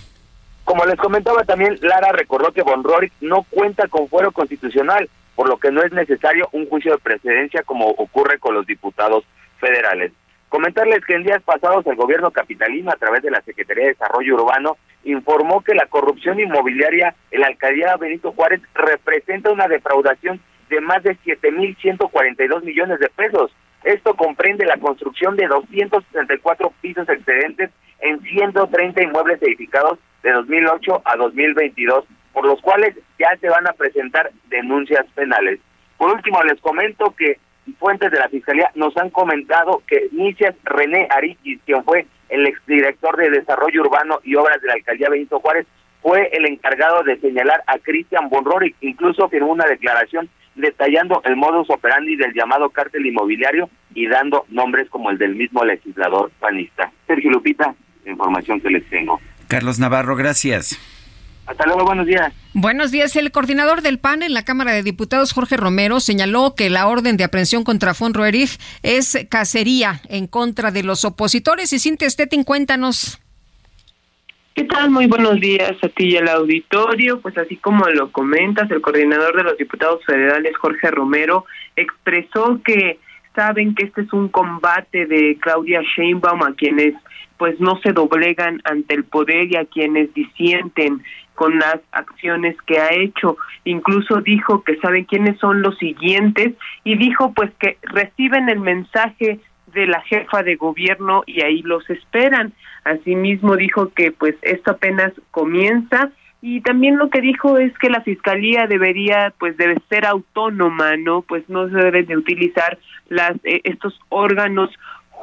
Como les comentaba también, Lara recordó que Von no cuenta con fuero constitucional, por lo que no es necesario un juicio de precedencia como ocurre con los diputados federales. Comentarles que en días pasados el gobierno capitalino, a través de la Secretaría de Desarrollo Urbano, informó que la corrupción inmobiliaria en la alcaldía Benito Juárez representa una defraudación de más de 7.142 millones de pesos. Esto comprende la construcción de 264 pisos excedentes en 130 inmuebles edificados de 2008 a 2022, por los cuales ya se van a presentar denuncias penales. Por último, les comento que fuentes de la Fiscalía nos han comentado que Nicias René Ariquis, quien fue el exdirector de Desarrollo Urbano y Obras de la Alcaldía Benito Juárez, fue el encargado de señalar a Cristian Bonrori, incluso firmó una declaración detallando el modus operandi del llamado cártel inmobiliario y dando nombres como el del mismo legislador panista. Sergio Lupita, información que les tengo. Carlos Navarro, gracias. Hasta luego, buenos días. Buenos días. El coordinador del PAN en la Cámara de Diputados, Jorge Romero, señaló que la orden de aprehensión contra Von Roerich es cacería en contra de los opositores. Y Cintia Stettin, cuéntanos. ¿Qué tal? Muy buenos días a ti y al auditorio. Pues así como lo comentas, el coordinador de los diputados federales, Jorge Romero, expresó que saben que este es un combate de Claudia Sheinbaum a quienes pues no se doblegan ante el poder y a quienes disienten con las acciones que ha hecho. Incluso dijo que saben quiénes son los siguientes y dijo pues que reciben el mensaje de la jefa de gobierno y ahí los esperan. Asimismo dijo que pues esto apenas comienza y también lo que dijo es que la fiscalía debería pues debe ser autónoma, ¿no? Pues no se deben de utilizar las eh, estos órganos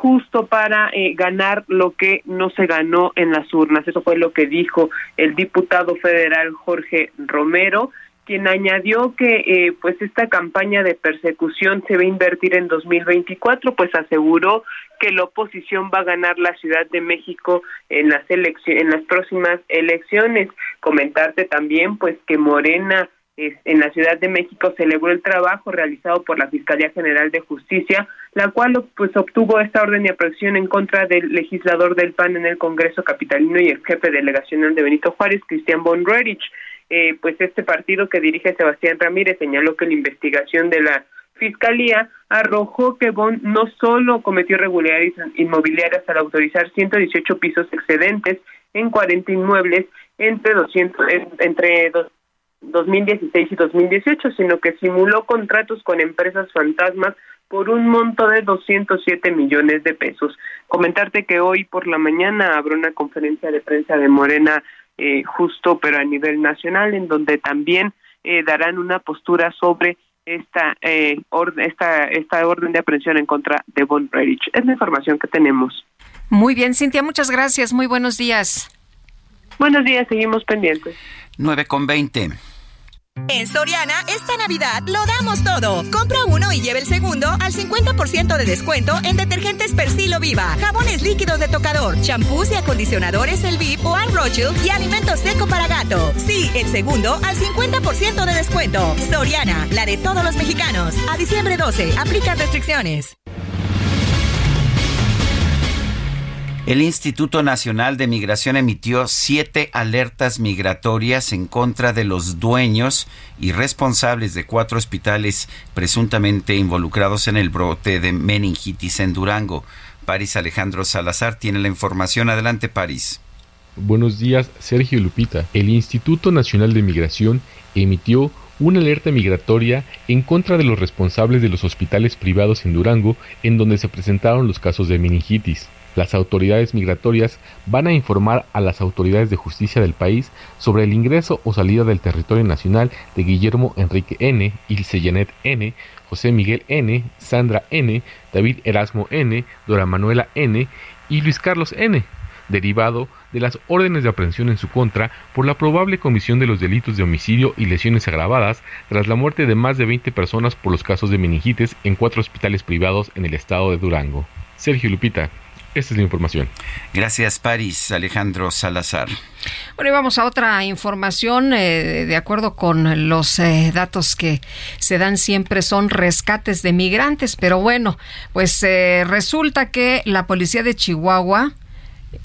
justo para eh, ganar lo que no se ganó en las urnas. Eso fue lo que dijo el diputado federal Jorge Romero, quien añadió que eh, pues esta campaña de persecución se va a invertir en 2024, pues aseguró que la oposición va a ganar la Ciudad de México en las en las próximas elecciones. Comentarte también pues que Morena en la Ciudad de México celebró el trabajo realizado por la Fiscalía General de Justicia, la cual pues obtuvo esta orden de aprehensión en contra del legislador del PAN en el Congreso capitalino y el jefe delegacional de Benito Juárez, Cristian von Rerich. Eh, pues este partido que dirige Sebastián Ramírez señaló que la investigación de la Fiscalía arrojó que Bon no solo cometió irregularidades inmobiliarias al autorizar 118 pisos excedentes en 40 inmuebles entre 200 entre 2016 y 2018, sino que simuló contratos con empresas fantasmas por un monto de 207 millones de pesos. Comentarte que hoy por la mañana habrá una conferencia de prensa de Morena eh, justo, pero a nivel nacional, en donde también eh, darán una postura sobre esta, eh, esta, esta orden de aprehensión en contra de Von Rerich. Es la información que tenemos. Muy bien, Cintia, muchas gracias. Muy buenos días. Buenos días, seguimos pendientes. 9 con 20. En Soriana, esta Navidad lo damos todo. Compra uno y lleve el segundo al 50% de descuento en detergentes Persilo Viva, jabones líquidos de tocador, champús y acondicionadores El VIP o Al y alimento seco para gato. Sí, el segundo al 50% de descuento. Soriana, la de todos los mexicanos. A diciembre 12, aplica restricciones. El Instituto Nacional de Migración emitió siete alertas migratorias en contra de los dueños y responsables de cuatro hospitales presuntamente involucrados en el brote de meningitis en Durango. París Alejandro Salazar tiene la información. Adelante, París. Buenos días, Sergio Lupita. El Instituto Nacional de Migración emitió una alerta migratoria en contra de los responsables de los hospitales privados en Durango en donde se presentaron los casos de meningitis. Las autoridades migratorias van a informar a las autoridades de justicia del país sobre el ingreso o salida del territorio nacional de Guillermo Enrique N., Ilse Janet N., José Miguel N., Sandra N., David Erasmo N., Dora Manuela N. y Luis Carlos N., derivado de las órdenes de aprehensión en su contra por la probable comisión de los delitos de homicidio y lesiones agravadas tras la muerte de más de 20 personas por los casos de meningitis en cuatro hospitales privados en el estado de Durango. Sergio Lupita, esta es la información. Gracias, París. Alejandro Salazar. Bueno, y vamos a otra información. Eh, de acuerdo con los eh, datos que se dan siempre, son rescates de migrantes. Pero bueno, pues eh, resulta que la policía de Chihuahua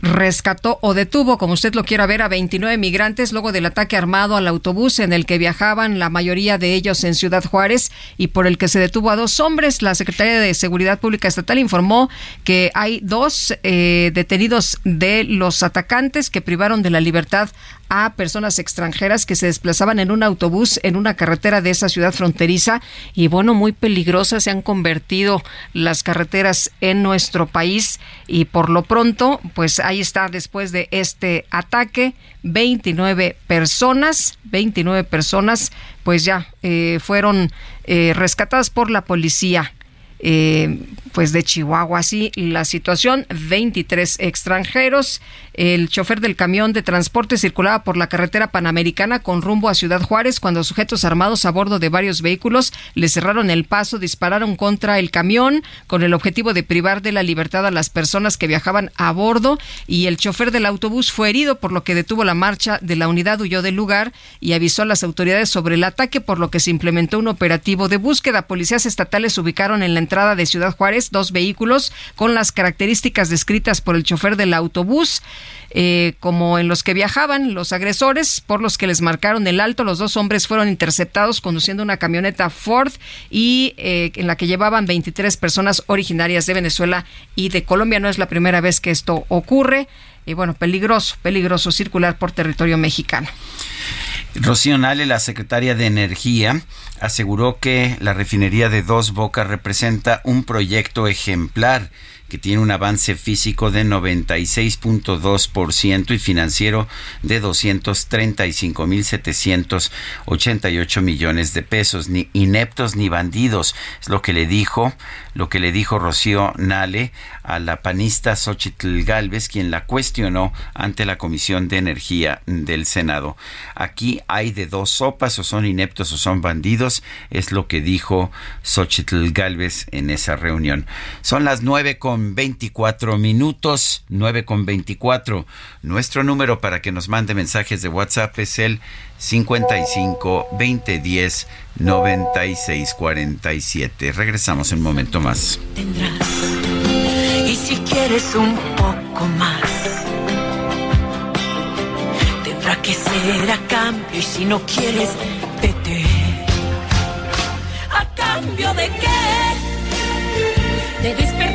rescató o detuvo, como usted lo quiera ver, a 29 migrantes luego del ataque armado al autobús en el que viajaban, la mayoría de ellos en Ciudad Juárez, y por el que se detuvo a dos hombres. La Secretaría de Seguridad Pública Estatal informó que hay dos eh, detenidos de los atacantes que privaron de la libertad a personas extranjeras que se desplazaban en un autobús en una carretera de esa ciudad fronteriza y bueno, muy peligrosas se han convertido las carreteras en nuestro país. Y por lo pronto, pues ahí está después de este ataque, 29 personas, 29 personas pues ya eh, fueron eh, rescatadas por la policía eh, pues de Chihuahua. Así la situación, 23 extranjeros. El chofer del camión de transporte circulaba por la carretera panamericana con rumbo a Ciudad Juárez cuando sujetos armados a bordo de varios vehículos le cerraron el paso, dispararon contra el camión con el objetivo de privar de la libertad a las personas que viajaban a bordo y el chofer del autobús fue herido por lo que detuvo la marcha de la unidad, huyó del lugar y avisó a las autoridades sobre el ataque por lo que se implementó un operativo de búsqueda. Policías estatales ubicaron en la entrada de Ciudad Juárez dos vehículos con las características descritas por el chofer del autobús. Eh, como en los que viajaban los agresores, por los que les marcaron el alto. Los dos hombres fueron interceptados conduciendo una camioneta Ford y eh, en la que llevaban 23 personas originarias de Venezuela y de Colombia. No es la primera vez que esto ocurre. Y bueno, peligroso, peligroso circular por territorio mexicano. Rocío Nale, la secretaria de Energía, aseguró que la refinería de Dos Bocas representa un proyecto ejemplar que tiene un avance físico de 96.2% y financiero de 235.788 millones de pesos. Ni ineptos ni bandidos, es lo que le dijo, lo que le dijo Rocío Nale a la panista Xochitl Galvez, quien la cuestionó ante la Comisión de Energía del Senado. Aquí hay de dos sopas, o son ineptos o son bandidos, es lo que dijo Xochitl Galvez en esa reunión. Son las nueve con 24 minutos, 9 con 24. Nuestro número para que nos mande mensajes de WhatsApp es el 55 20 10 96 47. Regresamos un momento más. Y si quieres un poco más, tendrá que ser a cambio. Y si no quieres, vete. ¿A cambio de qué? De despertar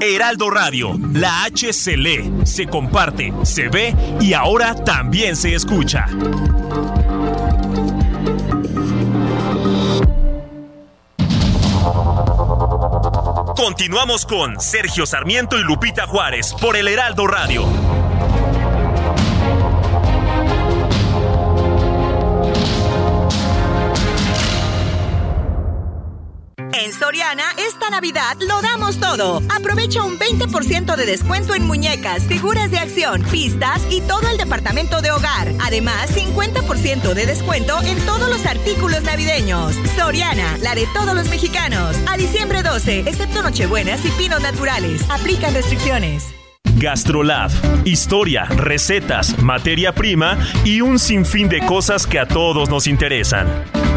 Heraldo Radio, la H se lee, se comparte, se ve y ahora también se escucha. Continuamos con Sergio Sarmiento y Lupita Juárez por el Heraldo Radio. Soriana, esta Navidad lo damos todo. Aprovecha un 20% de descuento en muñecas, figuras de acción, pistas y todo el departamento de hogar. Además, 50% de descuento en todos los artículos navideños. Soriana, la de todos los mexicanos. A diciembre 12, excepto Nochebuenas y Pinos Naturales. Aplican restricciones. Gastrolab. Historia, recetas, materia prima y un sinfín de cosas que a todos nos interesan.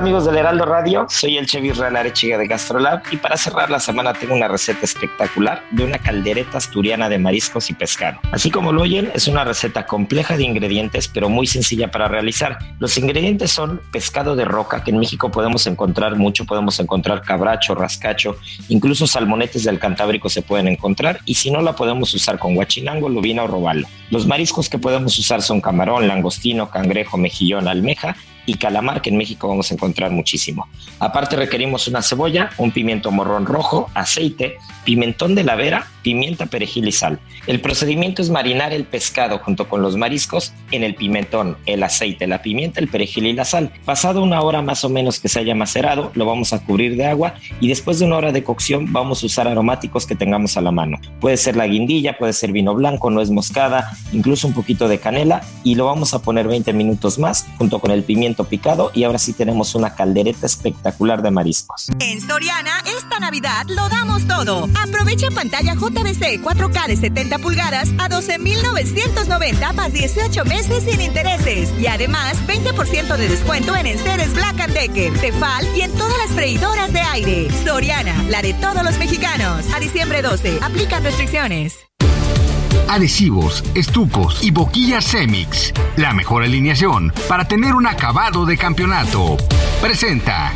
Amigos del Heraldo Radio, soy el Chevy Real Arechiga de Gastrolab y para cerrar la semana tengo una receta espectacular de una caldereta asturiana de mariscos y pescado. Así como lo oyen, es una receta compleja de ingredientes pero muy sencilla para realizar. Los ingredientes son pescado de roca, que en México podemos encontrar mucho, podemos encontrar cabracho, rascacho, incluso salmonetes del Cantábrico se pueden encontrar y si no la podemos usar con guachinango, lubina o robalo. Los mariscos que podemos usar son camarón, langostino, cangrejo, mejillón, almeja y calamar, que en México vamos a encontrar muchísimo. Aparte requerimos una cebolla, un pimiento morrón rojo, aceite, pimentón de la vera, pimienta, perejil y sal. El procedimiento es marinar el pescado junto con los mariscos en el pimentón, el aceite, la pimienta, el perejil y la sal. Pasado una hora más o menos que se haya macerado, lo vamos a cubrir de agua y después de una hora de cocción vamos a usar aromáticos que tengamos a la mano. Puede ser la guindilla, puede ser vino blanco, nuez moscada, incluso un poquito de canela y lo vamos a poner 20 minutos más junto con el pimiento picado y ahora sí tenemos una caldereta espectacular de mariscos. En Soriana, esta Navidad lo damos todo. Aprovecha pantalla JBC 4K de 70 pulgadas a 12,990 más 18 meses sin intereses. Y además, 20% de descuento en enseres Black Decker, Tefal y en todas las freidoras de aire. Soriana, la de todos los mexicanos. A diciembre 12, aplican restricciones. Adhesivos, estucos y boquillas Semix. La mejor alineación para tener un acabado de campeonato. Presenta.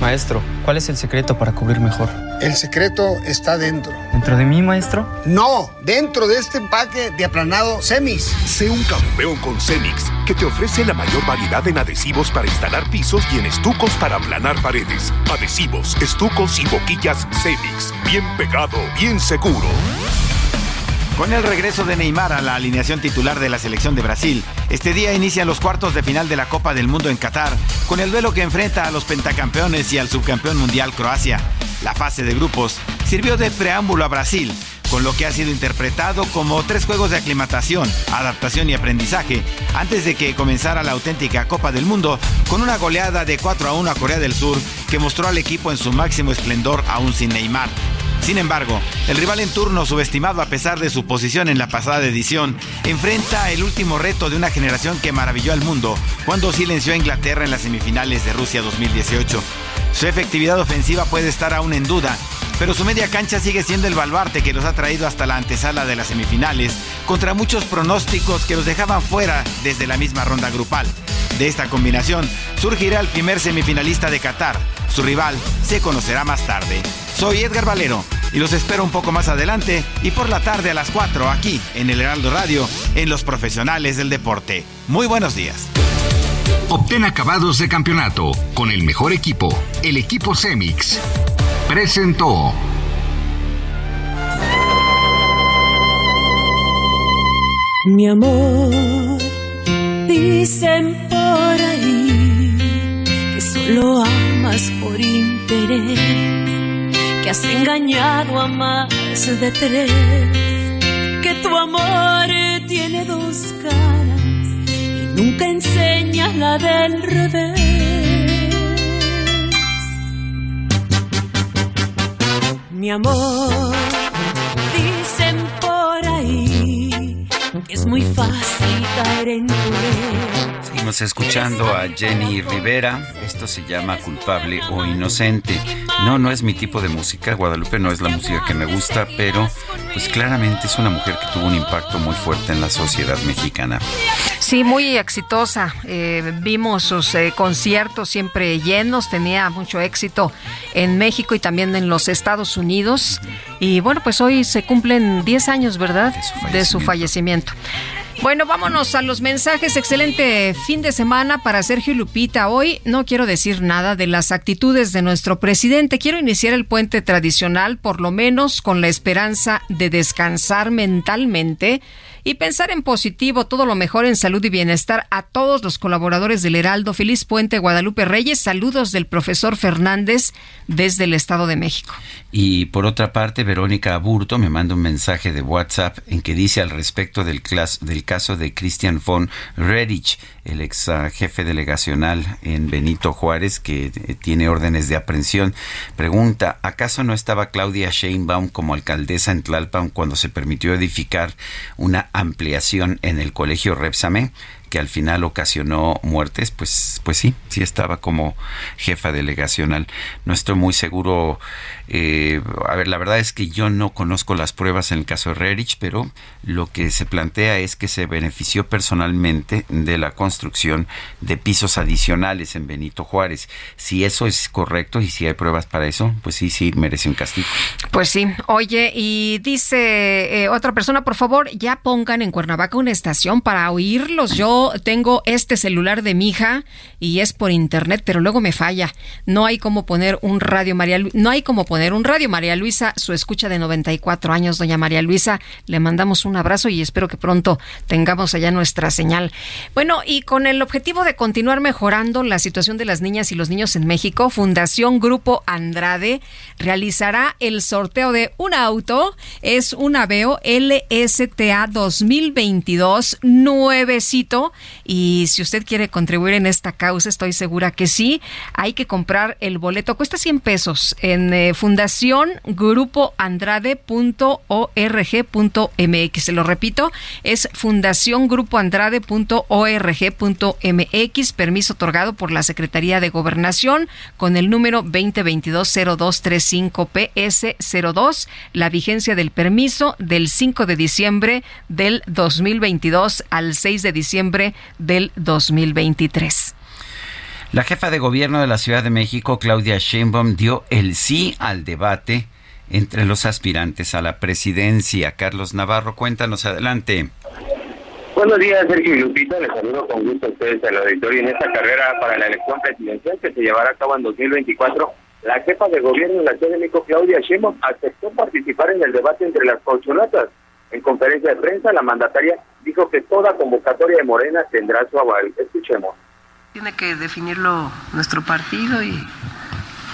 Maestro, ¿cuál es el secreto para cubrir mejor? El secreto está dentro. ¿Dentro de mí, maestro? No, dentro de este empaque de aplanado Semix. Sé un campeón con Semix, que te ofrece la mayor variedad en adhesivos para instalar pisos y en estucos para aplanar paredes. Adhesivos, estucos y boquillas Semix. Bien pegado, bien seguro. Con el regreso de Neymar a la alineación titular de la selección de Brasil, este día inician los cuartos de final de la Copa del Mundo en Qatar, con el duelo que enfrenta a los pentacampeones y al subcampeón mundial Croacia. La fase de grupos sirvió de preámbulo a Brasil, con lo que ha sido interpretado como tres juegos de aclimatación, adaptación y aprendizaje, antes de que comenzara la auténtica Copa del Mundo, con una goleada de 4 a 1 a Corea del Sur, que mostró al equipo en su máximo esplendor aún sin Neymar. Sin embargo, el rival en turno, subestimado a pesar de su posición en la pasada edición, enfrenta el último reto de una generación que maravilló al mundo cuando silenció a Inglaterra en las semifinales de Rusia 2018. Su efectividad ofensiva puede estar aún en duda, pero su media cancha sigue siendo el baluarte que los ha traído hasta la antesala de las semifinales, contra muchos pronósticos que los dejaban fuera desde la misma ronda grupal. De esta combinación surgirá el primer semifinalista de Qatar. Su rival se conocerá más tarde. Soy Edgar Valero y los espero un poco más adelante y por la tarde a las 4 aquí en el Heraldo Radio en Los Profesionales del Deporte. Muy buenos días. Obtén acabados de campeonato con el mejor equipo, el equipo Semix. Presentó. Mi amor, dicen por ahí que solo amas por interés, que has engañado a más de tres, que tu amor tiene dos caras y nunca enseñas la del revés. Mi amor, dicen por ahí que es muy fácil caer en tu red. Seguimos escuchando a Jenny Rivera. Esto se llama Culpable o Inocente. No, no es mi tipo de música. Guadalupe no es la música que me gusta, pero pues claramente es una mujer que tuvo un impacto muy fuerte en la sociedad mexicana. Sí, muy exitosa. Eh, vimos sus eh, conciertos siempre llenos, tenía mucho éxito en México y también en los Estados Unidos. Y bueno, pues hoy se cumplen 10 años, ¿verdad? De su fallecimiento. Bueno, vámonos a los mensajes. Excelente fin de semana para Sergio Lupita. Hoy no quiero decir nada de las actitudes de nuestro presidente. Quiero iniciar el puente tradicional, por lo menos con la esperanza de descansar mentalmente y pensar en positivo, todo lo mejor en salud y bienestar a todos los colaboradores del Heraldo. Feliz Puente Guadalupe Reyes. Saludos del profesor Fernández desde el Estado de México. Y por otra parte, Verónica Aburto me manda un mensaje de WhatsApp en que dice al respecto del, del caso de Christian von Redich, el ex jefe delegacional en Benito Juárez, que eh, tiene órdenes de aprehensión. Pregunta, ¿acaso no estaba Claudia Sheinbaum como alcaldesa en Tlalpan cuando se permitió edificar una ampliación en el colegio Repsame? Que al final ocasionó muertes, pues, pues sí, sí estaba como jefa delegacional. No estoy muy seguro eh, a ver, la verdad es que yo no conozco las pruebas en el caso de Rerich, pero lo que se plantea es que se benefició personalmente de la construcción de pisos adicionales en Benito Juárez. Si eso es correcto y si hay pruebas para eso, pues sí, sí, merece un castigo. Pues sí. Oye, y dice eh, otra persona, por favor, ya pongan en Cuernavaca una estación para oírlos. Yo tengo este celular de mi hija y es por internet, pero luego me falla. No hay como poner un radio María, no hay como poner un radio. María Luisa, su escucha de 94 años, doña María Luisa, le mandamos un abrazo y espero que pronto tengamos allá nuestra señal. Bueno, y con el objetivo de continuar mejorando la situación de las niñas y los niños en México, Fundación Grupo Andrade realizará el sorteo de un auto. Es un Aveo LSTA 2022 nuevecito. Y si usted quiere contribuir en esta causa, estoy segura que sí. Hay que comprar el boleto. Cuesta 100 pesos en eh. Se lo repito, es fundación grupo andrade.org.mx, permiso otorgado por la Secretaría de Gobernación con el número 2022-0235-PS02, la vigencia del permiso del 5 de diciembre del 2022 al 6 de diciembre del 2023. La jefa de gobierno de la Ciudad de México, Claudia Sheinbaum, dio el sí al debate entre los aspirantes a la presidencia. Carlos Navarro, cuéntanos adelante. Buenos días, Sergio y Lupita. Les saludo con gusto a ustedes en la auditorio en esta carrera para la elección presidencial que se llevará a cabo en 2024. La jefa de gobierno de la Ciudad de México, Claudia Sheinbaum, aceptó participar en el debate entre las colchonatas. En conferencia de prensa, la mandataria dijo que toda convocatoria de Morena tendrá su aval. Escuchemos. Tiene que definirlo nuestro partido y,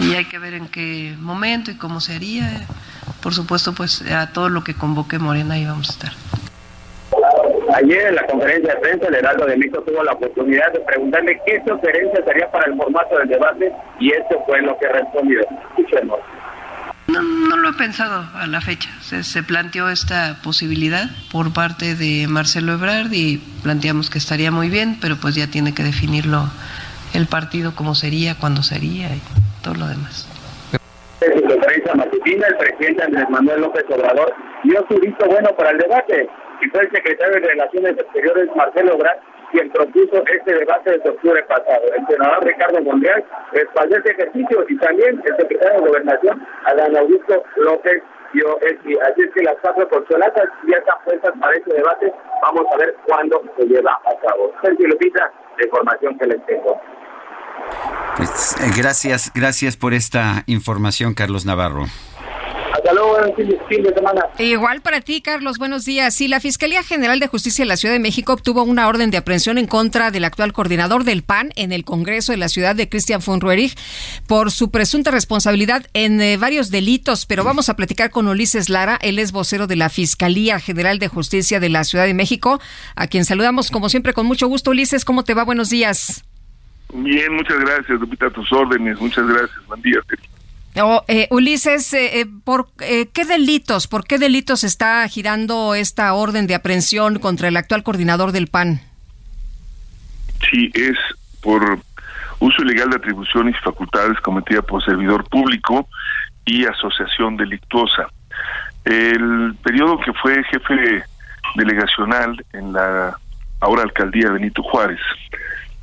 y hay que ver en qué momento y cómo se haría. Por supuesto, pues a todo lo que convoque Morena ahí vamos a estar. Ayer en la conferencia de prensa, el Heraldo de México tuvo la oportunidad de preguntarle qué sugerencia sería para el formato del debate y esto fue lo que respondió. Escuchemos. No, no, lo he pensado a la fecha. Se, se, planteó esta posibilidad por parte de Marcelo Ebrard y planteamos que estaría muy bien, pero pues ya tiene que definirlo el partido cómo sería, cuándo sería y todo lo demás. En matutina, el presidente Andrés Manuel López Obrador dio su visto bueno para el debate y fue el secretario de Relaciones Exteriores Marcelo Ebrard quien propuso este debate de octubre pasado. El senador Ricardo Monreal respaldó este ejercicio y también el secretario de Gobernación, Adán Augusto López dio Así es que las cuatro corcholatas ya están puestas para este debate. Vamos a ver cuándo se lleva a cabo. Sergio Lupita, la información que les tengo. Pues, eh, gracias, gracias por esta información, Carlos Navarro. Hasta luego, fin de semana. Igual para ti, Carlos, buenos días. Sí, la Fiscalía General de Justicia de la Ciudad de México obtuvo una orden de aprehensión en contra del actual coordinador del PAN en el Congreso de la ciudad de Cristian von Ruerich por su presunta responsabilidad en eh, varios delitos. Pero vamos a platicar con Ulises Lara, él es vocero de la Fiscalía General de Justicia de la Ciudad de México, a quien saludamos como siempre con mucho gusto. Ulises, ¿cómo te va? Buenos días. Bien, muchas gracias, Lupita, a tus órdenes. Muchas gracias. Buen día, Sergio. Oh, eh, Ulises, eh, ¿por eh, qué delitos, por qué delitos está girando esta orden de aprehensión contra el actual coordinador del PAN? Sí, es por uso ilegal de atribuciones y facultades cometida por servidor público y asociación delictuosa. El periodo que fue jefe delegacional en la ahora alcaldía Benito Juárez,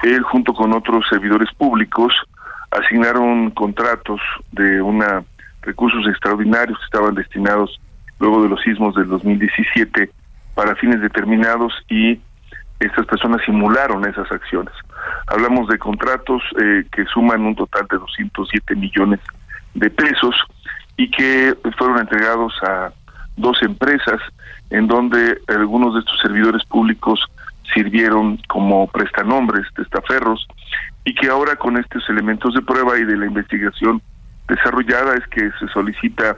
él junto con otros servidores públicos asignaron contratos de una recursos extraordinarios que estaban destinados luego de los sismos del 2017 para fines determinados y estas personas simularon esas acciones. Hablamos de contratos eh, que suman un total de 207 millones de pesos y que fueron entregados a dos empresas en donde algunos de estos servidores públicos sirvieron como prestanombres, testaferros, y que ahora con estos elementos de prueba y de la investigación desarrollada es que se solicita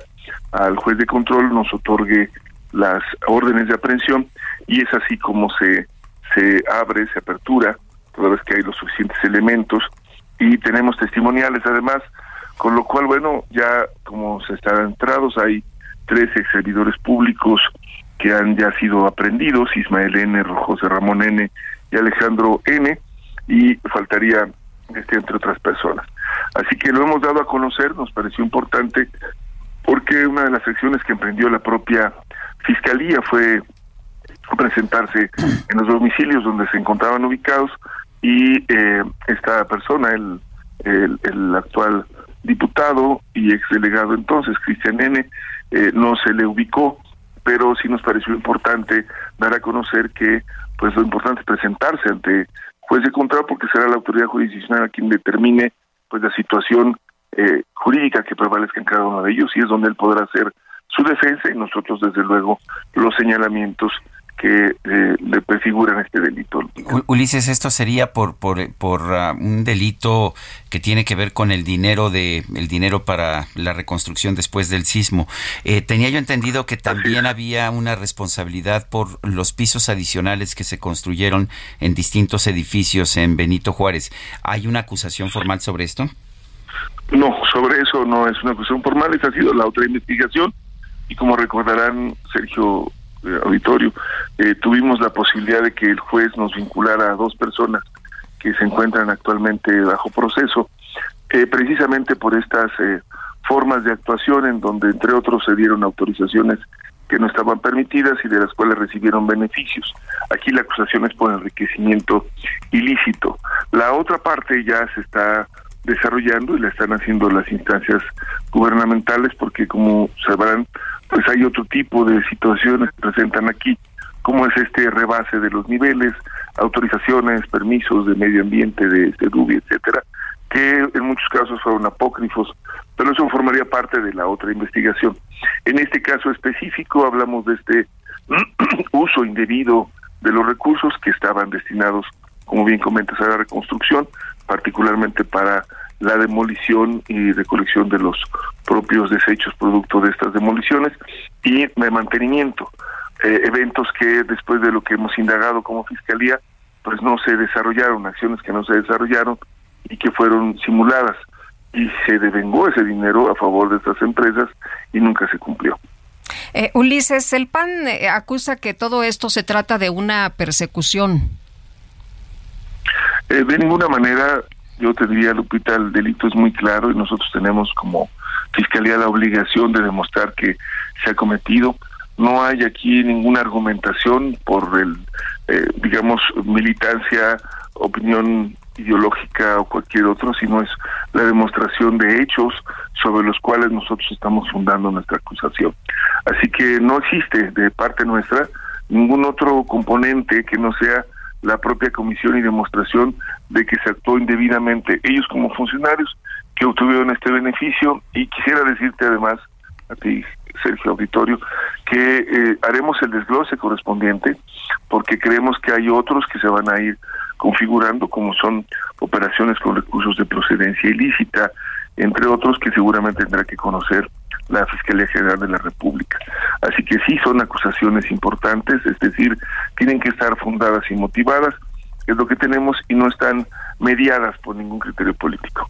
al juez de control nos otorgue las órdenes de aprehensión y es así como se se abre, se apertura, toda vez que hay los suficientes elementos y tenemos testimoniales además, con lo cual, bueno, ya como se están entrados, hay tres ex servidores públicos que han ya sido aprendidos, Ismael N., José Ramón N. y Alejandro N., y faltaría entre otras personas. Así que lo hemos dado a conocer, nos pareció importante, porque una de las acciones que emprendió la propia Fiscalía fue presentarse en los domicilios donde se encontraban ubicados y eh, esta persona, el, el, actual diputado y ex delegado entonces, Cristian N., eh, no se le ubicó, pero sí nos pareció importante dar a conocer que pues lo importante es presentarse ante juez de control porque será la autoridad jurisdiccional quien determine pues la situación eh, jurídica que prevalezca en cada uno de ellos y es donde él podrá hacer su defensa y nosotros desde luego los señalamientos que eh, le prefiguran este delito. Ulises, esto sería por por, por ah, un delito que tiene que ver con el dinero de el dinero para la reconstrucción después del sismo. Eh, tenía yo entendido que también había una responsabilidad por los pisos adicionales que se construyeron en distintos edificios en Benito Juárez. ¿Hay una acusación formal sobre esto? No, sobre eso no es una acusación formal, esa ha sido la otra investigación y como recordarán Sergio auditorio, eh, tuvimos la posibilidad de que el juez nos vinculara a dos personas que se encuentran actualmente bajo proceso, eh, precisamente por estas formas de actuación en donde entre otros se dieron autorizaciones que no estaban permitidas y de las cuales recibieron beneficios. Aquí la acusación es por enriquecimiento ilícito. La otra parte ya se está desarrollando y la están haciendo las instancias gubernamentales porque como sabrán pues hay otro tipo de situaciones que presentan aquí, como es este rebase de los niveles, autorizaciones, permisos de medio ambiente, de, de etcétera, que en muchos casos fueron apócrifos, pero eso formaría parte de la otra investigación. En este caso específico hablamos de este uso indebido de los recursos que estaban destinados, como bien comentas, a la reconstrucción, particularmente para la demolición y recolección de los propios desechos producto de estas demoliciones y de mantenimiento. Eh, eventos que después de lo que hemos indagado como fiscalía, pues no se desarrollaron, acciones que no se desarrollaron y que fueron simuladas. Y se devengó ese dinero a favor de estas empresas y nunca se cumplió. Eh, Ulises, el PAN eh, acusa que todo esto se trata de una persecución. de ninguna manera yo te diría, Lupita, el delito es muy claro y nosotros tenemos como Fiscalía la obligación de demostrar que se ha cometido. No hay aquí ninguna argumentación por el, eh, digamos, militancia, opinión ideológica o cualquier otro, sino es la demostración de hechos sobre los cuales nosotros estamos fundando nuestra acusación. Así que no existe de parte nuestra ningún otro componente que no sea la propia comisión y demostración de que se actuó indebidamente. Ellos como funcionarios que obtuvieron este beneficio y quisiera decirte además a ti Sergio Auditorio que eh, haremos el desglose correspondiente porque creemos que hay otros que se van a ir configurando como son operaciones con recursos de procedencia ilícita entre otros que seguramente tendrá que conocer la Fiscalía General de la República. Así que sí son acusaciones importantes, es decir, tienen que estar fundadas y motivadas, es lo que tenemos, y no están mediadas por ningún criterio político.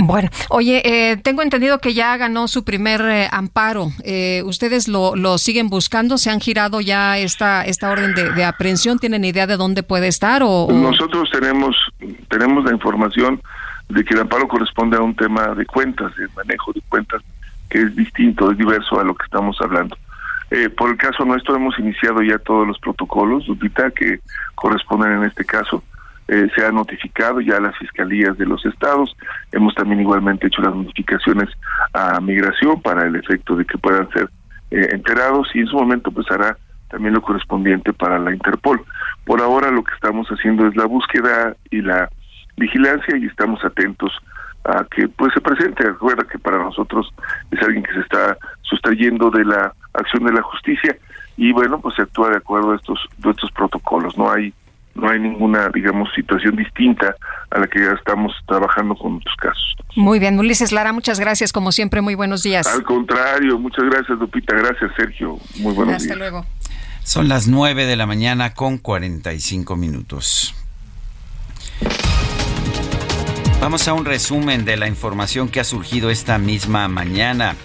Bueno, oye, eh, tengo entendido que ya ganó su primer eh, amparo. Eh, ¿Ustedes lo, lo, siguen buscando? ¿Se han girado ya esta esta orden de, aprehensión? ¿Tienen idea de dónde puede estar? O, Nosotros tenemos tenemos la información de que el amparo corresponde a un tema de cuentas, de manejo de cuentas, que es distinto, es diverso a lo que estamos hablando. Eh, por el caso nuestro hemos iniciado ya todos los protocolos, Lupita, que corresponden en este caso. Eh, se ha notificado ya a las fiscalías de los estados. Hemos también igualmente hecho las notificaciones a migración para el efecto de que puedan ser eh, enterados y en su momento pues hará también lo correspondiente para la Interpol. Por ahora lo que estamos haciendo es la búsqueda y la vigilancia y estamos atentos a que pues se presente. Recuerda que para nosotros es alguien que se está yendo de la acción de la justicia y bueno, pues se actúa de acuerdo a estos, de estos protocolos. No hay no hay ninguna, digamos, situación distinta a la que ya estamos trabajando con otros casos. Muy bien, Ulises Lara, muchas gracias, como siempre, muy buenos días. Al contrario, muchas gracias, Lupita, gracias, Sergio, muy buenos días. Hasta luego. Son las 9 de la mañana con 45 minutos. Vamos a un resumen de la información que ha surgido esta misma mañana.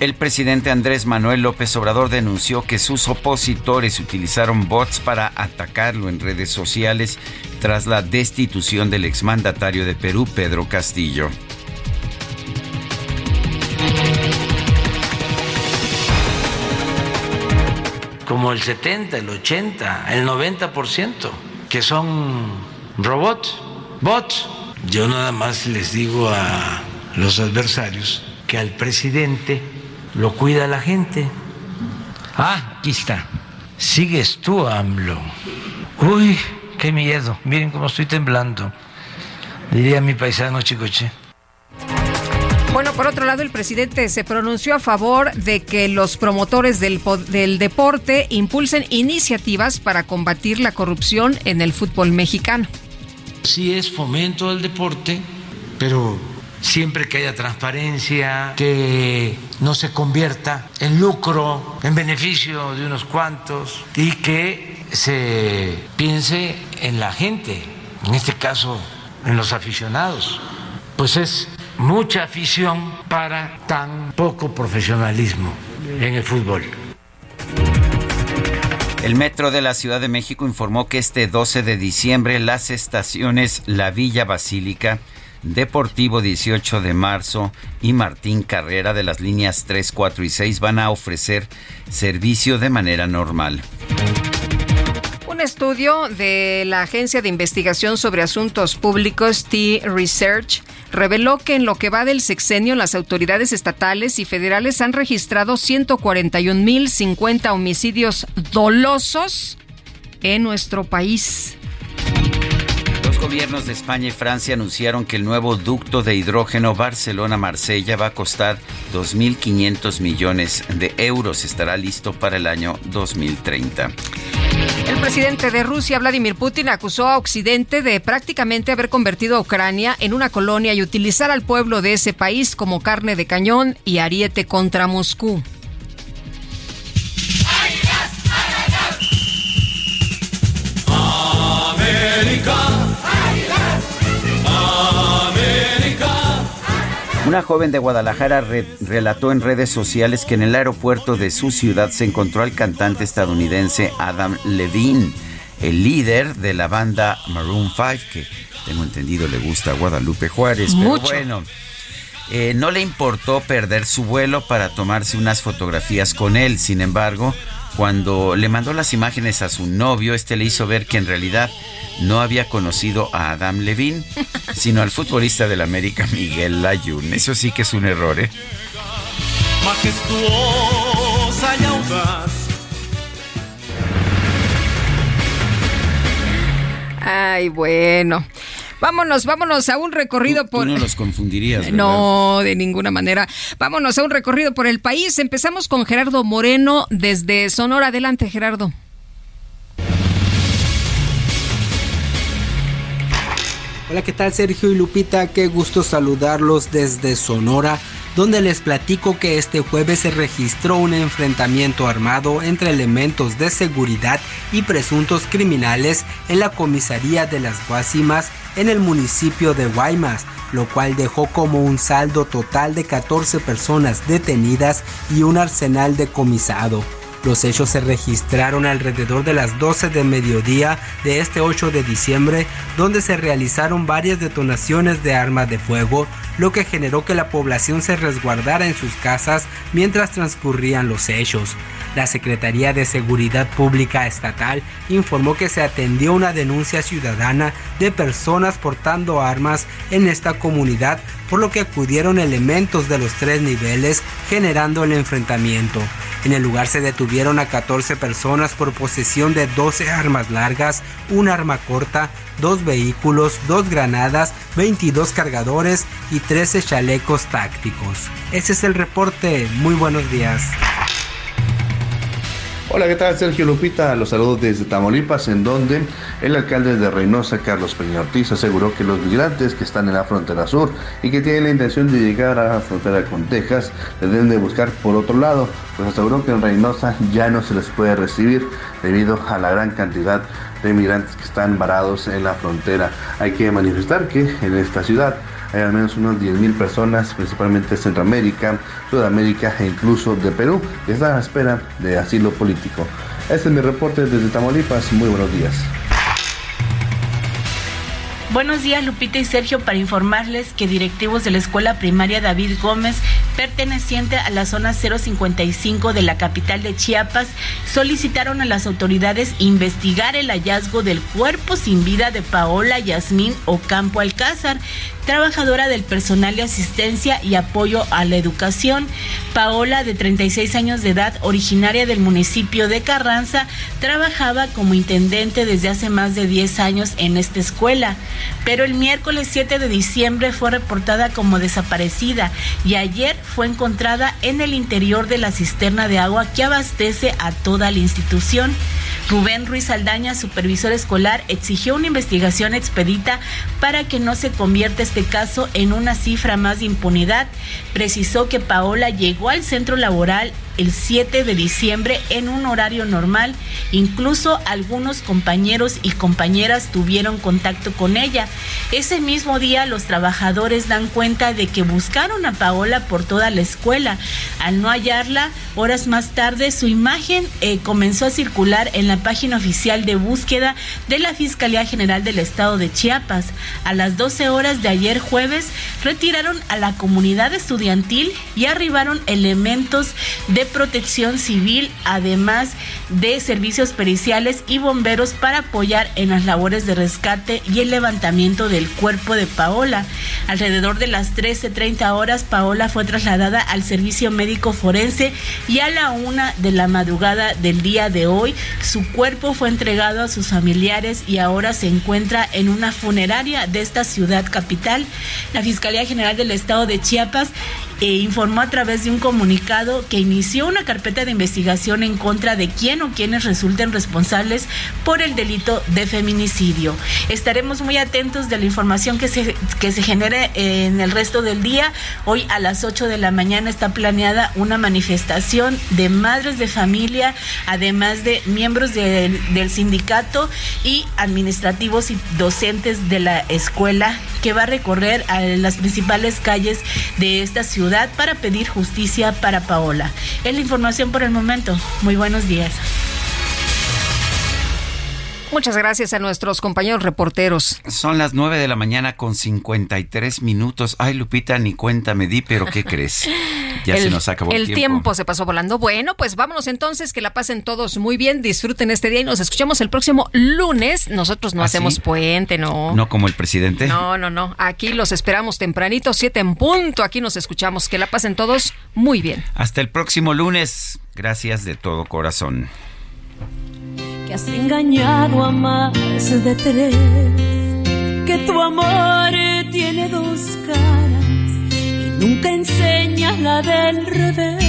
El presidente Andrés Manuel López Obrador denunció que sus opositores utilizaron bots para atacarlo en redes sociales tras la destitución del exmandatario de Perú, Pedro Castillo. Como el 70, el 80, el 90%, que son robots, bots. Yo nada más les digo a los adversarios que al presidente lo cuida la gente. Ah, aquí está. Sigues tú, AMLO. Uy, qué miedo. Miren cómo estoy temblando. Diría mi paisano Chicoche. Bueno, por otro lado, el presidente se pronunció a favor de que los promotores del, del, deporte impulsen iniciativas para combatir la corrupción en el fútbol mexicano. Sí es fomento del deporte, pero siempre que haya transparencia, que no se convierta en lucro, en beneficio de unos cuantos y que se piense en la gente, en este caso en los aficionados. Pues es mucha afición para tan poco profesionalismo en el fútbol. El Metro de la Ciudad de México informó que este 12 de diciembre las estaciones La Villa Basílica, Deportivo 18 de marzo y Martín Carrera de las líneas 3, 4 y 6 van a ofrecer servicio de manera normal. Un estudio de la Agencia de Investigación sobre Asuntos Públicos, T-Research, reveló que en lo que va del sexenio las autoridades estatales y federales han registrado 141.050 homicidios dolosos en nuestro país. Los gobiernos de España y Francia anunciaron que el nuevo ducto de hidrógeno Barcelona-Marsella va a costar 2.500 millones de euros. Estará listo para el año 2030. El presidente de Rusia, Vladimir Putin, acusó a Occidente de prácticamente haber convertido a Ucrania en una colonia y utilizar al pueblo de ese país como carne de cañón y ariete contra Moscú. Una joven de Guadalajara relató en redes sociales que en el aeropuerto de su ciudad se encontró al cantante estadounidense Adam Levine, el líder de la banda Maroon 5, que tengo entendido le gusta a Guadalupe Juárez. Pero bueno, eh, no le importó perder su vuelo para tomarse unas fotografías con él. Sin embargo, cuando le mandó las imágenes a su novio, este le hizo ver que en realidad no había conocido a Adam Levine, sino al futbolista del América Miguel Layún. Eso sí que es un error, ¿eh? Majestuosa y audaz. Ay, bueno. Vámonos, vámonos a un recorrido tú, por. Tú no los confundirías. ¿verdad? No, de ninguna manera. Vámonos a un recorrido por el país. Empezamos con Gerardo Moreno desde Sonora. Adelante, Gerardo. Hola, ¿qué tal Sergio y Lupita? Qué gusto saludarlos desde Sonora, donde les platico que este jueves se registró un enfrentamiento armado entre elementos de seguridad y presuntos criminales en la comisaría de las Guasimas en el municipio de Guaymas, lo cual dejó como un saldo total de 14 personas detenidas y un arsenal decomisado. Los hechos se registraron alrededor de las 12 de mediodía de este 8 de diciembre, donde se realizaron varias detonaciones de armas de fuego, lo que generó que la población se resguardara en sus casas mientras transcurrían los hechos. La Secretaría de Seguridad Pública Estatal informó que se atendió una denuncia ciudadana de personas portando armas en esta comunidad, por lo que acudieron elementos de los tres niveles generando el enfrentamiento. En el lugar se detuvieron a 14 personas por posesión de 12 armas largas, un arma corta, dos vehículos, dos granadas, 22 cargadores y 13 chalecos tácticos. Ese es el reporte. Muy buenos días. Hola, ¿qué tal? Sergio Lupita, los saludos desde Tamaulipas, en donde el alcalde de Reynosa, Carlos Peña Ortiz, aseguró que los migrantes que están en la frontera sur y que tienen la intención de llegar a la frontera con Texas, deben de buscar por otro lado, pues aseguró que en Reynosa ya no se les puede recibir debido a la gran cantidad de migrantes que están varados en la frontera. Hay que manifestar que en esta ciudad hay al menos unas 10.000 personas, principalmente de Centroamérica, Sudamérica e incluso de Perú, que están a espera de asilo político. Este es mi reporte desde Tamaulipas. Muy buenos días. Buenos días Lupita y Sergio para informarles que directivos de la escuela primaria David Gómez, perteneciente a la zona 055 de la capital de Chiapas, solicitaron a las autoridades investigar el hallazgo del cuerpo sin vida de Paola Yasmín Ocampo Alcázar, trabajadora del personal de asistencia y apoyo a la educación. Paola, de 36 años de edad, originaria del municipio de Carranza, trabajaba como intendente desde hace más de 10 años en esta escuela, pero el miércoles 7 de diciembre fue reportada como desaparecida y ayer fue encontrada en el interior de la cisterna de agua que abastece a toda la institución. Rubén Ruiz Aldaña, supervisor escolar, exigió una investigación expedita para que no se convierta este caso en una cifra más de impunidad. Precisó que Paola llegó al centro laboral el 7 de diciembre en un horario normal. Incluso algunos compañeros y compañeras tuvieron contacto con ella. Ese mismo día los trabajadores dan cuenta de que buscaron a Paola por toda la escuela. Al no hallarla, horas más tarde su imagen eh, comenzó a circular en la página oficial de búsqueda de la Fiscalía General del Estado de Chiapas. A las 12 horas de ayer jueves retiraron a la comunidad estudiantil y arribaron elementos de protección civil, además de servicios periciales y bomberos para apoyar en las labores de rescate y el levantamiento del cuerpo de Paola. Alrededor de las 13.30 horas, Paola fue trasladada al servicio médico forense y a la una de la madrugada del día de hoy, su cuerpo fue entregado a sus familiares y ahora se encuentra en una funeraria de esta ciudad capital. La Fiscalía General del Estado de Chiapas eh, informó a través de un comunicado que inició una carpeta de investigación en contra de quien o quienes resulten responsables por el delito de feminicidio. Estaremos muy atentos de la información que se, que se genere en el resto del día. Hoy a las 8 de la mañana está planeada una manifestación de madres de familia, además de miembros del sindicato y administrativos y docentes de la escuela que va a recorrer a las principales calles de esta ciudad para pedir justicia para Paola. Es la información por el momento. Muy buenos días. Muchas gracias a nuestros compañeros reporteros. Son las 9 de la mañana con 53 minutos. Ay, Lupita, ni cuenta me di, pero ¿qué crees? Ya se nos acabó el, el tiempo. tiempo. se pasó volando. Bueno, pues vámonos entonces, que la pasen todos muy bien, disfruten este día y nos escuchamos el próximo lunes. Nosotros no ¿Ah, hacemos sí? puente, no. No como el presidente. No, no, no. Aquí los esperamos tempranito, siete en punto. Aquí nos escuchamos. Que la pasen todos muy bien. Hasta el próximo lunes. Gracias de todo corazón. Que has engañado a más de tres, que tu amor tiene dos caras y nunca enseñas la del revés.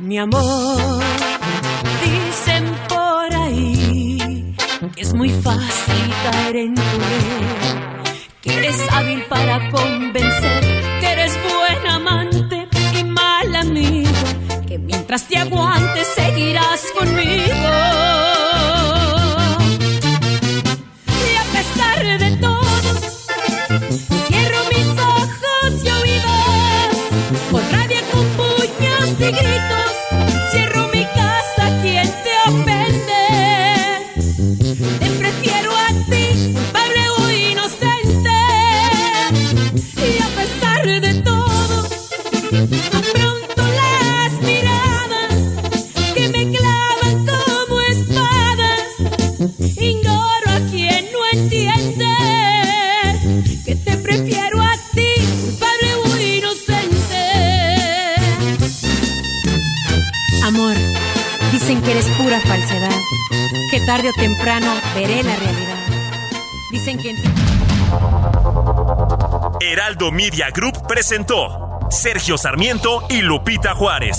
Mi amor, dicen por ahí que es muy fácil caer en tu red, que eres hábil para convencer, que eres buen amante y mal amigo mientras te aguantes seguirás conmigo. Dicen que eres pura falsedad, que tarde o temprano veré la realidad. dicen que... Heraldo Media Group presentó Sergio Sarmiento y Lupita Juárez.